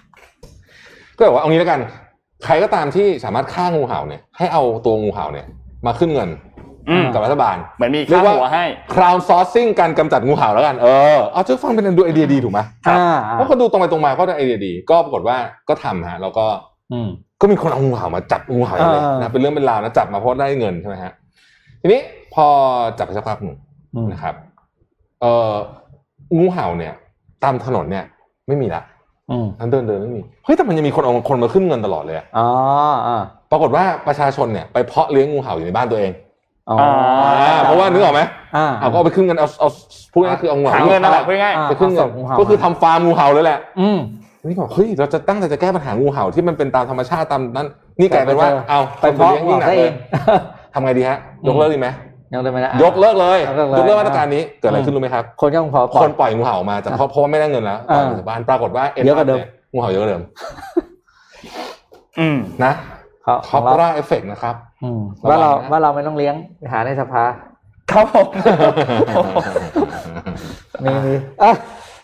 ๆก็แบบว่าเอางี้แล้วกัน ใครก็ตามที่สามารถฆ่างูเห่าเนี่ย ให้เอาตัวงูเห่าเนี่ย มาขึ้นเงินอืมกับรัฐบาลเหมือนมีเรีค่ายกว่าหัวให้ crowd sourcing การกำจัดงูเห่าแล้วกันเออเอาจะฟังเป็นดูไอเดียดีถูกไหมอ่าเพราะคนดูตรงไปตรงมาก็ได้ไอเดียดี ก็ปรากฏว่าก็ทำฮะแล้วก็อืมก็มีคนเอางูเห่ามาจับงูเห่าเลยอ่านะเป็นเรื่องเป็นราวนะจับมาเพราะได้เงินใช่ไหมฮะทีนี้ พอจับไปสักพักหนึ่งอืมนะครับ เอองูเห่าเนี่ย ตามถนนเนี่ย ไม่มีละอืมทันเดินเดินไม่มีเฮ้ยแต่มันยังมีคนเอาคนมาขึ้นเงินตลอดเลยอะอ๋ออ่าปรากฏว่าประชาชนเนี่ยไปเพาะเลี้ยงงูเห่าอยู่ในบ้านตัวเองอ๋ออ่าเพราะว่านึกออกไหมอ่าเอาก็เอาไปขึ้นเงินเอาเอาพูดง่ายๆคือเอางูหาเห่าเงินนั่นแหละพูดง่ายอ่าไปขึ้นเงิเอานส่งงูเห่าก็คือทำฟาร์มงูเห่าเลยแหละอืมนี่บอกเฮ้ยเราจะตั้งใจจะแก้ปัญหางูเห่าที่มันเป็นตามธรรมชาติตามนั้น นี่กลายเป็นว่าแต่ไปเจอเอาไปเพาะคนลี้ยงยิ่งหนักซะเลเอยงทำไงดีฮะยกเลิกดีไหม ยังได้ไหมนะยกเลิกเลยยกเลิกเลยยกเลิกมาตรการนี้เกิดอะไรขึ้นรู้ไหมครับคนก็คงพอปล่คอยนปล่อยงูเห่าออกมาจากเพราะเพราะว่าไม่ได้เงินแล้วปล่อยออกจากบ้านปรากฏว่าเยอะกว่าเดิมงูเห่าเยอะกว่าเดิมๆอืมนะเขาคขอองปเราราเอฟเฟกนะครับอืมระวัว่างเรานะว่าเราไม่ต้องเลี้ยงไปหาในสภาครับผมมีมีอะ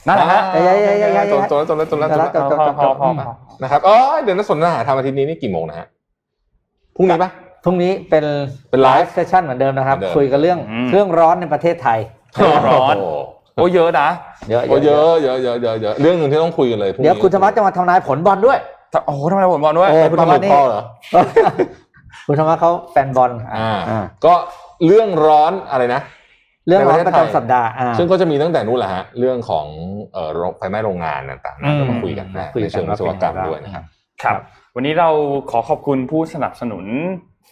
นั่นแหละฮะเอ้ยเอ้ยเอ้ยเอ้ยเอ้ยจบจบแล้วจบแล้วจบแล้วจบแล้วจบจบจบพอพอพอนะครับอ๋อเดี๋ยวนักสนทนาธรรมอาทิตย์นี้นี่กี่โมงนะฮะพรุ่งนี้ปะ พรุ่งนี้เป็นเป็นไลฟ์เซสชั่นเหมือนเดิมนะครับ เหมือนเดิม คุยกันเรื่องอืมเรื่องร้อนในประเทศไทย ร้อนโโหโอ้เยอะนะ เยอะโอ้เยอะเยอะเยอะเยอะเยอะเรื่องหนึ่งที่ต้องคุยกันเลยพรุ่งนี้เดี๋ยวคุณธรรมะจะมาทำนายผลบอลด้วยโอ้โหทำไมผมบอกด้วย โอ้เป็นปลาหมึกพ่อเหรอคุณธรรมะเขาแฟนบอลอ่า อ่าก็เรื่องร้อนอะไรนะ เรื่องร้อนในปประระจำเทศไทยสัปดาห์อ่า ซึ่งก็จะมีตั้งแต่นู้นแหละฮะเรื่องของเอ่อโรงไฟไหม้โรงงานต่างๆอืนะมก็มาคุยกันนะคุยกันในเชิงวิศวกรรมด้วยนะครับ ครับ วันนี้เราขอขอบคุณผู้สนับสนุน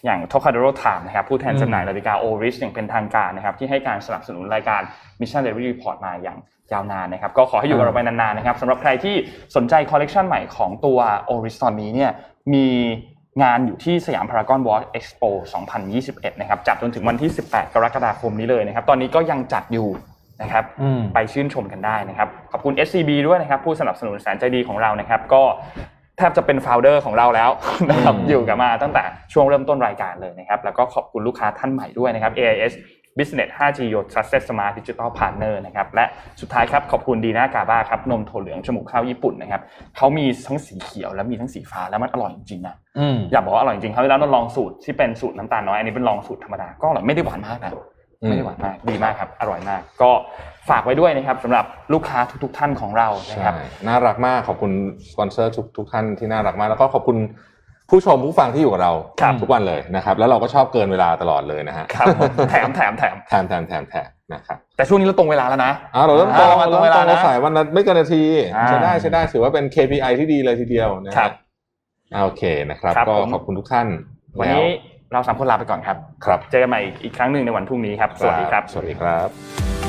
อย่าง t o k a d o r o Time นะครับผู้แทนจำหน่ายนาฬิกา Oris อย่างเป็นทางการนะครับที่ให้การสนับสนุนรายการ Mission Daily Report มาอย่างยาวนานนะครับก็ขอให้อยู่กับเราไปนานๆนะครับสำหรับใครที่สนใจคอลเลกชันใหม่ของตัว Oris ตอนนี้เนี่ยมีงานอยู่ที่สยามพารากอนวอชเอ็กซ์โป2021 นะครับจัดจนถึงวันที่ 18 กรกฎาคมนี้เลยนะครับตอนนี้ก็ยังจัดอยู่นะครับอืมไปชื่นชมกันได้นะครับขอบคุณ SCB ด้วยนะครับผู้สนับสนุนแสนใจดีของเรานะครับก็ แทบจะเป็น f o u เดอร์ของเราแล้วนะครับอืมอยู่กับมาตั้งแต่ช่วงเริ่มต้นรายการเลยนะครับ แล้วก็ขอบคุณลูกค้าท่านใหม่ด้วยนะครับ AIS Business 5G Your Trusted Smart Digital Partner นะครับ และสุดท้ายครับ ขอบคุณดีน่ากาบ้าครับ นมถั่วเหลืองจมูกข้าวญี่ปุ่นนะครับเขามีทั้งสีเขียวและมีทั้งสีฟ้าแล้วมันอร่อยจริงๆนะอืมอยากบอกว่าอร่อยจริงๆเขาวที่แล้วเราลองสูตรที่เป็นสูตรน้ำตาลน้อย อันนี้เป็นลองสูตรธรรมดา ก็อร่อยไม่ได้หวานมากนะอืมไม่ได้หวานมากดีมากครับ อร่อยมาก ก็ ฝากไว้ด้วยนะครับสำหรับลูกค้าทุก ๆ ท่านของเรานะใช่ครับน่ารักมากขอบคุณสปอนเซอร์ทุกทุกท่านที่น่ารักมาก แล้วก็ขอบคุณผู้ชมผู้ฟังที่อยู่กับเราครับทุกวันเลยนะครับ แล้วเราก็ชอบเกินเวลาตลอดเลยนะฮะครับผมแถมแถมแถมแถมแถมแถมแถมนะครับแต่ช่วงนี้เราตรงเวลาแล้วนะอ้าวเราเริ่มตอ่ารงเรามาตรเริ่งมเวตรลางนะเราสายวันละไม่เกินนาทีอ่าใช้ได้ใช้ได้ถือว่าเป็น KPI ที่ดีเลยทีเดียวนะคครัรับบอ่าโอเคนะครับครับก็ผมขอบคุณทุกท่านวันนี้เราสามคนลาไปก่อนครับครับ เจอกันใหม่อีกครั้งหนึ่งในวันพรุ่งนี้ครับ สวัสดีครับ สวัสดีครับ